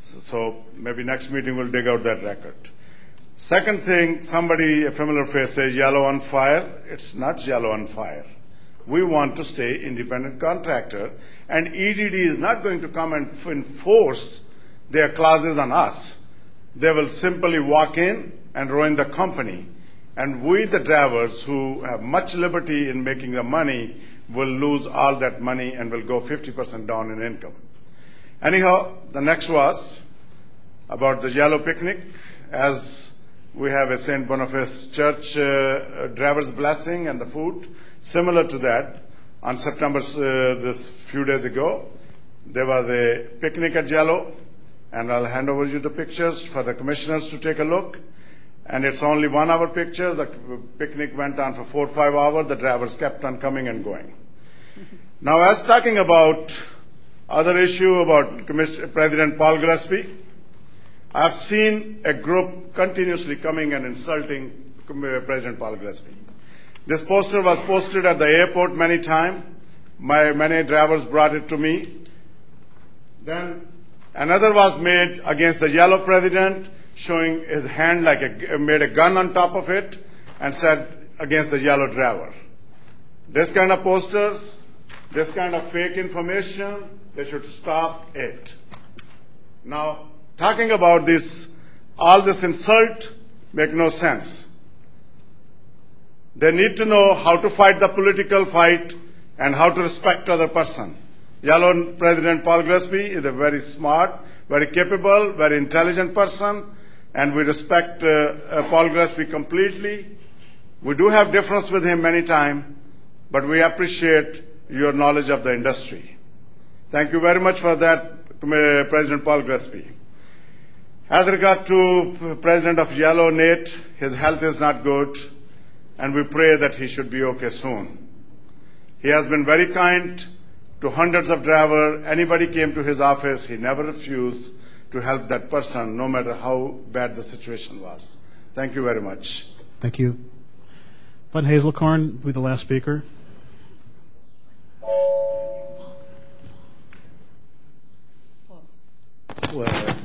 So maybe next meeting we'll dig out that record. Second thing, somebody, a familiar face says yellow on fire. It's not yellow on fire. We want to stay independent contractor and EDD is not going to come and enforce their clauses on us. They will simply walk in and ruin the company. And we, the drivers who have much liberty in making the money, will lose all that money and will go 50% down in income. Anyhow, the next was about the yellow picnic. As we have a St. Boniface Church uh, driver's blessing and the food, similar to that, on September, uh, this few days ago, there was a picnic at Yellow, and I'll hand over you the pictures for the commissioners to take a look. And it's only one hour picture. The picnic went on for four or five hours. The drivers kept on coming and going. Now, as talking about other issue about President Paul Gillespie, I've seen a group continuously coming and insulting uh, President Paul Gillespie. This poster was posted at the airport many times. My many drivers brought it to me. Then another was made against the yellow president, showing his hand like a, uh, made a gun on top of it, and said against the yellow driver. This kind of posters, this kind of fake information, they should stop it. Now, talking about this, all this insult make no sense. They need to know how to fight the political fight and how to respect other person. Yellow President Paul Gillespie is a very smart, very capable, very intelligent person, and we respect uh, uh, Paul Gillespie completely. We do have difference with him many times, but we appreciate your knowledge of the industry. Thank you very much for that, uh, President Paul Gillespie. As regard to President of Yellow, Nate, his health is not good and we pray that he should be okay soon. He has been very kind to hundreds of drivers. Anybody came to his office, he never refused to help that person, no matter how bad the situation was. Thank you very much. Thank you. Bud Hazelcorn will be the last speaker. Well,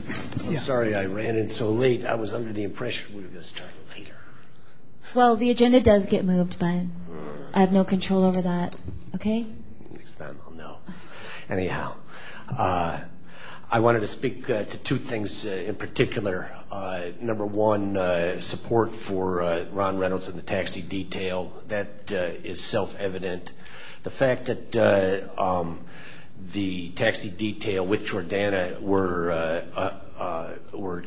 I'm sorry I ran in so late. I was under the impression we were going to start later. Well, the agenda does get moved, but I have no control over that. Okay? Next time I'll know. Anyhow, uh, I wanted to speak uh, to two things uh, in particular. Uh, number one, uh, support for uh, Ron Reynolds and the taxi detail. That is self-evident. The fact that um, the taxi detail with Jordanna were were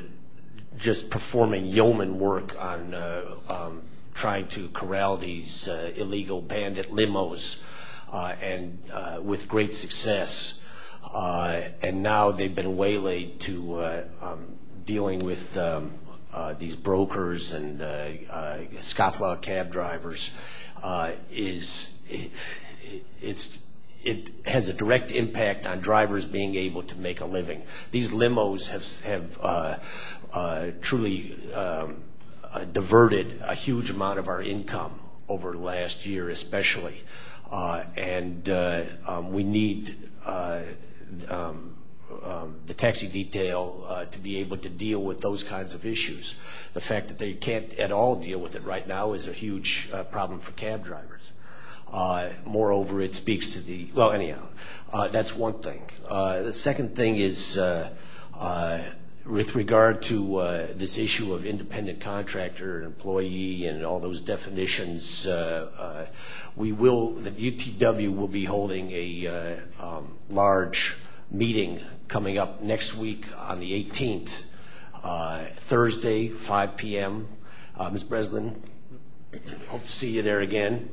just performing yeoman work on um, trying to corral these uh, illegal bandit limos, uh, and uh, with great success. And now they've been waylaid to um, dealing with um, these brokers and scofflaw cab drivers is it has a direct impact on drivers being able to make a living. These limos have uh, uh, truly um, uh, diverted a huge amount of our income over the last year especially. And um, we need um, the taxi detail to be able to deal with those kinds of issues. The fact that they can't at all deal with it right now is a huge problem for cab drivers. Uh, moreover, it speaks to the, well, anyhow, uh, that's one thing. Uh, the second thing is with regard to this issue of independent contractor, and employee, and all those definitions, we will, the UTW will be holding a um, large meeting coming up next week on the 18th, Thursday, 5 p.m. Ms. Breslin, hope to see you there again.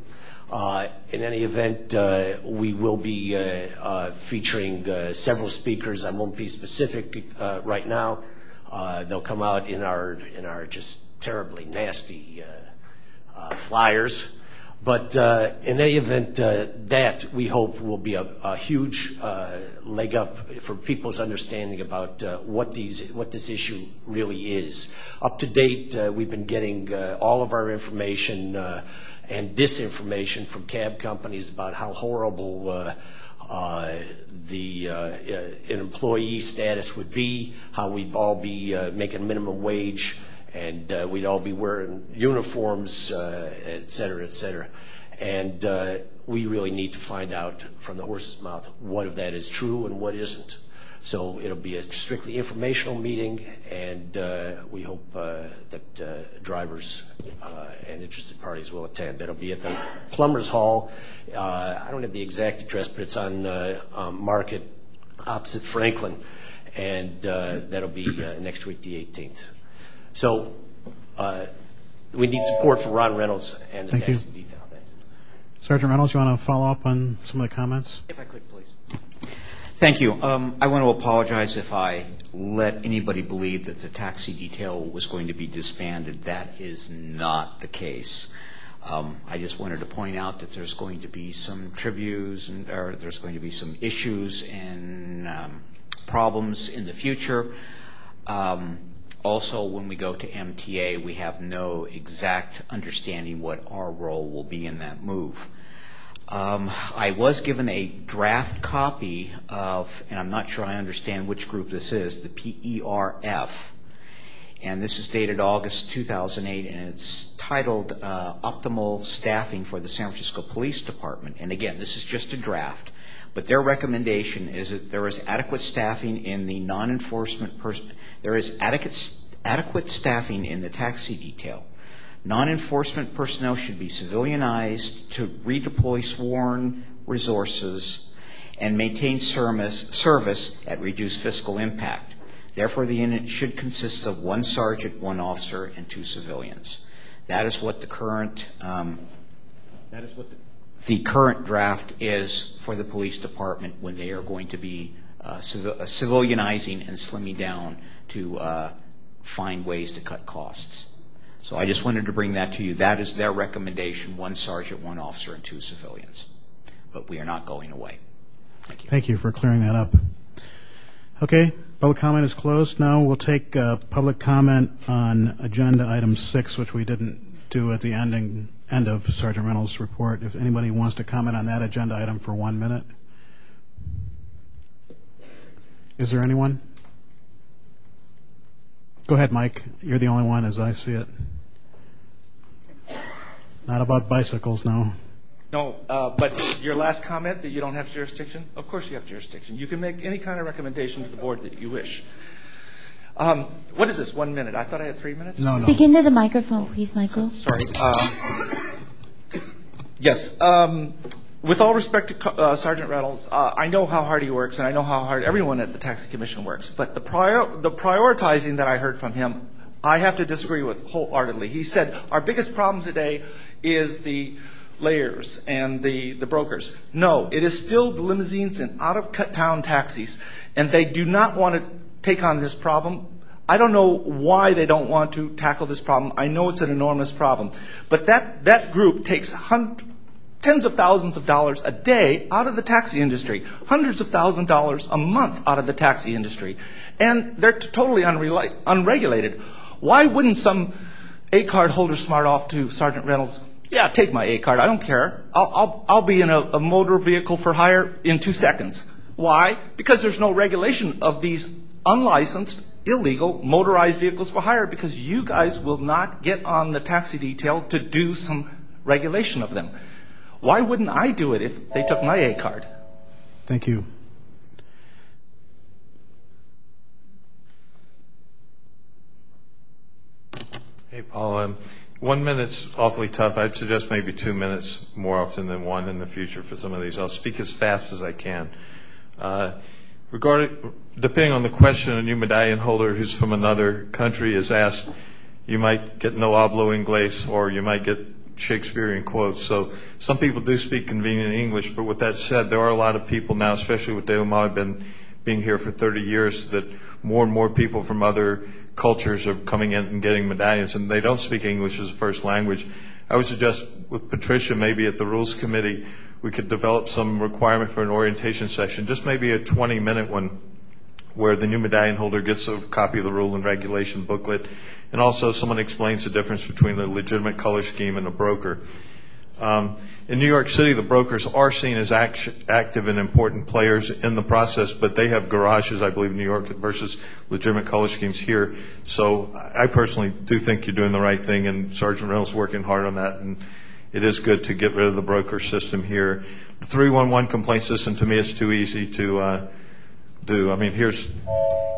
Uh, in any event, uh, we will be uh, featuring several speakers. I won't be specific right now. They'll come out in our just terribly nasty flyers. But in any event, that we hope will be a huge leg up for people's understanding about what this issue really is. Up to date, we've been getting all of our information and disinformation from cab companies about how horrible uh, uh, the uh, employee status would be, how we'd all be making minimum wage, and we'd all be wearing uniforms, et cetera, et cetera. And we really need to find out from the horse's mouth what of that is true and what isn't. So it'll be a strictly informational meeting, and uh, we hope uh, that uh, drivers and interested parties will attend. It'll be at the Plumbers Hall. I don't have the exact address, but it's on Market opposite Franklin, and that'll be next week, the 18th. So we need support for Ron Reynolds and the taxi detail. Sergeant Reynolds, you want to follow up on some of the comments? If I could, please. Thank you. Um, I want to apologize if I let anybody believe that the taxi detail was going to be disbanded. That is not the case. Um, I just wanted to point out that there's going to be some tributes, or there's going to be some issues and um, problems in the future. Also, when we go to MTA, we have no exact understanding what our role will be in that move. Um, I was given a draft copy of, and I'm not sure I understand which group this is, the PERF, and this is dated August 2008, and it's titled uh, Optimal Staffing for the San Francisco Police Department. And again, this is just a draft, but their recommendation is that there is adequate staffing in the non-enforcement person. There is adequate staffing in the taxi detail. Non-enforcement personnel should be civilianized to redeploy sworn resources and maintain service at reduced fiscal impact. Therefore, the unit should consist of one sergeant, one officer, and two civilians. That is what the current um, draft is for the police department when they are going to be uh, uh, civilianizing and slimming down to uh, find ways to cut costs. So I just wanted to bring that to you. That is their recommendation, one sergeant, one officer, and two civilians. But we are not going away. Thank you. Thank you for clearing that up. Okay, public comment is closed. Now we'll take uh, public comment on agenda item six, which we didn't do at the end of Sergeant Reynolds' report. If anybody wants to comment on that agenda item for one minute. Is there anyone? Go ahead, Mike. You're the only one as I see it. Not about bicycles, no. No, uh, but your last comment that you don't have jurisdiction, of course you have jurisdiction. You can make any kind of recommendation to the board that you wish. Um, what is this, one minute? I thought I had three minutes. Speak into the microphone, please, Michael. Sorry. Um, yes. Um, with all respect to uh, Sergeant Reynolds, uh, I know how hard he works, and I know how hard everyone at the Tax Commission works. But the prioritizing that I heard from him, I have to disagree with wholeheartedly. He said our biggest problem today is the layers and the the brokers. No, it is still the limousines and out-of-town taxis, and they do not want to take on this problem. I don't know why they don't want to tackle this problem. I know it's an enormous problem. But that that group takes tens of thousands of dollars a day out of the taxi industry, hundreds of thousands of dollars a month out of the taxi industry. And they're totally unregulated. Why wouldn't some A-card holder smart off to Sergeant Reynolds, yeah, take my A-card, I don't care. I'll be in a motor vehicle for hire in two seconds. Why? Because there's no regulation of these unlicensed, illegal, motorized vehicles for hire because you guys will not get on the taxi detail to do some regulation of them. Why wouldn't I do it if they took my A-card? Thank you. Hey, Paul. Um, One minute's awfully tough. I'd suggest maybe two minutes more often than one in the future for some of these. I'll speak as fast as I can. Uh, depending on the question, a new medallion holder who's from another country is asked, you might get no hablo inglés or you might get Shakespearean quotes. So some people do speak convenient English. But with that said, there are a lot of people now, especially with De La Mare being here for 30 years, that more and more people from other cultures are coming in and getting medallions. And they don't speak English as a first language. I would suggest with Patricia, maybe at the Rules Committee, we could develop some requirement for an orientation session, just maybe a 20-minute one, where the new medallion holder gets a copy of the rule and regulation booklet. And also someone explains the difference between a legitimate color scheme and a broker. In New York City, the brokers are seen as active and important players in the process, but they have garages, I believe, in New York versus legitimate color schemes here. So I personally do think you're doing the right thing, and Sergeant Reynolds is working hard on that. And it is good to get rid of the broker system here. The 311 complaint system, to me, is too easy to uh do. I mean, here's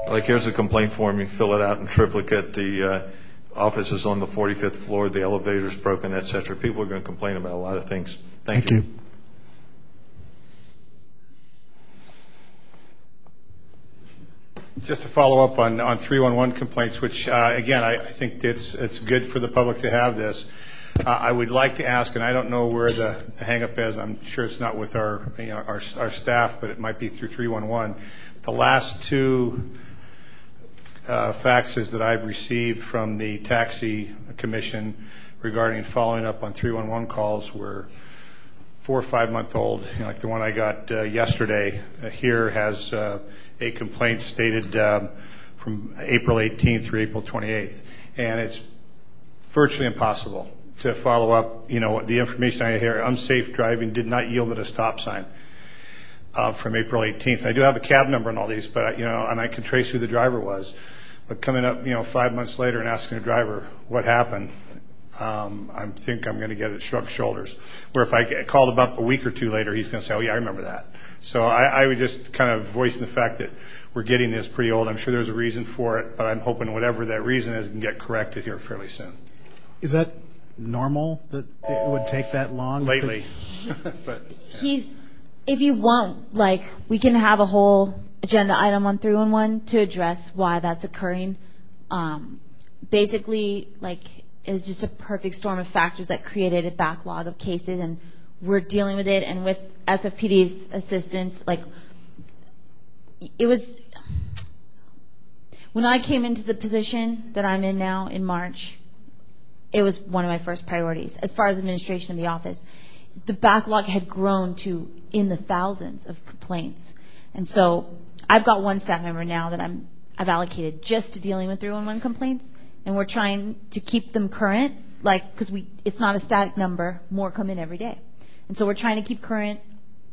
like here's a complaint form. You fill it out in triplicate. The office is on the 45th floor. The elevator's broken, et cetera. People are going to complain about a lot of things. Thank you. Just to follow up on 311 complaints, which, uh, again, I think it's good for the public to have this. Uh, I would like to ask, and I don't know where the hang-up is. I'm sure it's not with our staff, but it might be through 311. The last two Uh, faxes that I've received from the taxi commission regarding following up on 311 calls were four- or five-month-old. Like the one I got uh, yesterday uh, here has a complaint stated um, from April 18th through April 28th. And it's virtually impossible to follow up. You know, The information I hear, unsafe driving did not yield at a stop sign from April 18th. I do have a cab number on all these, and I can trace who the driver was. But coming up you know, five months later and asking a driver what happened, um, I think I'm going to get a shrug shoulders. Where if I called him up a week or two later, he's going to say, oh, yeah, I remember that. So I would just kind of voice the fact that we're getting this pretty old. I'm sure there's a reason for it, but I'm hoping whatever that reason is can get corrected here fairly soon. Is that normal that it would take that long? Lately. But he's if you want, like, we can have a whole agenda item on 311 to address why that's occurring. Um, basically, like it's just a perfect storm of factors that created a backlog of cases, and we're dealing with it. And with SFPD's assistance, like, it was when I came into the position that I'm in now in March, it was one of my first priorities as far as administration of the office. The backlog had grown to in the thousands of complaints. And so I've got one staff member now that I've allocated just to dealing with 311 complaints, and we're trying to keep them current like, because we, it's not a static number. More come in every day. And so we're trying to keep current.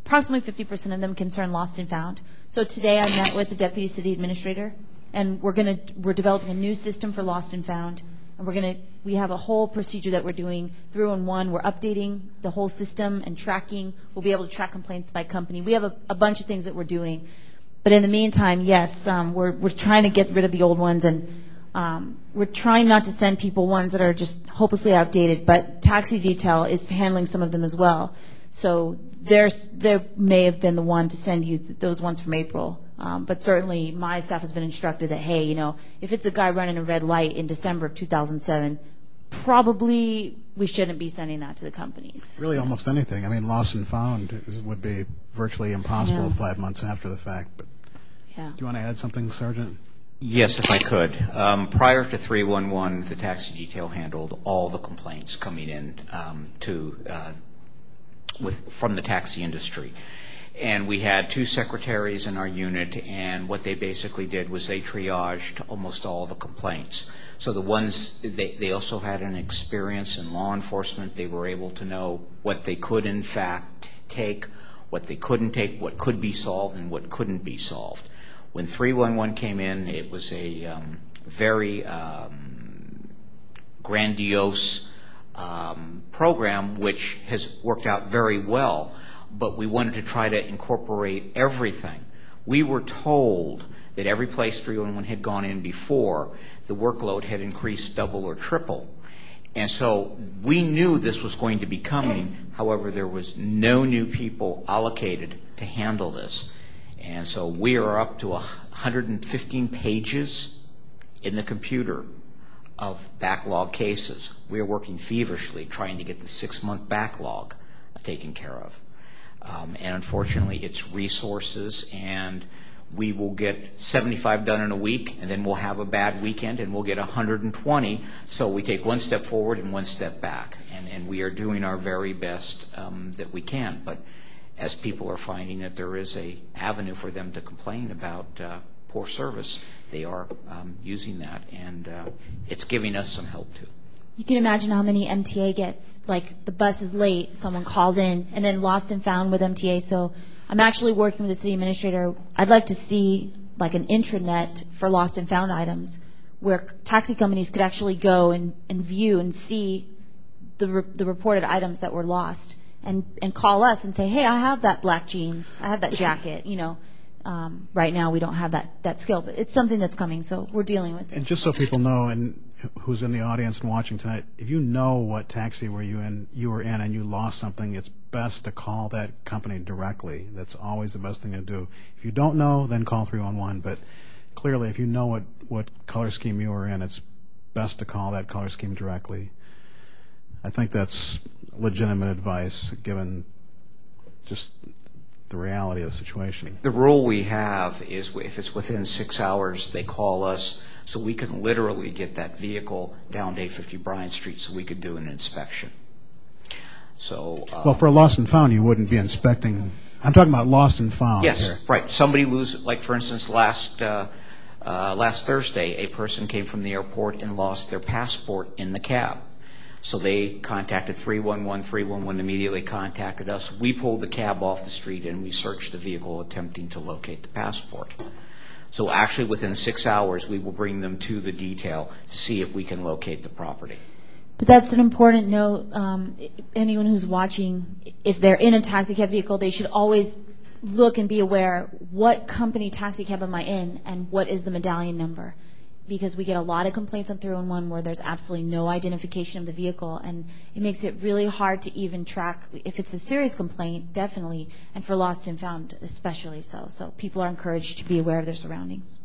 Approximately 50% of them concern lost and found. So today I met with the deputy city administrator, and we're going to, we're developing a new system for lost and found. And we're going to, we have a whole procedure that we're doing. 311, we're updating the whole system and tracking. We'll be able to track complaints by company. We have a, a bunch of things that we're doing. But in the meantime, yes, um, we're we're trying to get rid of the old ones, and um, we're trying not to send people ones that are just hopelessly outdated, but taxi detail is handling some of them as well. So there may have been the one to send you those ones from April. Um, but certainly my staff has been instructed that, hey, you know, if it's a guy running a red light in December of 2007, probably we shouldn't be sending that to the companies. Really almost anything. I mean, lost and found would be virtually impossible five months after the fact. Do you want to add something, Sergeant? Yes, if I could. Um, prior to 311, the taxi detail handled all the complaints coming in um, to uh, from the taxi industry. And we had two secretaries in our unit, and what they basically did was they triaged almost all the complaints. So the ones, they, they also had an experience in law enforcement. They were able to know what they could, in fact, take, what they couldn't take, what could be solved, and what couldn't be solved. When 311 came in, it was a um, very um, grandiose um, program which has worked out very well, but we wanted to try to incorporate everything. We were told that every place 311 had gone in before, the workload had increased double or triple. And so we knew this was going to be coming. However, there was no new people allocated to handle this. And so we are up to 115 pages in the computer of backlog cases. We are working feverishly trying to get the six-month backlog taken care of. Um, and unfortunately, it's resources, and we will get 75 done in a week, and then we'll have a bad weekend, and we'll get 120. So we take one step forward and one step back, and, we are doing our very best um, that we can. But as people are finding that there is a avenue for them to complain about uh, poor service, they are um, using that, and uh, it's giving us some help too. You can imagine how many MTA gets. Like the bus is late, someone called in, and then lost and found with MTA. So I'm actually working with the city administrator. I'd like to see like an intranet for lost and found items, where taxi companies could actually go and, and view and see the the reported items that were lost and and call us and say, hey, I have that black jeans, I have that jacket. You know, um, right now we don't have that that skill, but it's something that's coming, so we're dealing with it. And just so people know, and who's in the audience and watching tonight, if you know what taxi were you in, you were in, and you lost something, it's best to call that company directly. That's always the best thing to do. If you don't know, then call 311. But clearly, if you know what what color scheme you were in, it's best to call that color scheme directly. I think that's legitimate advice given just the reality of the situation. The rule we have is if it's within six hours, they call us so we can literally get that vehicle down to 850 Bryant Street so we could do an inspection. So. Uh, well, for a lost and found, you wouldn't be inspecting. I'm talking about lost and found. Yes, right. Somebody lose, like for instance, last uh, uh, last Thursday, a person came from the airport and lost their passport in the cab. So they contacted 311. 311 immediately contacted us. We pulled the cab off the street and we searched the vehicle attempting to locate the passport. So actually within six hours, we will bring them to the detail to see if we can locate the property. But that's an important note. Um, anyone who's watching, if they're in a taxi cab vehicle, they should always look and be aware what company taxi cab am I in and what is the medallion number because we get a lot of complaints on 311 where there's absolutely no identification of the vehicle, and it makes it really hard to even track. If it's a serious complaint, definitely, and for lost and found, especially so. So people are encouraged to be aware of their surroundings.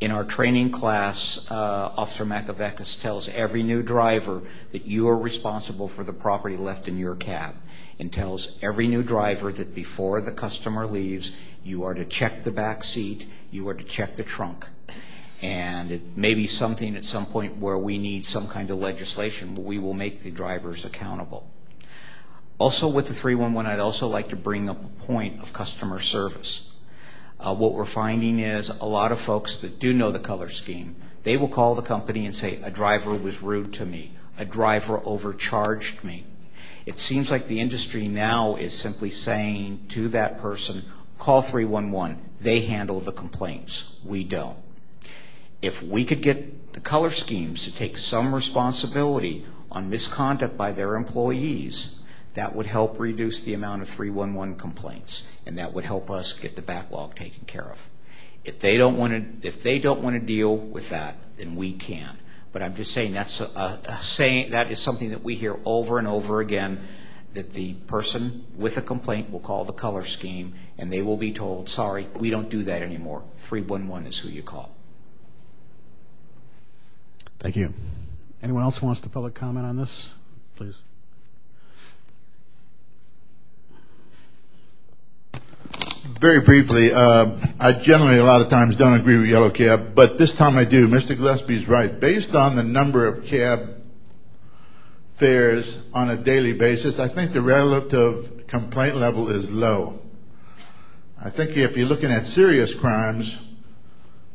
In our training class, uh, Officer Makavekis tells every new driver that you are responsible for the property left in your cab and tells every new driver that before the customer leaves, you are to check the back seat, you are to check the trunk and it may be something at some point where we need some kind of legislation where we will make the drivers accountable. Also with the 311, I'd also like to bring up a point of customer service. Uh, what we're finding is a lot of folks that do know the color scheme, they will call the company and say, a driver was rude to me, a driver overcharged me. It seems like the industry now is simply saying to that person, call 311. They handle the complaints. We don't if we could get the color schemes to take some responsibility on misconduct by their employees, that would help reduce the amount of 311 complaints, and that would help us get the backlog taken care of. If they don't want to, deal with that, then we can. But I'm just saying that is something that we hear over and over again. That the person with a complaint will call the color scheme, and they will be told, "Sorry, we don't do that anymore. 311 is who you call." Thank you. Anyone else wants to public comment on this? Please. Very briefly, uh, I generally a lot of times don't agree with Yellow Cab, but this time I do. Mr. Gillespie's right. Based on the number of cab fares on a daily basis, I think the relative complaint level is low. I think if you're looking at serious crimes,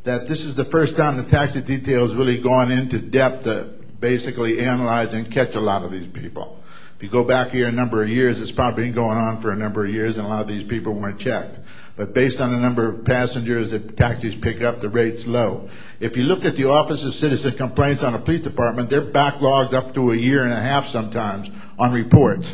that this is the first time the taxi detail has really gone into depth to basically analyze and catch a lot of these people. If you go back here a number of years, it's probably been going on for a number of years, and a lot of these people weren't checked. But based on the number of passengers that taxis pick up, the rate's low. If you look at the Office of Citizen Complaints on a police department, they're backlogged up to a year and a half sometimes on reports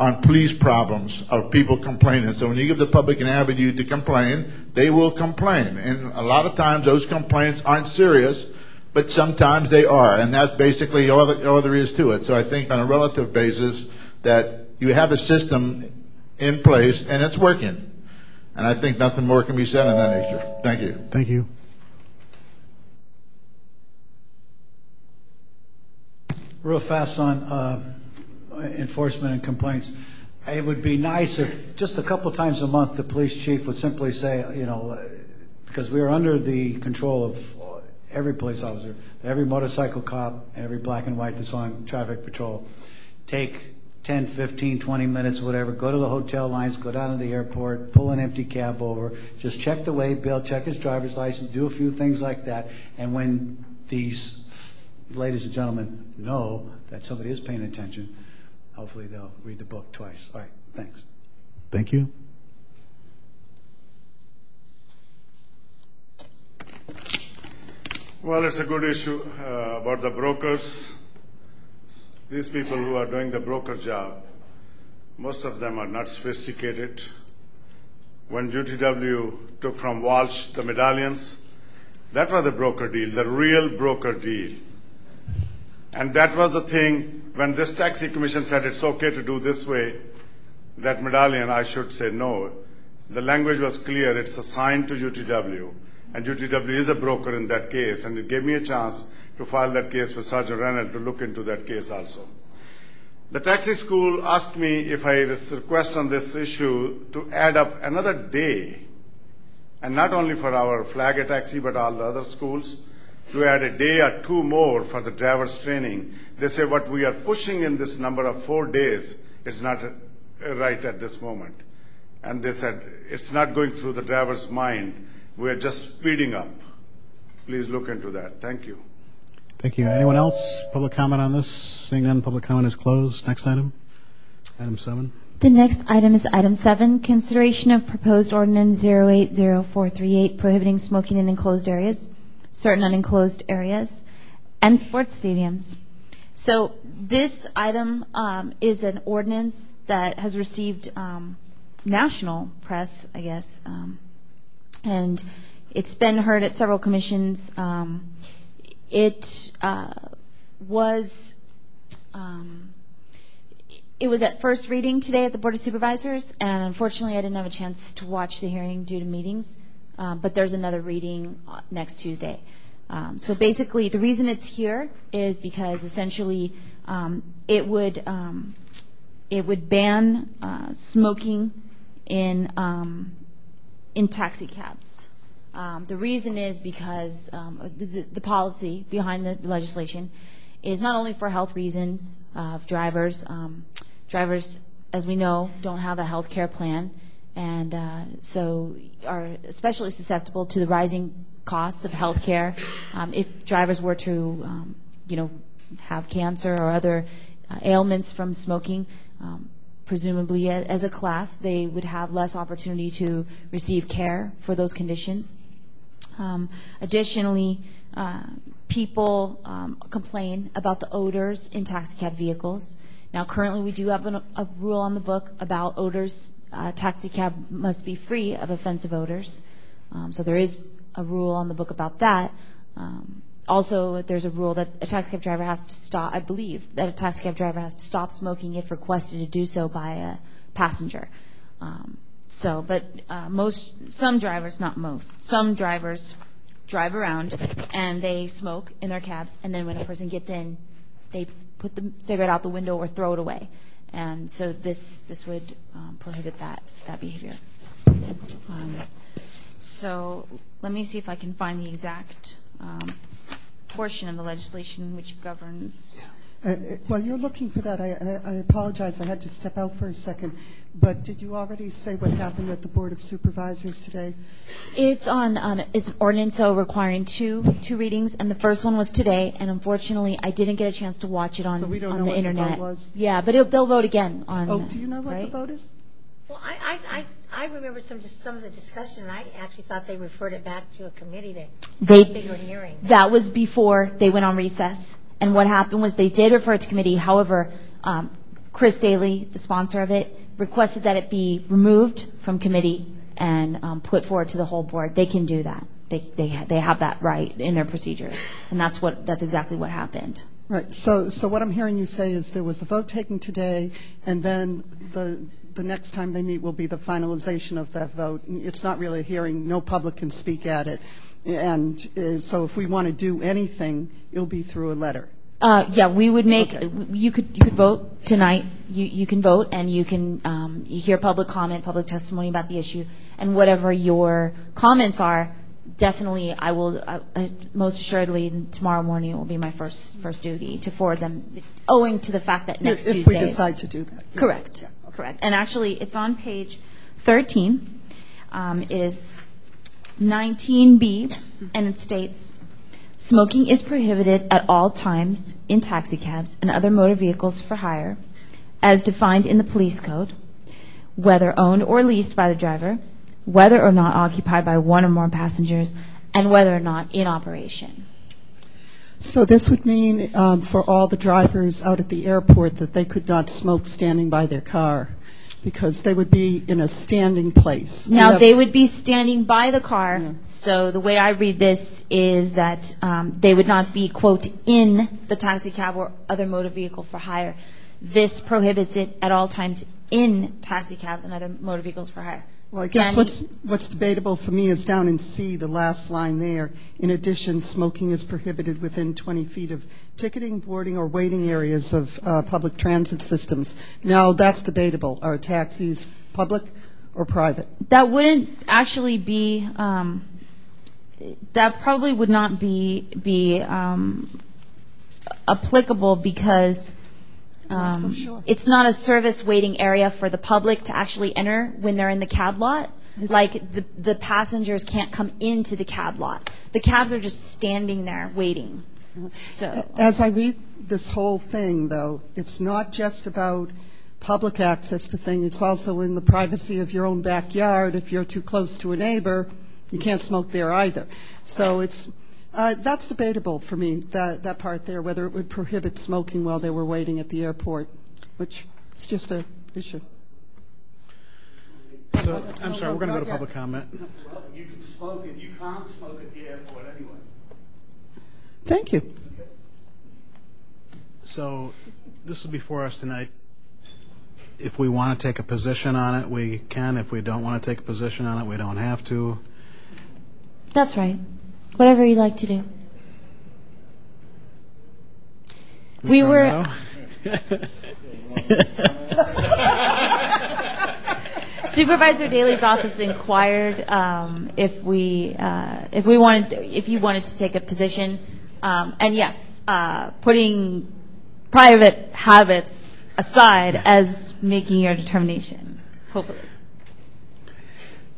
on police problems of people complaining. So when you give the public an avenue to complain, they will complain. And a lot of times those complaints aren't serious, but sometimes they are. And that's basically all there is to it. So I think on a relative basis that you have a system in place and it's working. And I think nothing more can be said on that issue. Thank you. Thank you. Real fast on uh, enforcement and complaints. It would be nice if just a couple times a month the police chief would simply say, you know, because we are under the control of every police officer, every motorcycle cop, every black and white that's on traffic patrol, take 10, 15, 20 minutes, whatever, go to the hotel lines, go down to the airport, pull an empty cab over, just check the waybill, check his driver's license, do a few things like that. And when these ladies and gentlemen know that somebody is paying attention, hopefully they'll read the book twice. All right. Thanks. Thank you. Well, it's a good issue uh, about the brokers. These people who are doing the broker job, most of them are not sophisticated. When UTW took from Walsh the medallions, that was the broker deal, the real broker deal. And that was the thing when this taxi commission said it's okay to do this way, that medallion, I should say no. The language was clear. It's assigned to UTW. And UTW is a broker in that case. And it gave me a chance to file that case with Sergeant Renner to look into that case also. The taxi school asked me if I request on this issue to add up another day, and not only for our flag taxi, but all the other schools, to add a day or two more for the driver's training. They say what we are pushing in this number of four days is not right at this moment. And they said it's not going through the driver's mind. We're just speeding up. Please look into that. Thank you. Thank you. Anyone else? Public comment on this? Seeing none, public comment is closed. Next item. Item seven. The next item is item seven, consideration of proposed ordinance 080438 prohibiting smoking in enclosed areas, certain unenclosed areas, and sports stadiums. So this item um, is an ordinance that has received um, national press, I guess, um, and it's been heard at several commissions. Uh, it was at first reading today at the Board of Supervisors, and unfortunately I didn't have a chance to watch the hearing due to meetings, Um, but there's another reading uh, next Tuesday. Um, so basically the reason it's here is because essentially um, it would ban uh, smoking in taxi cabs. The reason is because uh, the policy behind the legislation is not only for health reasons of drivers. Drivers, as we know, don't have a health care plan, and uh, so are especially susceptible to the rising costs of health care. Um, if drivers were to um, you know, have cancer or other uh, ailments from smoking, um, presumably as a class they would have less opportunity to receive care for those conditions. Additionally, uh, people complain about the odors in taxi cab vehicles. Now currently we do have a rule on the book about odors. Uh, a taxi cab must be free of offensive odors. Um, so there is a rule on the book about that. Um, also there's a rule that a taxi cab driver has to stop, I believe, that a taxi cab driver has to stop smoking if requested to do so by a passenger. Um, so, but uh, most, some drivers, not most, some drivers drive around and they smoke in their cabs, and then when a person gets in they put the cigarette out the window or throw it away. And so this would prohibit that behavior. Um, So let me see if I can find the exact um, portion of the legislation which governs. Uh, While you're looking for that, I- I I apologize, I had to step out for a second, but did you already say what happened at the Board of Supervisors today? It's on, um, it's an ordinance so requiring two, two readings, and the first one was today, and unfortunately, I didn't get a chance to watch it on, the Internet. So we don't know the what the vote was? Yeah, but they'll vote again on. Oh, do you know what the vote is? Well, I, I, I I remember some, just some of the discussion, and I actually thought they referred it back to a committee to They, have a bigger hearing. that was before they went on recess. And what happened was they did refer it to committee. However, um, Chris Daly, the sponsor of it, requested that it be removed from committee and um, put forward to the whole board. They can do that. They, they, they have that right in their procedures. And that's what, that's exactly what happened. Right, so, so what I'm hearing you say is there was a vote taken today, and then the, the next time they meet will be the finalization of that vote. It's not really a hearing, no public can speak at it. And uh, so if we want to do anything, it'll be through a letter. Uh, yeah, we would make, you could, you could vote tonight. You, you can vote and you can, um, you hear public comment, public testimony about the issue. And whatever your comments are, definitely I will, uh, most assuredly tomorrow morning will be my first, first duty to forward them, owing to the fact that next Tuesday If we decide to do that. Correct, correct. And actually, it's on page 13, um, is 19B, and it states, "Smoking is prohibited at all times in taxicabs and other motor vehicles for hire, as defined in the police code, whether owned or leased by the driver, whether or not occupied by one or more passengers, and whether or not in operation." So this would mean um, for all the drivers out at the airport that they could not smoke standing by their car because they would be in a standing place. Now, they would be standing by the car, so the way I read this is that um, they would not be, quote, in the taxi cab or other motor vehicle for hire. This prohibits it at all times in taxi cabs and other motor vehicles for hire. Well, I guess what's, what's debatable for me is down in C, the last line there. In addition, smoking is prohibited within 20 feet of ticketing, boarding, or waiting areas of uh, public transit systems. Now, that's debatable. Are taxis public or private? That wouldn't actually be, um, that probably would not be, be um, applicable because not so um, sure. Um, it's not a service waiting area for the public to actually enter when they're in the cab lot. Like the, the passengers can't come into the cab lot. The cabs are just standing there waiting. So. As I read this whole thing, though, it's not just about public access to things. It's also in the privacy of your own backyard. If you're too close to a neighbor, you can't smoke there either. So it's Uh, that's debatable for me. That that part there, whether it would prohibit smoking while they were waiting at the airport, which is just a issue. So, I'm sorry, we're going to go to public comment. Well, you can smoke it, you can't smoke at the airport anyway. Thank you. So, this is before us tonight. If we want to take a position on it, we can. If we don't want to take a position on it, we don't have to. That's right. Whatever you'd like to do. We were. Supervisor Daly's office inquired um, if we uh, if we wanted if you wanted to take a position, um, and yes, uh, putting private habits aside as making your determination. Hopefully,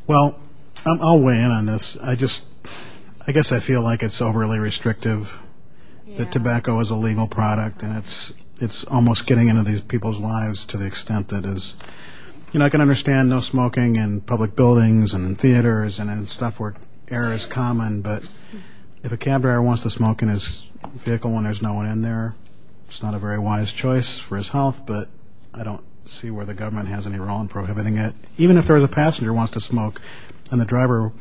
Well, um, I'll weigh in on this. I just, I guess I feel like it's overly restrictive. That tobacco is a legal product, and it's it's almost getting into these people's lives to the extent that is, you know, I can understand no smoking in public buildings and in theaters and in stuff where air is common, but if a cab driver wants to smoke in his vehicle when there's no one in there, it's not a very wise choice for his health. But I don't see where the government has any role in prohibiting it. Even if there's a passenger who wants to smoke and the driver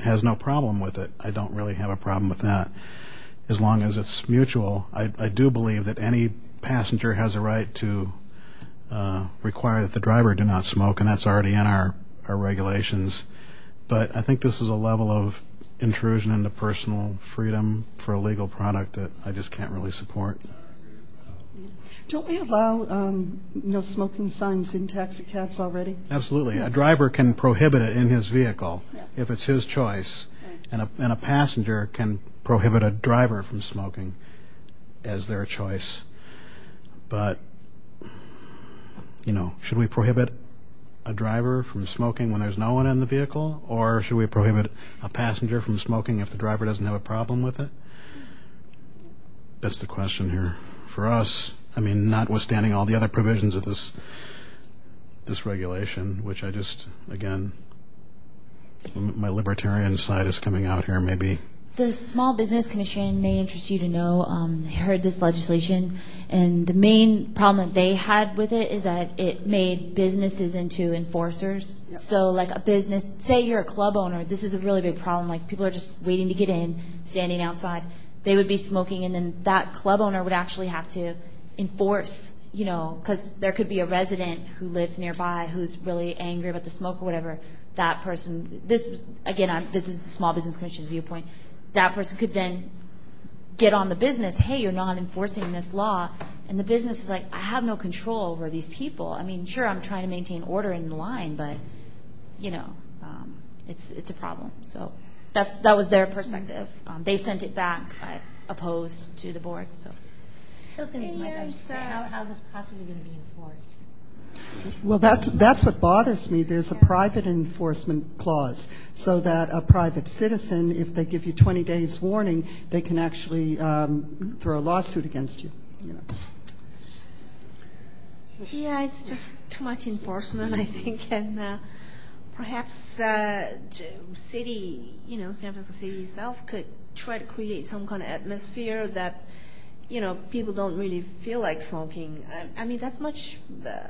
has no problem with it, I don't really have a problem with that. As long as it's mutual, I, do believe that any passenger has a right to uh, require that the driver do not smoke, and that's already in our, our regulations. But I think this is a level of intrusion into personal freedom for a legal product that I just can't really support. Don't we allow um, no smoking signs in taxi cabs already? Absolutely. A driver can prohibit it in his vehicle if it's his choice, and a, and a passenger can prohibit a driver from smoking as their choice. But, you know, should we prohibit a driver from smoking when there's no one in the vehicle, or should we prohibit a passenger from smoking if the driver doesn't have a problem with it? That's the question here. For us, I mean, notwithstanding all the other provisions of this this regulation, which I just, again, my libertarian side is coming out here, maybe the Small Business Commission may interest you to know, um, heard this legislation, and the main problem that they had with it is that it made businesses into enforcers. Yep. So, like a business, say you're a club owner, this is a really big problem. Like people are just waiting to get in, standing outside. They would be smoking, and then that club owner would actually have to enforce, you know, because there could be a resident who lives nearby who's really angry about the smoke or whatever. That person, this again, this is the Small Business Commission's viewpoint that person could then get on the business, hey, you're not enforcing this law. And the business is like, I have no control over these people. I mean, sure, I'm trying to maintain order in the line, but, you know, um, it's it's a problem. So that's that was their perspective. Um, they sent it back opposed to the board. So. Going to be my question. How, how is this possibly going to be enforced? Well, that's, that's what bothers me. There's a private enforcement clause so that a private citizen, if they give you 20 days warning, they can actually um, throw a lawsuit against you. you know. Yeah, it's just too much enforcement, I think, and uh, perhaps uh, city, you know, San Francisco City itself could try to create some kind of atmosphere that, you know, people don't really feel like smoking. I, I mean, that's much. Uh,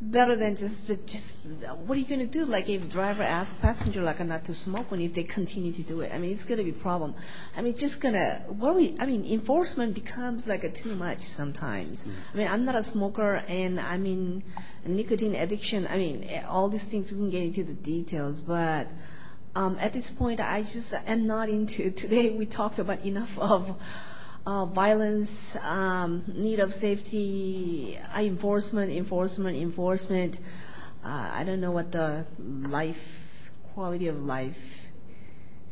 better than just just what are you going to do? Like if driver asks passenger like not to smoke, when if they continue to do it, I mean it's going to be a problem. I mean just gonna worry. I mean enforcement becomes like a too much sometimes. Mm. I mean I'm not a smoker, and I mean nicotine addiction. I mean all these things we can get into the details, but. Um, at this point, I just am not into. Today, we talked about enough of violence, um, need of safety, uh, enforcement, enforcement, enforcement. Uh, I don't know what the life, quality of life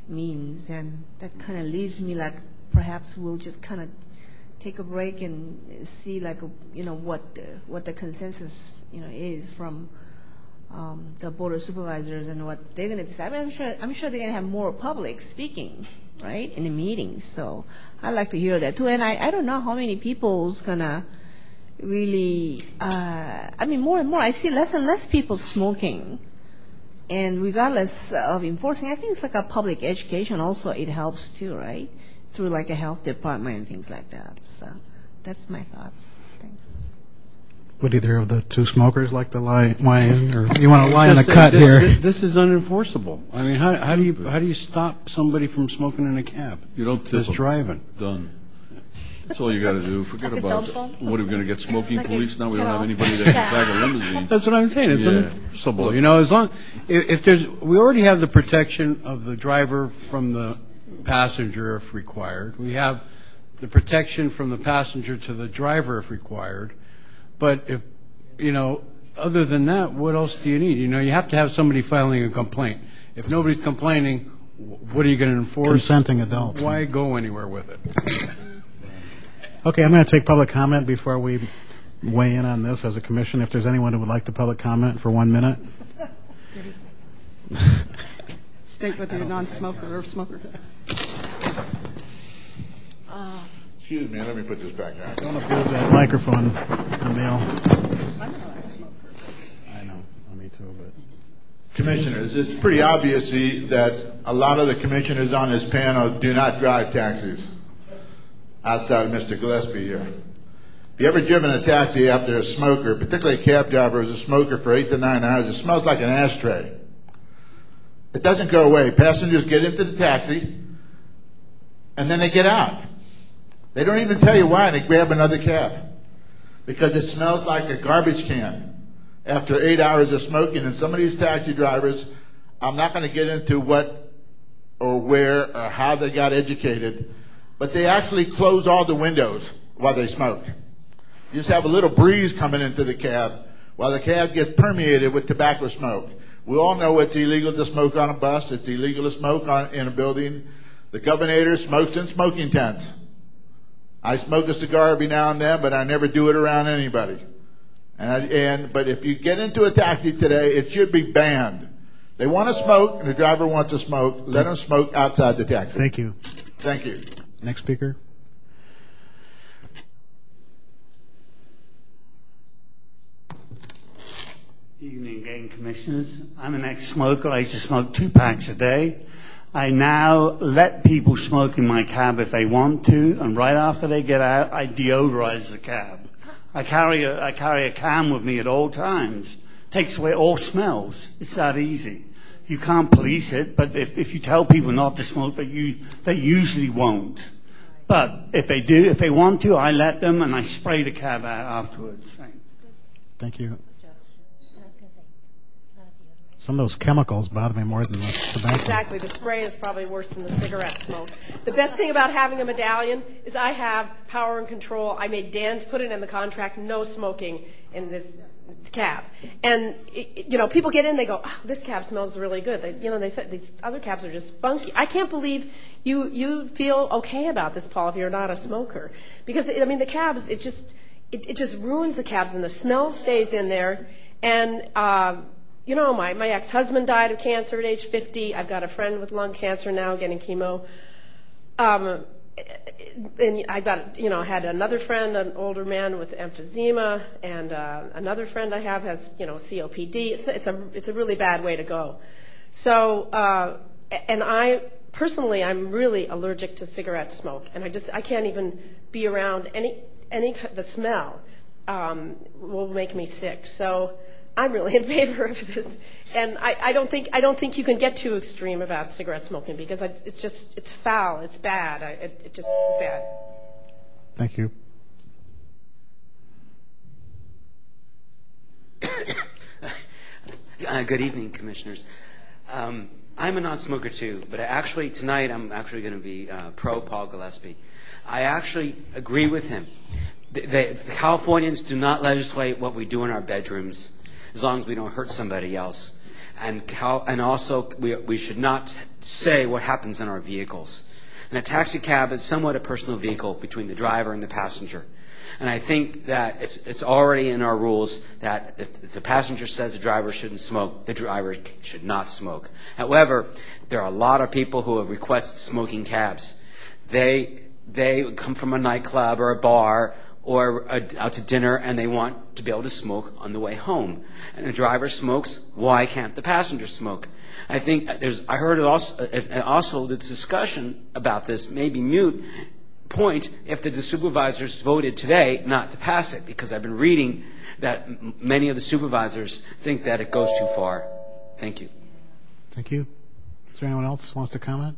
means, and that kind of leaves me like perhaps we'll just kind of take a break and see like you know what the, what the consensus you know is from um, the board of supervisors and what they're going to decide. I'm sure they're going to have more public speaking right, in the meetings. So I'd like to hear that too. And I, I don't know how many people's gonna really, uh, I mean, more and more, I see less and less people smoking. And regardless of enforcing, I think it's like a public education also, it helps too, right? Through like a health department and things like that. So that's my thoughts. Thanks. Would either of the two smokers like to lie, lie in, or you want to lie in a cut here? This is unenforceable. I mean, how, how do you how do you stop somebody from smoking in a cab? You don't tip Just them. driving. Done. That's all you got to do. Forget about what are we going to get smoking police now? We don't have anybody that can tag a limousine. That's what I'm saying. It's Yeah. unenforceable. You know, as long if, if there's we already have the protection of the driver from the passenger if required. We have the protection from the passenger to the driver if required. But if, you know, other than that, what else do you need? You know, you have to have somebody filing a complaint. If nobody's complaining, what are you going to enforce? Consenting adults. Why go anywhere with it? Okay, I'm going to take public comment before we weigh in on this as a commission. If there's anyone who would like to public comment for one minute. State whether you're non-smoker or smoker. Uh, Excuse me, let me put this back on. Don't abuse that microphone, Emil. I know, me too, but. Commissioners, it's pretty obvious that a lot of the commissioners on this panel do not drive taxis outside of Mr. Gillespie here. If you ever driven a taxi after a smoker, particularly a cab driver who's a smoker for eight to nine hours, it smells like an ashtray. It doesn't go away. Passengers get into the taxi and then they get out. They don't even tell you why, and they grab another cab because it smells like a garbage can after eight hours of smoking. And some of these taxi drivers, I'm not going to get into what or where or how they got educated, but they actually close all the windows while they smoke. You just have a little breeze coming into the cab while the cab gets permeated with tobacco smoke. We all know it's illegal to smoke on a bus. It's illegal to smoke on, in a building. The governor smokes in smoking tents. I smoke a cigar every now and then, but I never do it around anybody. And, I, and but if you get into a taxi today, it should be banned. They want to smoke, and the driver wants to smoke. Let them smoke outside the taxi. Thank you. Thank you. Next speaker. Evening again, Commissioners. I'm an ex-smoker. I used to smoke two packs a day. I now let people smoke in my cab if they want to, and right after they get out, I deodorize the cab. I carry a, I carry a can with me at all times. Takes away all smells. It's that easy. You can't police it, but if, if you tell people not to smoke, they, you, they usually won't. But if they do, if they want to, I let them and I spray the cab out afterwards. Thank you. Some of those chemicals bother me more than the tobacco. Exactly. The spray is probably worse than the cigarette smoke. The best thing about having a medallion is I have power and control. I made Dan put it in the contract, no smoking in this cab. And, you know, people get in, they go, oh, this cab smells really good. They, you know, they said these other cabs are just funky. I can't believe you, you feel okay about this, Paul, if you're not a smoker. Because, I mean, the cabs, it just, it, it just ruins the cabs and the smell stays in there. And, uh, you know, my, my ex-husband died of cancer at age 50. I've got a friend with lung cancer now getting chemo. Um, and I got, you know, had another friend, an older man with emphysema, and uh, another friend I have has, you know, COPD. It's, it's a, it's a really bad way to go. So, uh, and I personally, I'm really allergic to cigarette smoke, and I just, I can't even be around any, any the smell um, will make me sick. So. I'm really in favor of this, and I, I don't think I don't think you can get too extreme about cigarette smoking because I, it's just it's foul, it's bad, I, it, it just is bad. Thank you. uh, good evening, commissioners. Um, I'm a non-smoker too, but actually tonight I'm actually going to be uh, pro Paul Gillespie. I actually agree with him. The, the, the Californians do not legislate what we do in our bedrooms as long as we don't hurt somebody else. And, how, and also, we, we should not say what happens in our vehicles. And a taxi cab is somewhat a personal vehicle between the driver and the passenger. And I think that it's, it's already in our rules that if, the passenger says the driver shouldn't smoke, the driver should not smoke. However, there are a lot of people who request smoking cabs. They, they come from a nightclub or a bar or uh, out to dinner and they want to be able to smoke on the way home. And the driver smokes, why can't the passenger smoke? I think uh, there's, I heard also, uh, also the discussion about this may be mute point if the supervisors voted today not to pass it because I've been reading that many of the supervisors think that it goes too far. Thank you. Thank you. Is there anyone else who wants to comment?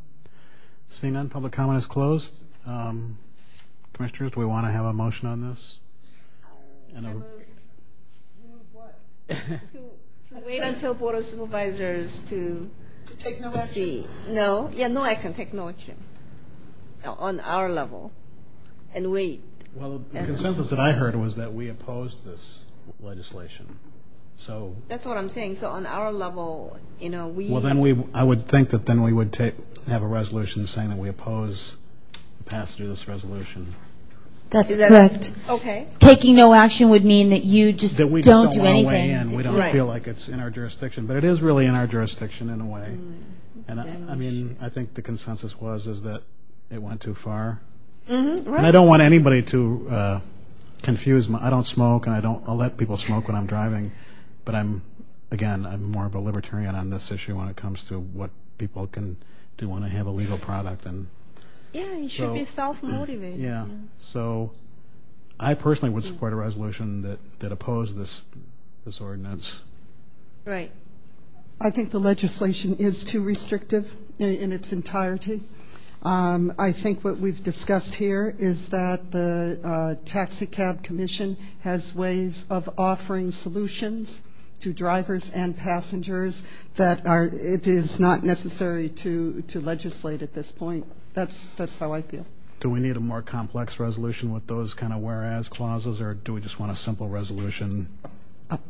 Seeing none, public comment is closed. Um, Commissioners, do we want to have a motion on this? And a, to, to wait until Board of Supervisors to, to take no action? see. No, yeah, no action, take no action on our level, and wait. Well, the consensus that I heard was that we opposed this legislation. So that's what I'm saying. So on our level, you know, we. Well, then we. I would think that then we would take have a resolution saying that we oppose the passage of this resolution. That's correct. Okay. Taking no action would mean that you just that we don't, just do don't anything. Weigh in. We don't right. feel like it's in our jurisdiction, but it is really in our jurisdiction in a way. Mm. And I, I, mean, I think the consensus was is that it went too far. Mm-hmm, right. And I don't want anybody to uh, confuse. My, I don't smoke, and I don't. I'll let people smoke when I'm driving, but I'm again, I'm more of a libertarian on this issue when it comes to what people can do when they have a legal product and yeah, you should be self-motivated. Yeah. yeah. So, I personally would support a resolution that that opposed this this ordinance. Right. I think the legislation is too restrictive in, in its entirety. Um, I think what we've discussed here is that the uh, Taxi Cab Commission has ways of offering solutions to drivers and passengers that are it is not necessary to to legislate at this point. That's that's how I feel. Do we need a more complex resolution with those kind of whereas clauses, or do we just want a simple resolution?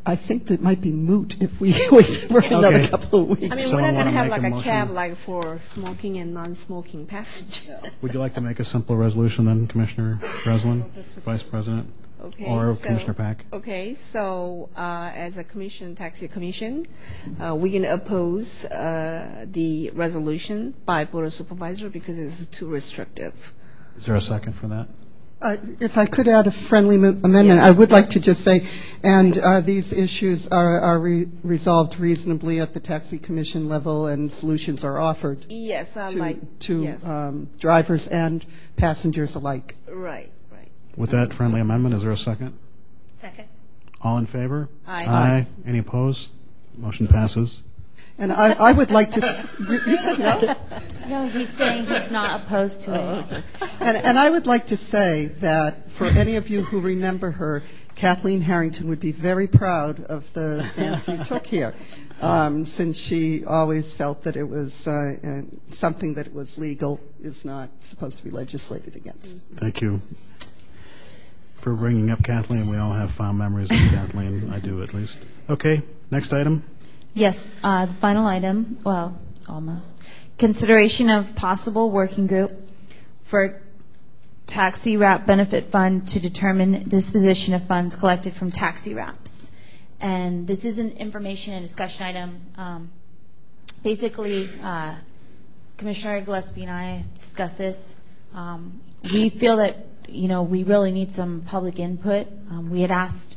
I think that might be moot if we wait for another couple of weeks. I mean, Someone we're not going to have like a a, cab like for smoking and non-smoking passengers. Would you like to make a simple resolution then, Commissioner Breslin, Vice President? Okay, Or so- Commissioner Pack? Okay, so uh, as a commission, taxi commission, uh, we can oppose uh, the resolution by board of supervisor because it's too restrictive. Is there a second for that? Uh, If I could add a friendly amendment, I would like to just say, and uh, these issues are are resolved reasonably at the taxi commission level, and solutions are offered to like, to yes. um, drivers and passengers alike. right, right. With that friendly amendment, is there a second? Second. All in favor? Aye. Aye. Any opposed? Motion passes. And I I would like to, s- you you said no? No, he's saying he's not opposed to it. And, and I would like to say that for any of you who remember her, Kathleen Harrington would be very proud of the stance you took here, um, since she always felt that it was uh, uh, something that was legal is not supposed to be legislated against. Thank you for bringing up Kathleen. We all have fond memories of Kathleen. I do, at least. Okay, next item. Yes, uh, the final item, well, almost. Consideration of possible working group for taxi wrap benefit fund to determine disposition of funds collected from taxi wraps. And this is an information and discussion item. Um, Basically, uh, Commissioner Gillespie and I discussed this. Um, We feel that, you know, we really need some public input. Um, We had asked,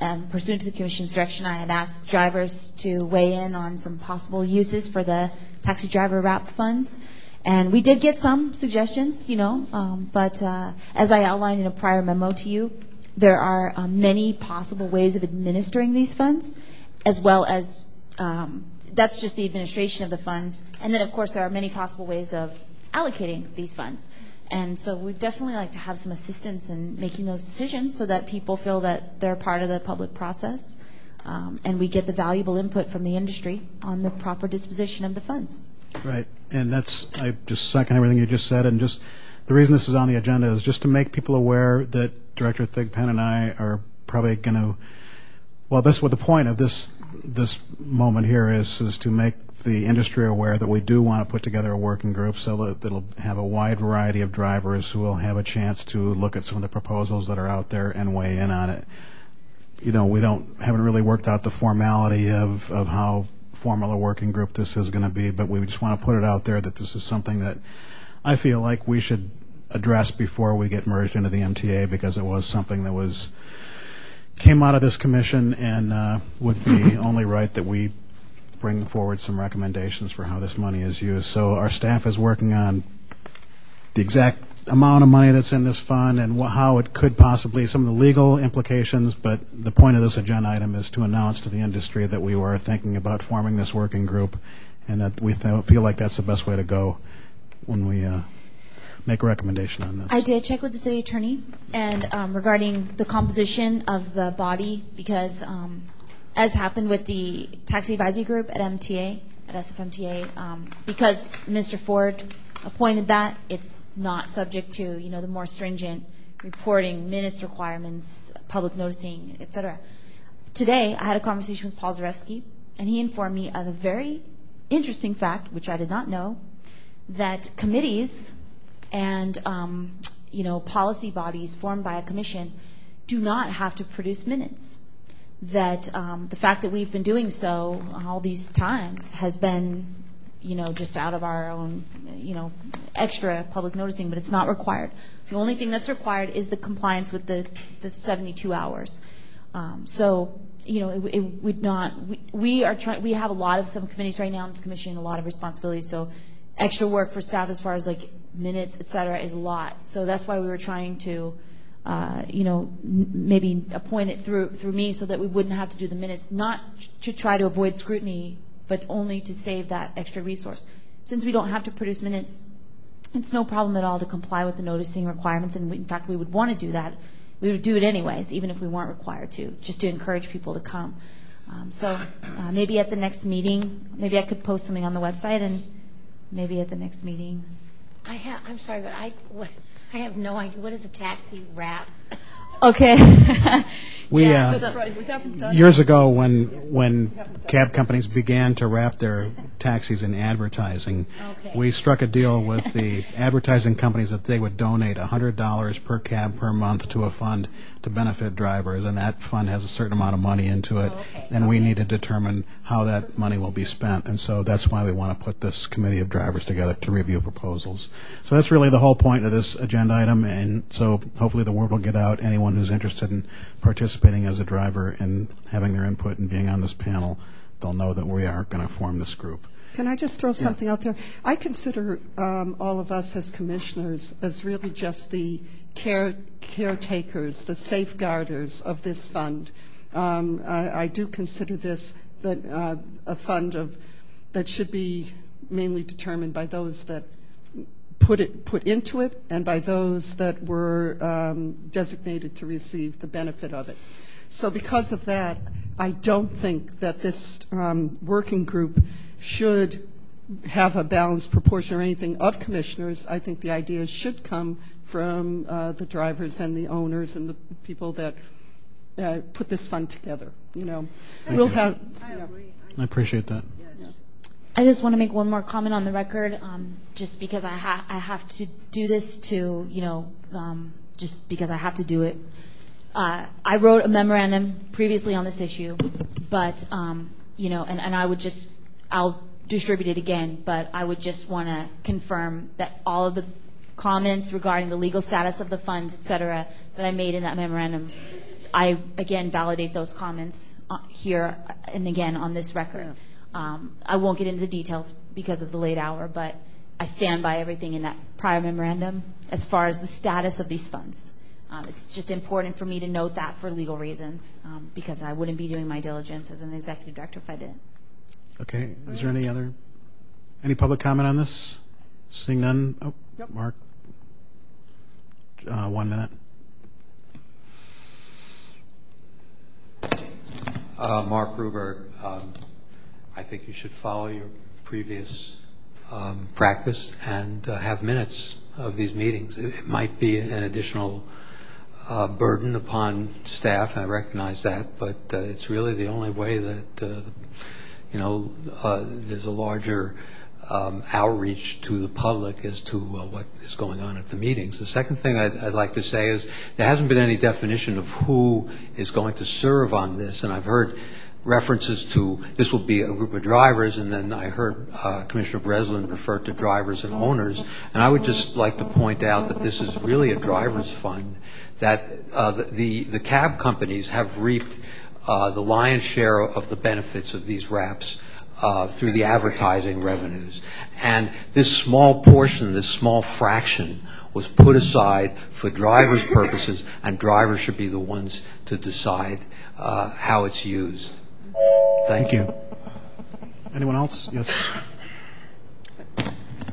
um, pursuant to the commission's direction, I had asked drivers to weigh in on some possible uses for the taxi driver wrap funds. And we did get some suggestions, you know, um, but uh, as I outlined in a prior memo to you, there are uh, many possible ways of administering these funds, as well as um, that's just the administration of the funds. And then, of course, there are many possible ways of allocating these funds. And so we'd definitely like to have some assistance in making those decisions so that people feel that they're part of the public process um, and we get the valuable input from the industry on the proper disposition of the funds. Right, and that's, I just second everything you just said, and just, the reason this is on the agenda is just to make people aware that Director Thigpen and I are probably going to, well, this, what the point of this, this moment here is, is to make the industry aware that we do want to put together a working group so that it'll have a wide variety of drivers who will have a chance to look at some of the proposals that are out there and weigh in on it. You know, we don't, haven't really worked out the formality of, of how formal a working group this is going to be, but we just want to put it out there that this is something that I feel like we should address before we get merged into the MTA because it was something that was came out of this commission and uh, would be only right that we bring forward some recommendations for how this money is used. So our staff is working on the exact amount of money that's in this fund and wh- how it could possibly, some of the legal implications, but the point of this agenda item is to announce to the industry that we were thinking about forming this working group and that we th- feel like that's the best way to go when we uh, make a recommendation on this. I did check with the city attorney and um, regarding the composition of the body because um, as happened with the taxi advisory group at MTA, at SFMTA, um, because Mr. Ford appointed that, it's not subject to, you know, the more stringent reporting, minutes requirements, public noticing, et cetera. Today, I had a conversation with Paul Zarefsky, and he informed me of a very interesting fact, which I did not know, that committees and um, you know policy bodies formed by a commission do not have to produce minutes. That um, the fact that we've been doing so all these times has been you know just out of our own you know extra public noticing, but it's not required. The only thing that's required is the compliance with the, the 72 hours. Um, so you know, it, it would not. We, are trying. We have a lot of subcommittees right now in this commission, a lot of responsibilities. So extra work for staff as far as like minutes, et cetera, is a lot. So that's why we were trying to, you know, maybe appoint it through through me so that we wouldn't have to do the minutes, not to try to avoid scrutiny, but only to save that extra resource. Since we don't have to produce minutes, it's no problem at all to comply with the noticing requirements, and in fact, we would want to do that. We would do it anyways, even if we weren't required to, just to encourage people to come. Um, so uh, maybe at the next meeting, maybe I could post something on the website, and maybe at the next meeting. I have, I'm sorry, but I, I have no idea. What is a taxi wrap? Okay. We, Yeah. uh, right. We years ago, when when cab companies began to wrap their taxis in advertising, Okay. we struck a deal with the advertising companies that they would donate hundred dollars per cab per month to a fund to benefit drivers, and that fund has a certain amount of money into it, and we need to determine how that money will be spent, and so that's why we want to put this committee of drivers together to review proposals. So that's really the whole point of this agenda item, and so hopefully the word will get out. Anyone who's interested in participating as a driver and having their input and being on this panel, they'll know that we are going to form this group. Can I just throw something out there? I consider um, all of us as commissioners as really just the care, caretakers, the safeguarders of this fund. Um, I, do consider this uh, a fund that should be mainly determined by those that put it put into it and by those that were um, designated to receive the benefit of it. So because of that, I don't think that this um, working group should have a balanced proportion or anything of commissioners. I think the ideas should come from uh, the drivers and the owners and the people that uh, put this fund together. You know, Thank we'll you. have. I appreciate that. I just want to make one more comment on the record, um, just because I, ha- I have to do this to, you know, um, just because I have to do it. Uh, I wrote a memorandum previously on this issue, but, um, you know, and, and I would just, I'll distribute it again, but I would just want to confirm that all of the comments regarding the legal status of the funds, et cetera, that I made in that memorandum, I, again, validate those comments uh, here and again on this record. Um, I won't get into the details because of the late hour, but I stand by everything in that prior memorandum as far as the status of these funds. Um, it's just important for me to note that for legal reasons, um, because I wouldn't be doing my diligence as an executive director if I didn't. Okay, is there any other, any public comment on this? Seeing none, oh, Mark, uh, one minute. Uh, Mark Gruberg, um, I think you should follow your previous um, practice and uh, have minutes of these meetings. It, it might be an additional uh, burden upon staff, I recognize that, but uh, it's really the only way that, uh, you know, uh, there's a larger um, outreach to the public as to what is going on at the meetings. The second thing I'd, like to say is there hasn't been any definition of who is going to serve on this, and I've heard references to this will be a group of drivers, and then I heard uh, Commissioner Breslin refer to drivers and owners, and I would just like to point out that this is really a drivers fund, that uh, the, cab companies have reaped the lion's share of the benefits of these wraps uh, through the advertising revenues. And this small portion, this small fraction, was put aside for drivers' purposes, and drivers should be the ones to decide uh, how it's used. Thank you. Anyone else? Yes.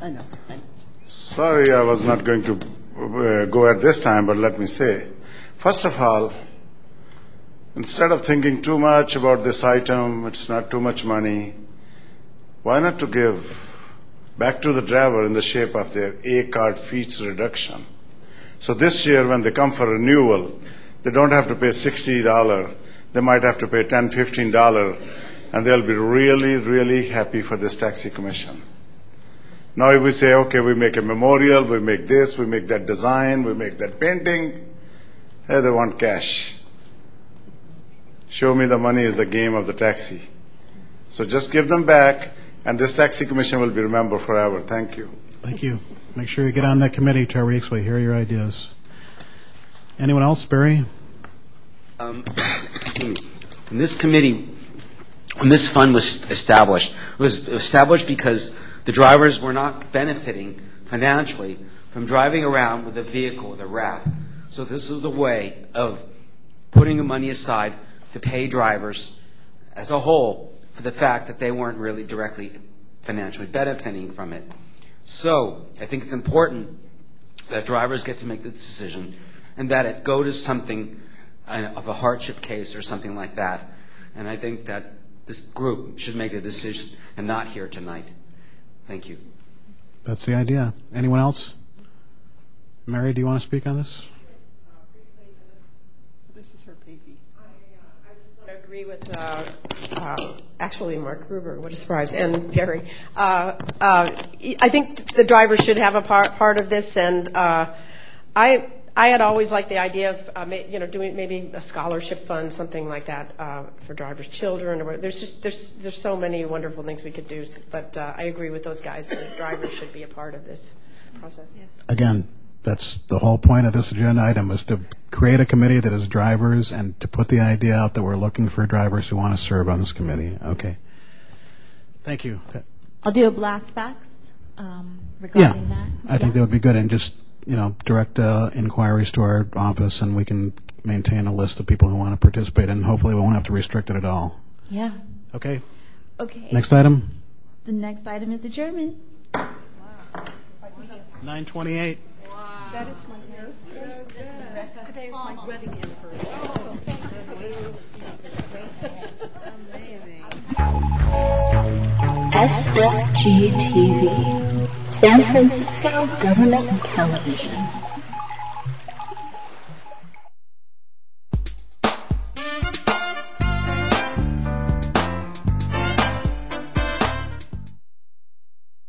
I know. Sorry, I was not going to uh, go at this time, but let me say, first of all, instead of thinking too much about this item, it's not too much money, why not to give back to the driver in the shape of their A card fees reduction? So this year, when they come for renewal, they don't have to pay $60. They might have to pay $10, $15, and they'll be really, really happy for this taxi commission. Now if we say, okay, we make a memorial, we make this, we make that design, we make that painting, hey, they want cash. Show me the money is the game of the taxi. So just give them back, and this taxi commission will be remembered forever. Thank you. Thank you. Make sure you get on that committee, Tariq, so we hear your ideas. Anyone else? Barry? Um, when this committee, when this fund was established, it was established because the drivers were not benefiting financially from driving around with a vehicle with a wrap. So this is the way of putting the money aside to pay drivers as a whole for the fact that they weren't really directly financially benefiting from it. So I think it's important that drivers get to make the decision and that it go to something uh, of a hardship case or something like that. And I think that this group should make a decision and not here tonight. Thank you. That's the idea. Anyone else? Mary, do you want to speak on this? This is her baby. I agree with, uh, uh, actually, Mark Gruberg, what a surprise, and Gary. Uh, I think the driver should have a part, of this, and I, had always liked the idea of, doing maybe a scholarship fund, something like that, for drivers' children. There's so many wonderful things we could do, but I agree with those guys. that drivers should be a part of this process. Again, that's the whole point of this agenda item is to create a committee that is drivers and to put the idea out that we're looking for drivers who want to serve on this committee. Okay. Thank you. I'll do a blast fax um, Yeah, regarding that. I think that would be good and just, you know, direct uh, inquiries to our office and we can maintain a list of people who want to participate and hopefully we won't have to restrict it at all. Yeah. Okay. Okay. Next item? The next item is adjournment. 928. That is my Today is my wedding SFG TV, San Francisco Government Television.